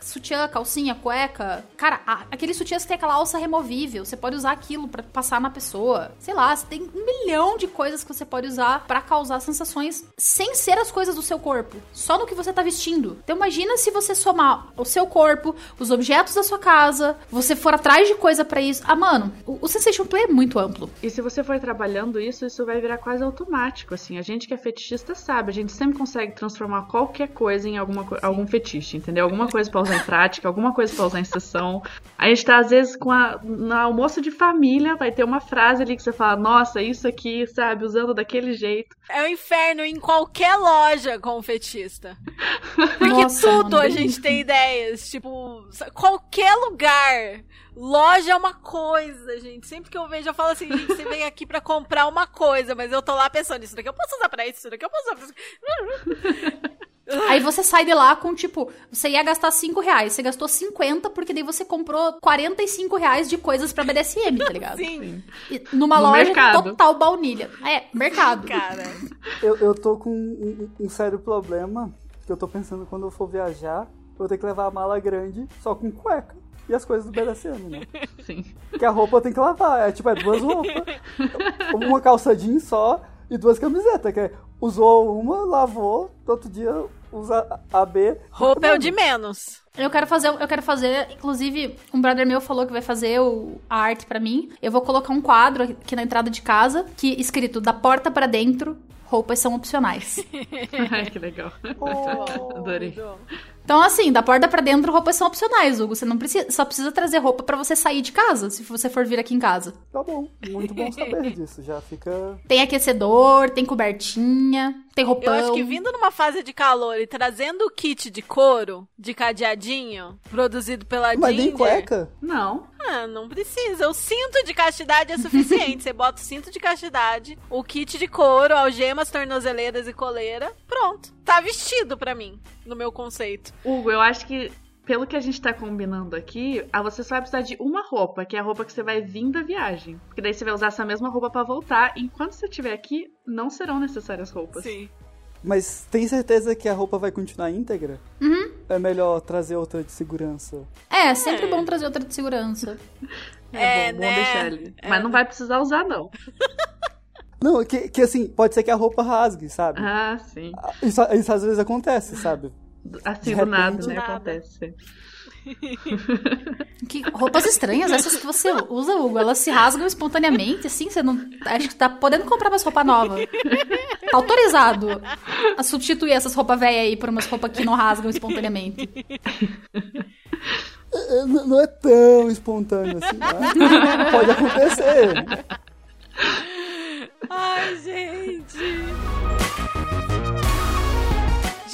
sutiã, calcinha, cueca. Cara, aquele sutiã você tem aquela alça removível, você pode usar aquilo pra passar na pessoa. Sei lá, você tem um milhão de coisas que você pode usar pra causar sensações sem ser as coisas do seu corpo, só no que você tá vestindo. Então imagina se você somar o seu corpo, os objetos da sua casa, você for atrás de coisa pra isso. Ah, mano, o, o Sensation Play é muito amplo. E se você for trabalhando isso, isso vai virar quase automático, assim. A gente que é fetichista sabe, a gente sempre consegue transformar qualquer coisa em alguma algum fetiche, entendeu? Alguma coisa pra usar em prática, alguma coisa pra usar em sessão. A gente tá, às vezes, com a, no almoço de família, vai ter uma frase ali que você fala, nossa, isso aqui, sabe, usando daquele jeito. É o inferno em qualquer loja com fetista. Porque Nossa, tudo a gente tem ideias. Tipo, qualquer lugar. Loja é uma coisa, gente. Sempre que eu vejo, eu falo assim, gente, você vem aqui pra comprar uma coisa, mas eu tô lá pensando, isso daqui eu posso usar pra isso, isso daqui eu posso usar pra isso. Aí você sai de lá com, tipo, você ia gastar 5 reais, você gastou 50 porque daí você comprou 45 reais de coisas pra BDSM, tá ligado? Sim, E numa No loja mercado. total baunilha. É, mercado. cara. Eu, eu tô com um, um sério problema que eu tô pensando quando eu for viajar, eu vou ter que levar a mala grande só com cueca. E as coisas do BDSM, né? Sim. Porque a roupa eu tenho que lavar. É tipo, é duas roupas. *laughs* Uma calça jeans só e duas camisetas. Que é, usou uma, lavou, outro dia usa a B. Roupa é o de menos. Eu quero fazer, eu quero fazer, inclusive, um brother meu falou que vai fazer o, a arte pra mim. Eu vou colocar um quadro aqui na entrada de casa que escrito da porta pra dentro, roupas são opcionais. *laughs* Ai, que legal. *laughs* Adorei. Então, assim, da porta pra dentro, roupas são opcionais, Hugo. Você não precisa, só precisa trazer roupa pra você sair de casa, se você for vir aqui em casa. Tá bom, muito bom saber disso. Já fica. Tem aquecedor, tem cobertinha, tem roupão. Eu acho que vindo numa fase de calor e trazendo o kit de couro, de cadeadinho, produzido pela Mas nem Ginger... cueca? Não. Ah, não precisa. O cinto de castidade é suficiente. Você bota o cinto de castidade, o kit de couro, algemas, tornozeleiras e coleira. Pronto. Tá vestido pra mim, no meu conceito. Hugo, eu acho que pelo que a gente tá combinando aqui, ah, você só vai precisar de uma roupa, que é a roupa que você vai vir da viagem. Porque daí você vai usar essa mesma roupa pra voltar. Enquanto você estiver aqui, não serão necessárias roupas. Sim. Mas tem certeza que a roupa vai continuar íntegra? Uhum. É melhor trazer outra de segurança. É, sempre bom trazer outra de segurança. É, É, bom, né? bom deixar ali. Mas não vai precisar usar, não. *laughs* Não, que, que assim, pode ser que a roupa rasgue, sabe? Ah, sim. Isso, isso às vezes acontece, sabe? Assim, do nada, né? Nada. Acontece. *laughs* Que roupas estranhas essas que você usa, Hugo. Elas se rasgam espontaneamente, assim. Você não. Acho que tá podendo comprar umas roupas novas. Tá autorizado a substituir essas roupas velhas aí por umas roupas que não rasgam espontaneamente. É, n- Não é tão espontâneo assim, né? *laughs* Pode acontecer. Ai, gente.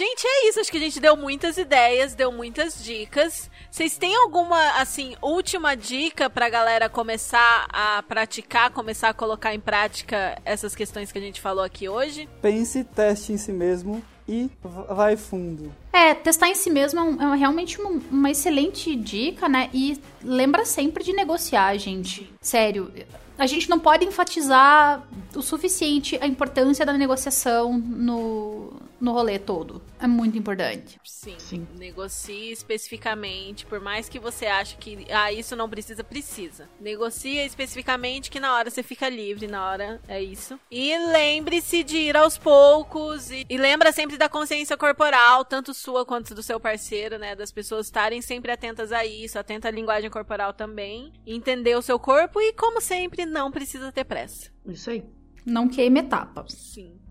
Gente, é isso. Acho que a gente deu muitas ideias, deu muitas dicas. Vocês têm alguma, assim, última dica pra galera começar a praticar, começar a colocar em prática essas questões que a gente falou aqui hoje? Pense, teste em si mesmo e vai fundo. É, testar em si mesmo é, um- é realmente uma, uma excelente dica, né? E lembra sempre de negociar, gente. Sério. A gente não pode enfatizar o suficiente a importância da negociação no, no rolê todo. É muito importante. Sim. Sim. Negocie especificamente, por mais que você ache que ah, isso não precisa, precisa. Negocia especificamente que na hora você fica livre, na hora é isso. E lembre-se de ir aos poucos e, e lembra sempre da consciência corporal, tanto sua quanto do seu parceiro, né, das pessoas estarem sempre atentas a isso, atenta à linguagem corporal também, entender o seu corpo e como sempre não precisa ter pressa. Isso aí. Não queime etapa. Sim.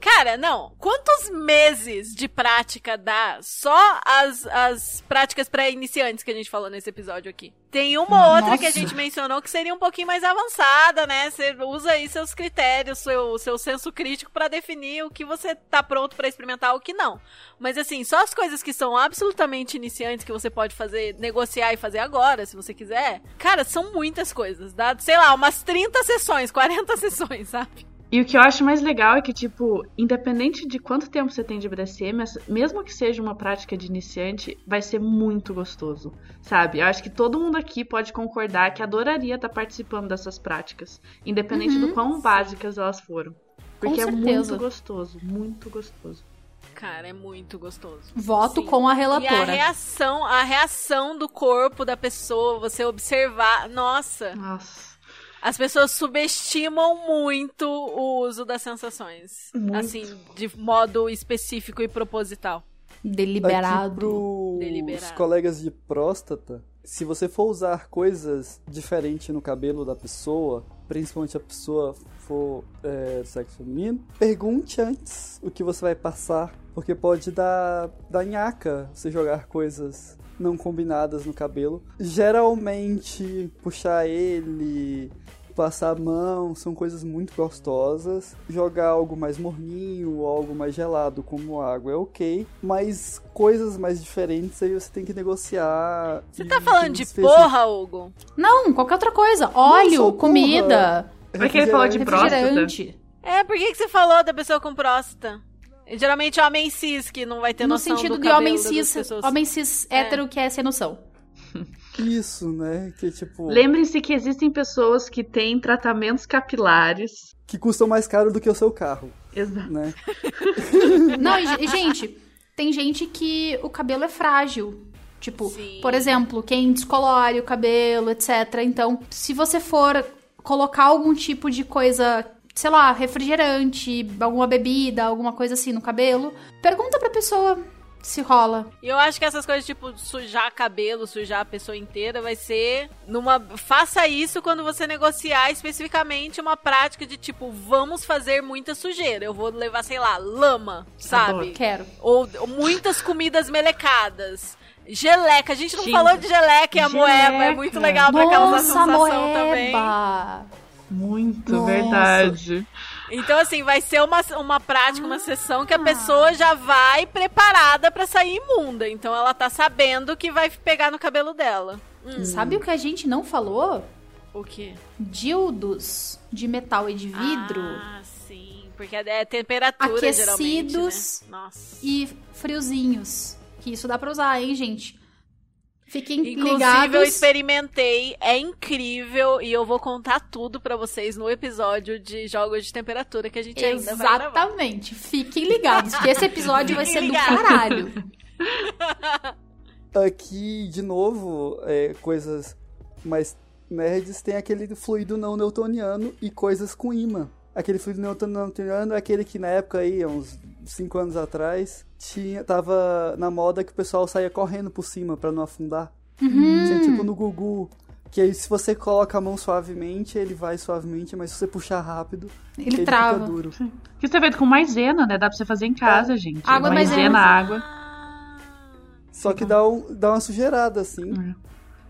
Cara, não. Quantos meses de prática dá só as, as práticas para iniciantes que a gente falou nesse episódio aqui? Tem uma ou outra que a Nossa. gente mencionou que seria um pouquinho mais avançada, né? Você usa aí seus critérios, seu, seu senso crítico para definir o que você tá pronto para experimentar o que não. Mas assim, só as coisas que são absolutamente iniciantes que você pode fazer, negociar e fazer agora, se você quiser. Cara, são muitas coisas, dá, sei lá, umas 30 sessões, 40 *laughs* sessões, sabe? E o que eu acho mais legal é que, tipo, independente de quanto tempo você tem de BDSM, mesmo que seja uma prática de iniciante, vai ser muito gostoso, sabe? Eu acho que todo mundo aqui pode concordar que adoraria estar participando dessas práticas, independente do quão básicas elas foram. Porque é certeza. muito gostoso, muito gostoso. cara, é muito gostoso. Voto Sim. com a E a relatora. reação, a reação do corpo da pessoa, você observar, nossa, Nossa. As pessoas subestimam muito o uso das sensações, Muito. assim, de modo específico e proposital. Aqui Deliberado. Deliberado. colegas de próstata, se você for usar coisas diferentes no cabelo da pessoa, principalmente a pessoa for é, sexo feminino, pergunte antes o que você vai passar, porque pode dar, dar nhaca você jogar coisas não combinadas no cabelo. Geralmente, puxar ele, passar a mão, são coisas muito gostosas. Jogar algo mais morninho ou algo mais gelado, como água, é ok. Mas coisas mais diferentes aí você tem que negociar. Você tá falando de porra, Hugo? Não, qualquer outra coisa. Óleo, porra. comida, Vai querer falar de próstata? É, por que, que você falou da pessoa com próstata? Geralmente é homem cis que não vai ter No noção sentido do de homem cis, homem cis É. hétero que é sem noção. Isso, né? Que tipo. Lembrem-se que existem pessoas que têm tratamentos capilares. Que custam mais caro do que o seu carro, Exato. né? *laughs* Não, e, e, gente, tem gente que o cabelo é frágil. Tipo, Sim. por exemplo, quem descolore o cabelo, etc. Então, se você for colocar algum tipo de coisa, sei lá, refrigerante, alguma bebida, alguma coisa assim no cabelo, pergunta pra pessoa se rola. E eu acho que essas coisas, tipo, sujar cabelo, sujar a pessoa inteira, vai ser numa. Faça isso quando você negociar especificamente uma prática de tipo, vamos fazer muita sujeira. Eu vou levar, sei lá, lama, sabe? Adoro. Quero. Ou, ou muitas comidas melecadas. Geleca, a gente não falou de geleca e a moeba, é Geleca. muito legal pra causar Nossa, sensação também. Muito Nossa. verdade. Então, assim, vai ser uma, uma prática, uma sessão que a pessoa já vai preparada pra sair imunda. Então, ela tá sabendo que vai pegar no cabelo dela. Sabe o que a gente não falou? O quê? Dildos de metal e de vidro Ah, sim. Porque é temperatura, geralmente, Aquecidos. né? Nossa. e friozinhos. Que isso dá pra usar, hein, gente? Fiquem Inclusive, ligados. eu experimentei, é incrível e eu vou contar tudo pra vocês no episódio de jogos de temperatura que a gente ainda vai. Exatamente. Fiquem ligados, porque esse episódio vai ser do caralho. *laughs* Aqui, de novo, é, coisas mais nerds, tem aquele fluido não newtoniano e coisas com imã. Aquele fluido não newtoniano é aquele que na época aí, uns 5 anos atrás, tinha, tava na moda que o pessoal saía correndo por cima pra não afundar. Tinha tipo no Gugu. Que aí se você coloca a mão suavemente, ele vai suavemente, mas se você puxar rápido, Ele trava. fica duro. Que isso é feito com maisena, né? Dá pra você fazer em casa, gente. Água, maisena, maisena. água. Só que dá, um, dá uma sujeirada, assim. Uhum.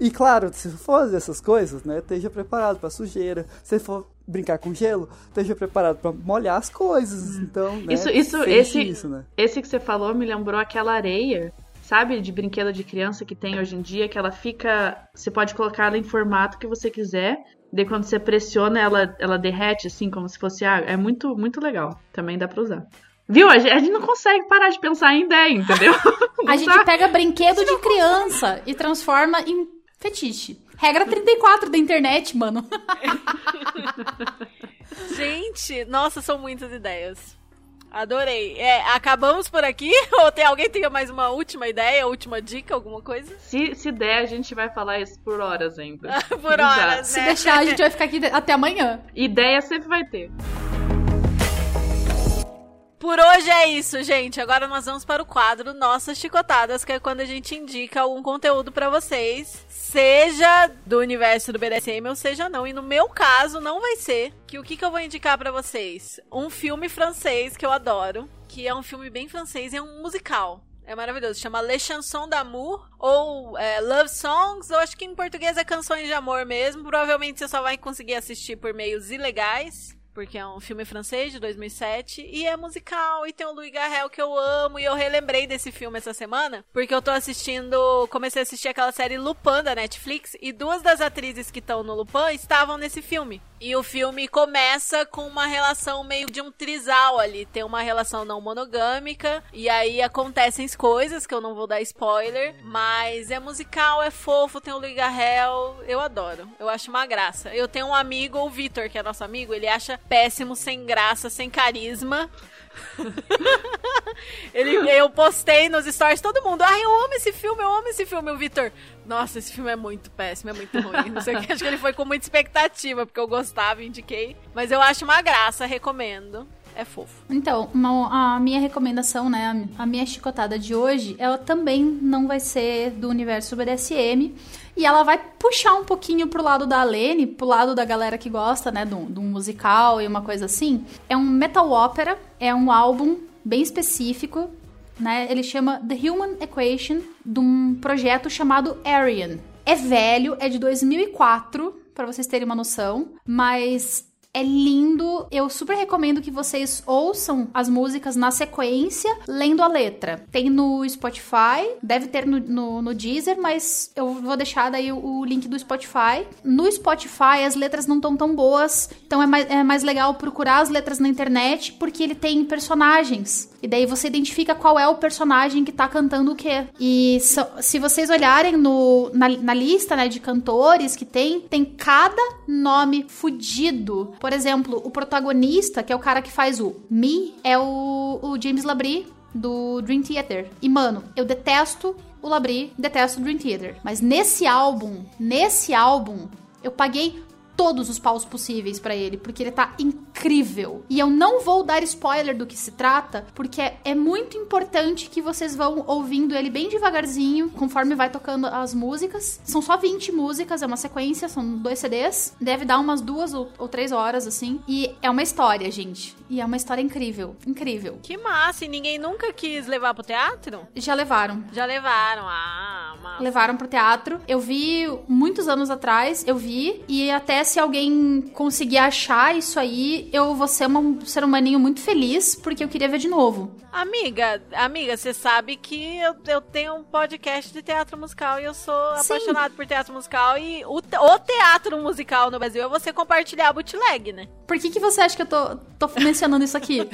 E claro, se for fazer essas coisas, né, esteja preparado pra sujeira. Se for brincar com gelo, esteja preparado pra molhar as coisas. Então, né. Isso- isso- esse- isso, né? Esse que você falou me lembrou aquela areia, sabe, de brinquedo de criança que tem hoje em dia, que ela fica. Você pode colocar ela em formato que você quiser. Daí quando você pressiona, ela, ela derrete, assim, como se fosse água. É muito, muito legal. Também dá pra usar. Viu? A gente, a gente não consegue parar de pensar em ideia, entendeu? *laughs* A gente pega brinquedo de criança e transforma em fetiche. Regra 34 da internet, mano. *laughs* Gente, nossa, são muitas ideias. Adorei. É, acabamos por aqui? *laughs* Ou tem alguém tem mais uma última ideia, última dica, alguma coisa? Se, se der, a gente vai falar isso por horas ainda. *laughs* por horas, Se né? deixar, a gente vai ficar aqui até amanhã. Ideia sempre vai ter. Por hoje é isso, gente. Agora nós vamos para o quadro Nossas Chicotadas, que é quando a gente indica algum conteúdo pra vocês, seja do universo do BDSM ou seja não. E no meu caso, não vai ser. Que o que, que eu vou indicar pra vocês? Um filme francês que eu adoro, que é um filme bem francês, é um musical. É maravilhoso. Chama Les Chansons d'Amour ou é, Love Songs. Eu acho que em português é Canções de Amor mesmo. Provavelmente você só vai conseguir assistir por meios ilegais porque é um filme francês de 2007 e é musical e tem o Louis Garrel que eu amo e eu relembrei desse filme essa semana porque eu tô assistindo, comecei a assistir aquela série Lupin da Netflix e duas das atrizes que estão no Lupin estavam nesse filme. E o filme começa com uma relação meio de um trisal ali, tem uma relação não monogâmica e aí acontecem as coisas que eu não vou dar spoiler, mas é musical, é fofo, tem o Louis Garrel, eu adoro. Eu acho uma graça. Eu tenho um amigo, o Vitor, que é nosso amigo, ele acha péssimo, sem graça, sem carisma. *laughs* Ele, eu postei nos stories, todo mundo, ai, eu amo esse filme, eu amo esse filme. O Vitor, nossa, esse filme é muito péssimo, é muito ruim. *laughs* Não sei o que, acho que ele foi com muita expectativa, porque eu gostava, indiquei. Mas eu acho uma graça, recomendo. É fofo. Então, uma- a minha recomendação, né, a minha chicotada de hoje, ela também não vai ser do universo BDSM. E ela vai puxar um pouquinho pro lado da Lene, pro lado da galera que gosta, né, de um musical e uma coisa assim. É um metal opera, é um álbum bem específico, né? Ele chama The Human Equation, de um projeto chamado Arian. É velho, é de 2004, pra vocês terem uma noção, mas é lindo. Eu super recomendo que vocês ouçam as músicas na sequência, lendo a letra. Tem no Spotify, deve ter no, no, no Deezer, mas eu vou deixar daí o, o link do Spotify. No Spotify, as letras não estão tão boas, então é mais, é mais legal procurar as letras na internet, porque ele tem personagens. E daí você identifica qual é o personagem que tá cantando o quê. E so- se vocês olharem no, na, na lista né, de cantores que tem, tem cada nome fudido. Por exemplo, o protagonista, que é o cara que faz o Me, é o, o James Labrie, do Dream Theater. E, mano, eu detesto o Labrie, detesto o Dream Theater. Mas nesse álbum, nesse álbum, eu paguei todos os paus possíveis pra ele, porque ele tá incrível. E eu não vou dar spoiler do que se trata, porque é, é muito importante que vocês vão ouvindo ele bem devagarzinho, conforme vai tocando as músicas. São só 20 músicas, é uma sequência, são dois CDs. Deve dar umas duas ou, ou três horas, assim. E é uma história, gente. E é uma história incrível. Incrível. Que massa, e ninguém nunca quis levar pro teatro? Já levaram. Já levaram, ah, massa. levaram pro teatro. Eu vi muitos anos atrás, eu vi, e até se alguém conseguir achar isso aí, eu vou ser um ser humaninho muito feliz, porque eu queria ver de novo. Amiga, amiga, você sabe que eu, eu tenho um podcast de teatro musical e eu sou Sim. apaixonada por teatro musical e o, o teatro musical no Brasil é você compartilhar bootleg, né? Por que, que você acha que eu tô, tô mencionando isso aqui? *laughs*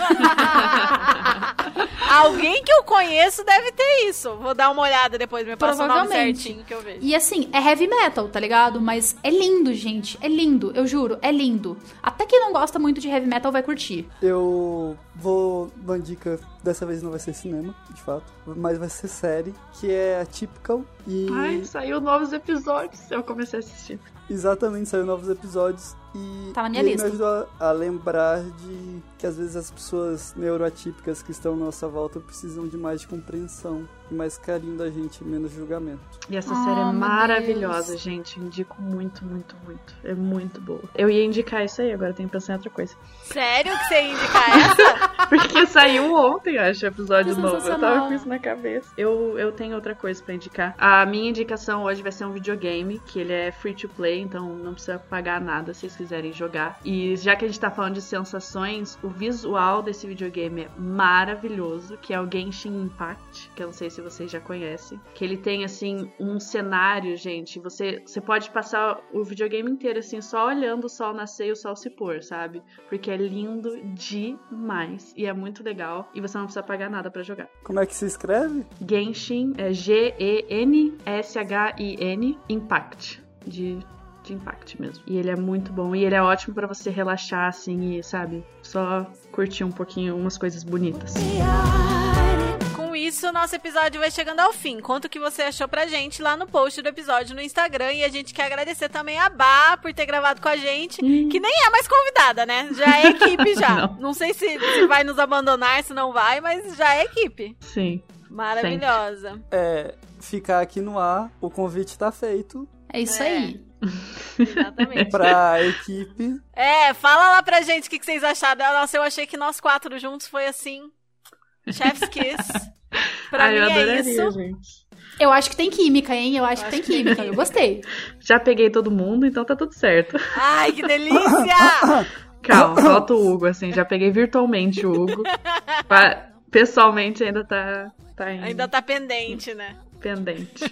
Alguém que eu conheço deve ter isso. Vou dar uma olhada depois, me passa o nome certinho que eu vejo. E assim, é heavy metal, tá ligado? Mas é lindo, gente. É lindo, eu juro, é lindo. Até quem não gosta muito de heavy metal vai curtir. Eu vou. Uma dica, dessa vez não vai ser cinema, de fato, mas vai ser série, que é a Typical. E Ai, saiu novos episódios. Eu comecei a assistir. exatamente saiu novos episódios. E, Tá na minha e lista. me ajudou a, a lembrar de que às vezes as pessoas neuroatípicas que estão à nossa volta precisam de mais de compreensão e mais carinho da gente, menos julgamento. E essa Ah, série é meu maravilhosa, Deus. gente. Indico muito, muito, muito. É muito boa. Eu ia indicar isso aí, agora eu tenho que pensar em outra coisa. Sério que você ia indicar essa? *laughs* Porque saiu ontem, acho, o episódio Que novo. Eu tava com isso na cabeça. Eu, eu tenho outra coisa pra indicar. A minha indicação hoje vai ser um videogame, que ele é free to play, então não precisa pagar nada se vocês quiserem jogar. E já que a gente tá falando de sensações, o visual desse videogame é maravilhoso, que é o Genshin Impact, que eu não sei se vocês já conhecem. Que ele tem, assim, um cenário, gente. Você, você pode passar o videogame inteiro, assim, só olhando o sol nascer e o sol se pôr, sabe? Porque é lindo demais. E é muito legal. E você não precisa pagar nada pra jogar. Como é que se escreve? Genshin é G-E-N-S-H-I-N Impact. De, de Impact mesmo. E ele é muito bom. E ele é ótimo pra você relaxar, assim, e, sabe? Só curtir um pouquinho umas coisas bonitas. Com isso, nosso episódio vai chegando ao fim. Conta o que você achou pra gente lá no post do episódio no Instagram. E a gente quer agradecer também a Bá por ter gravado com a gente, que nem é mais convidada, né? Já é equipe já. *laughs* Não. não. sei se, se vai nos abandonar, se não vai, mas já é equipe. Sim. Maravilhosa. É ficar aqui no ar, o convite tá feito É isso É. aí. Exatamente. *laughs* pra equipe. É, fala lá pra gente o que, que vocês acharam. Nossa, eu achei que nós quatro juntos foi assim. Chef's Kiss. *laughs* Pra Ai, mim eu é adoraria, isso. gente. Eu acho que tem química, hein? Eu acho, que tem química. Eu gostei. *laughs* Já peguei todo mundo, então tá tudo certo. Ai, que delícia! *laughs* Calma, falta o Hugo, assim. Já peguei virtualmente o Hugo. Pessoalmente ainda tá, tá Ainda tá pendente, né? pendente.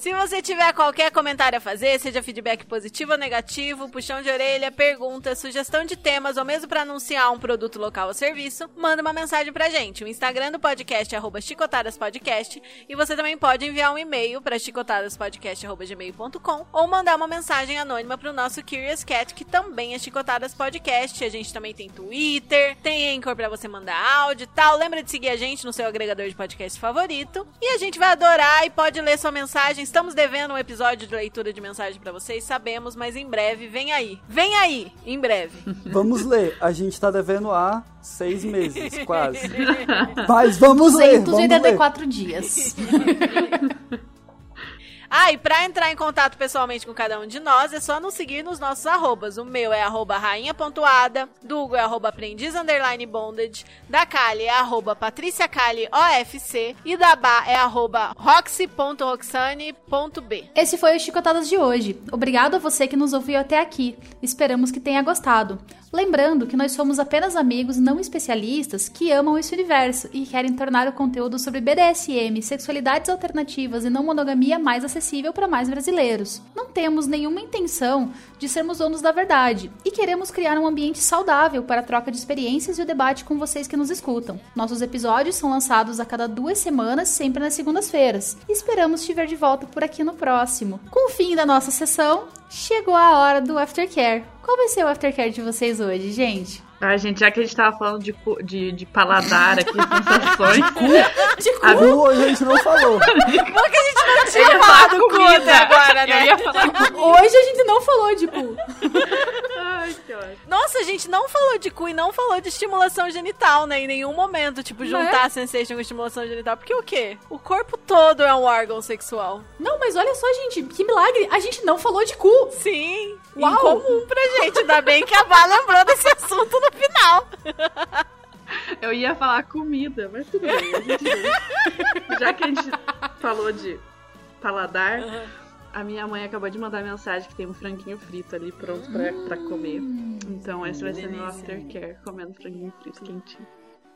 Se você tiver qualquer comentário a fazer, seja feedback positivo ou negativo, puxão de orelha, pergunta, sugestão de temas ou mesmo para anunciar um produto local ou serviço, manda uma mensagem pra gente. O Instagram do podcast é chicotadaspodcast e você também pode enviar um e-mail para chicotadaspodcast.gmail.com ou mandar uma mensagem anônima pro nosso Curious Cat, que também é Chicotadas Podcast. A gente também tem Twitter, tem Anchor pra você mandar áudio e tal. Lembra de seguir a gente no seu agregador de podcast favorito. E a gente vai adorar e pode ler sua mensagem. Estamos devendo um episódio de leitura de mensagem pra vocês, sabemos, mas em breve, vem aí. Vem aí, em breve. *laughs* Vamos ler. A gente tá devendo há seis meses, quase. *laughs* Mas vamos ler. Vamos ler. 284 dias. *laughs* Ah, e pra entrar em contato pessoalmente com cada um de nós, é só nos seguir nos nossos arrobas. O meu é arroba rainha.ada, do Hugo é arroba aprendiz underline bondage, da Kali é arroba patriciakali OFC e da Bá é arroba roxy.roxane.b. Esse foi o Chicotadas de hoje. Obrigado a você que nos ouviu até aqui. Esperamos que tenha gostado. Lembrando que nós somos apenas amigos não especialistas que amam esse universo e querem tornar o conteúdo sobre BDSM, sexualidades alternativas e não monogamia mais acessível para mais brasileiros. Não temos nenhuma intenção de sermos donos da verdade e queremos criar um ambiente saudável para a troca de experiências e o debate com vocês que nos escutam. Nossos episódios são lançados a cada duas semanas, sempre nas segundas-feiras. Esperamos te ver de volta por aqui no próximo. Com o fim da nossa sessão, chegou a hora do aftercare. Qual vai ser o aftercare de vocês hoje, gente? Ah, gente, já que a gente tava falando de, cu- de, de paladar aqui, sensações. De cu? A Lu a gente não falou. Tinha falado comida agora, né? Falar. Hoje a gente não falou de cu. Ai, que ótimo. Nossa, a gente não falou de cu e não falou de estimulação genital, né? Em nenhum momento. Tipo, juntar a sensation com estimulação genital. Porque o quê? O corpo todo é um órgão sexual. Não, mas olha só, gente, que milagre. A gente não falou de cu. Sim. Uau. Incomum pra gente. Ainda bem que a Vá lembrou desse assunto no *laughs* final. Eu ia falar comida, mas tudo bem. a gente- Já que a gente falou de paladar, a minha mãe acabou de mandar mensagem que tem um franguinho frito ali pronto pra, pra comer. Então esse vai ser meu aftercare, comendo franguinho frito quentinho.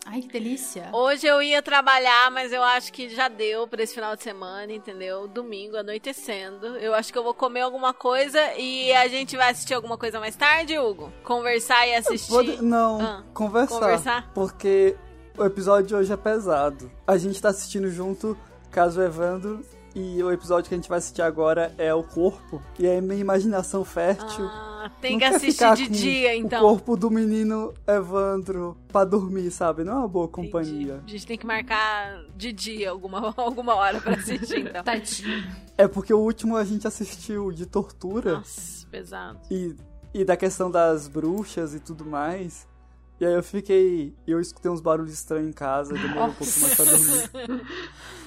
Ai, que delícia. Hoje eu ia trabalhar, mas eu acho que já deu pra esse final de semana, entendeu? Domingo, anoitecendo. Eu acho que eu vou comer alguma coisa e a gente vai assistir alguma coisa mais tarde, Hugo? Conversar e assistir. Pode- não, Ah, conversar, conversar? Porque o episódio de hoje é pesado. A gente tá assistindo junto Caso Evandro e o episódio que a gente vai assistir agora é o corpo. E aí minha imaginação fértil. Ah, tem não que quer assistir ficar de com dia, então. O corpo do menino Evandro pra dormir, sabe? Não é uma boa Entendi. companhia. A gente tem que marcar de dia alguma, *laughs* alguma hora pra assistir, então. Tadinho. É porque o último a gente assistiu de tortura Nossa, pesado. e, e da questão das bruxas e tudo mais. E aí eu fiquei. Eu escutei uns barulhos estranhos em casa, demorou um pouco mais pra dormir. *laughs*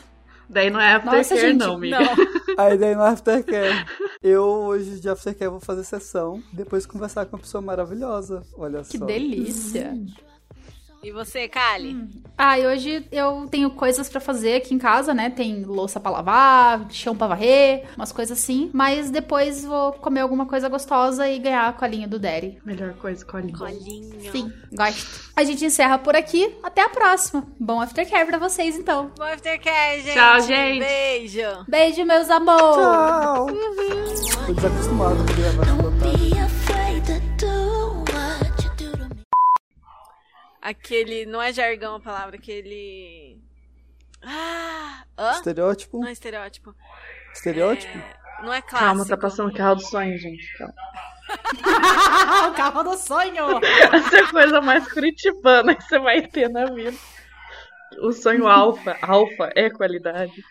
Daí não é Nossa, aftercare gente, não, amiga. Não. *laughs* Aí daí no Aftercare. Eu hoje de Aftercare vou fazer sessão, depois conversar com uma pessoa maravilhosa. Olha Que só. delícia. E você, Kali? Ah, e hoje eu tenho coisas pra fazer aqui em casa, né? Tem louça pra lavar, chão pra varrer, umas coisas assim. Mas depois vou comer alguma coisa gostosa e ganhar a colinha do Daddy. Melhor coisa, colinha. Colinho. Sim, gosto. A gente encerra por aqui. Até a próxima. Bom aftercare pra vocês, então. Bom aftercare, gente. Tchau, gente. Beijo. Beijo, meus amores. Tchau! Tô desacostumado com gravar Don't essa be afraid Aquele. Não é jargão a palavra, aquele. Ah! Hã? Estereótipo? Não é estereótipo. Estereótipo? É, não é clássico. Calma, tá passando o carro do sonho, gente. Calma. *laughs* o carro do sonho. Essa é a coisa mais curitibana que você vai ter na vida. O sonho alfa, alfa é qualidade.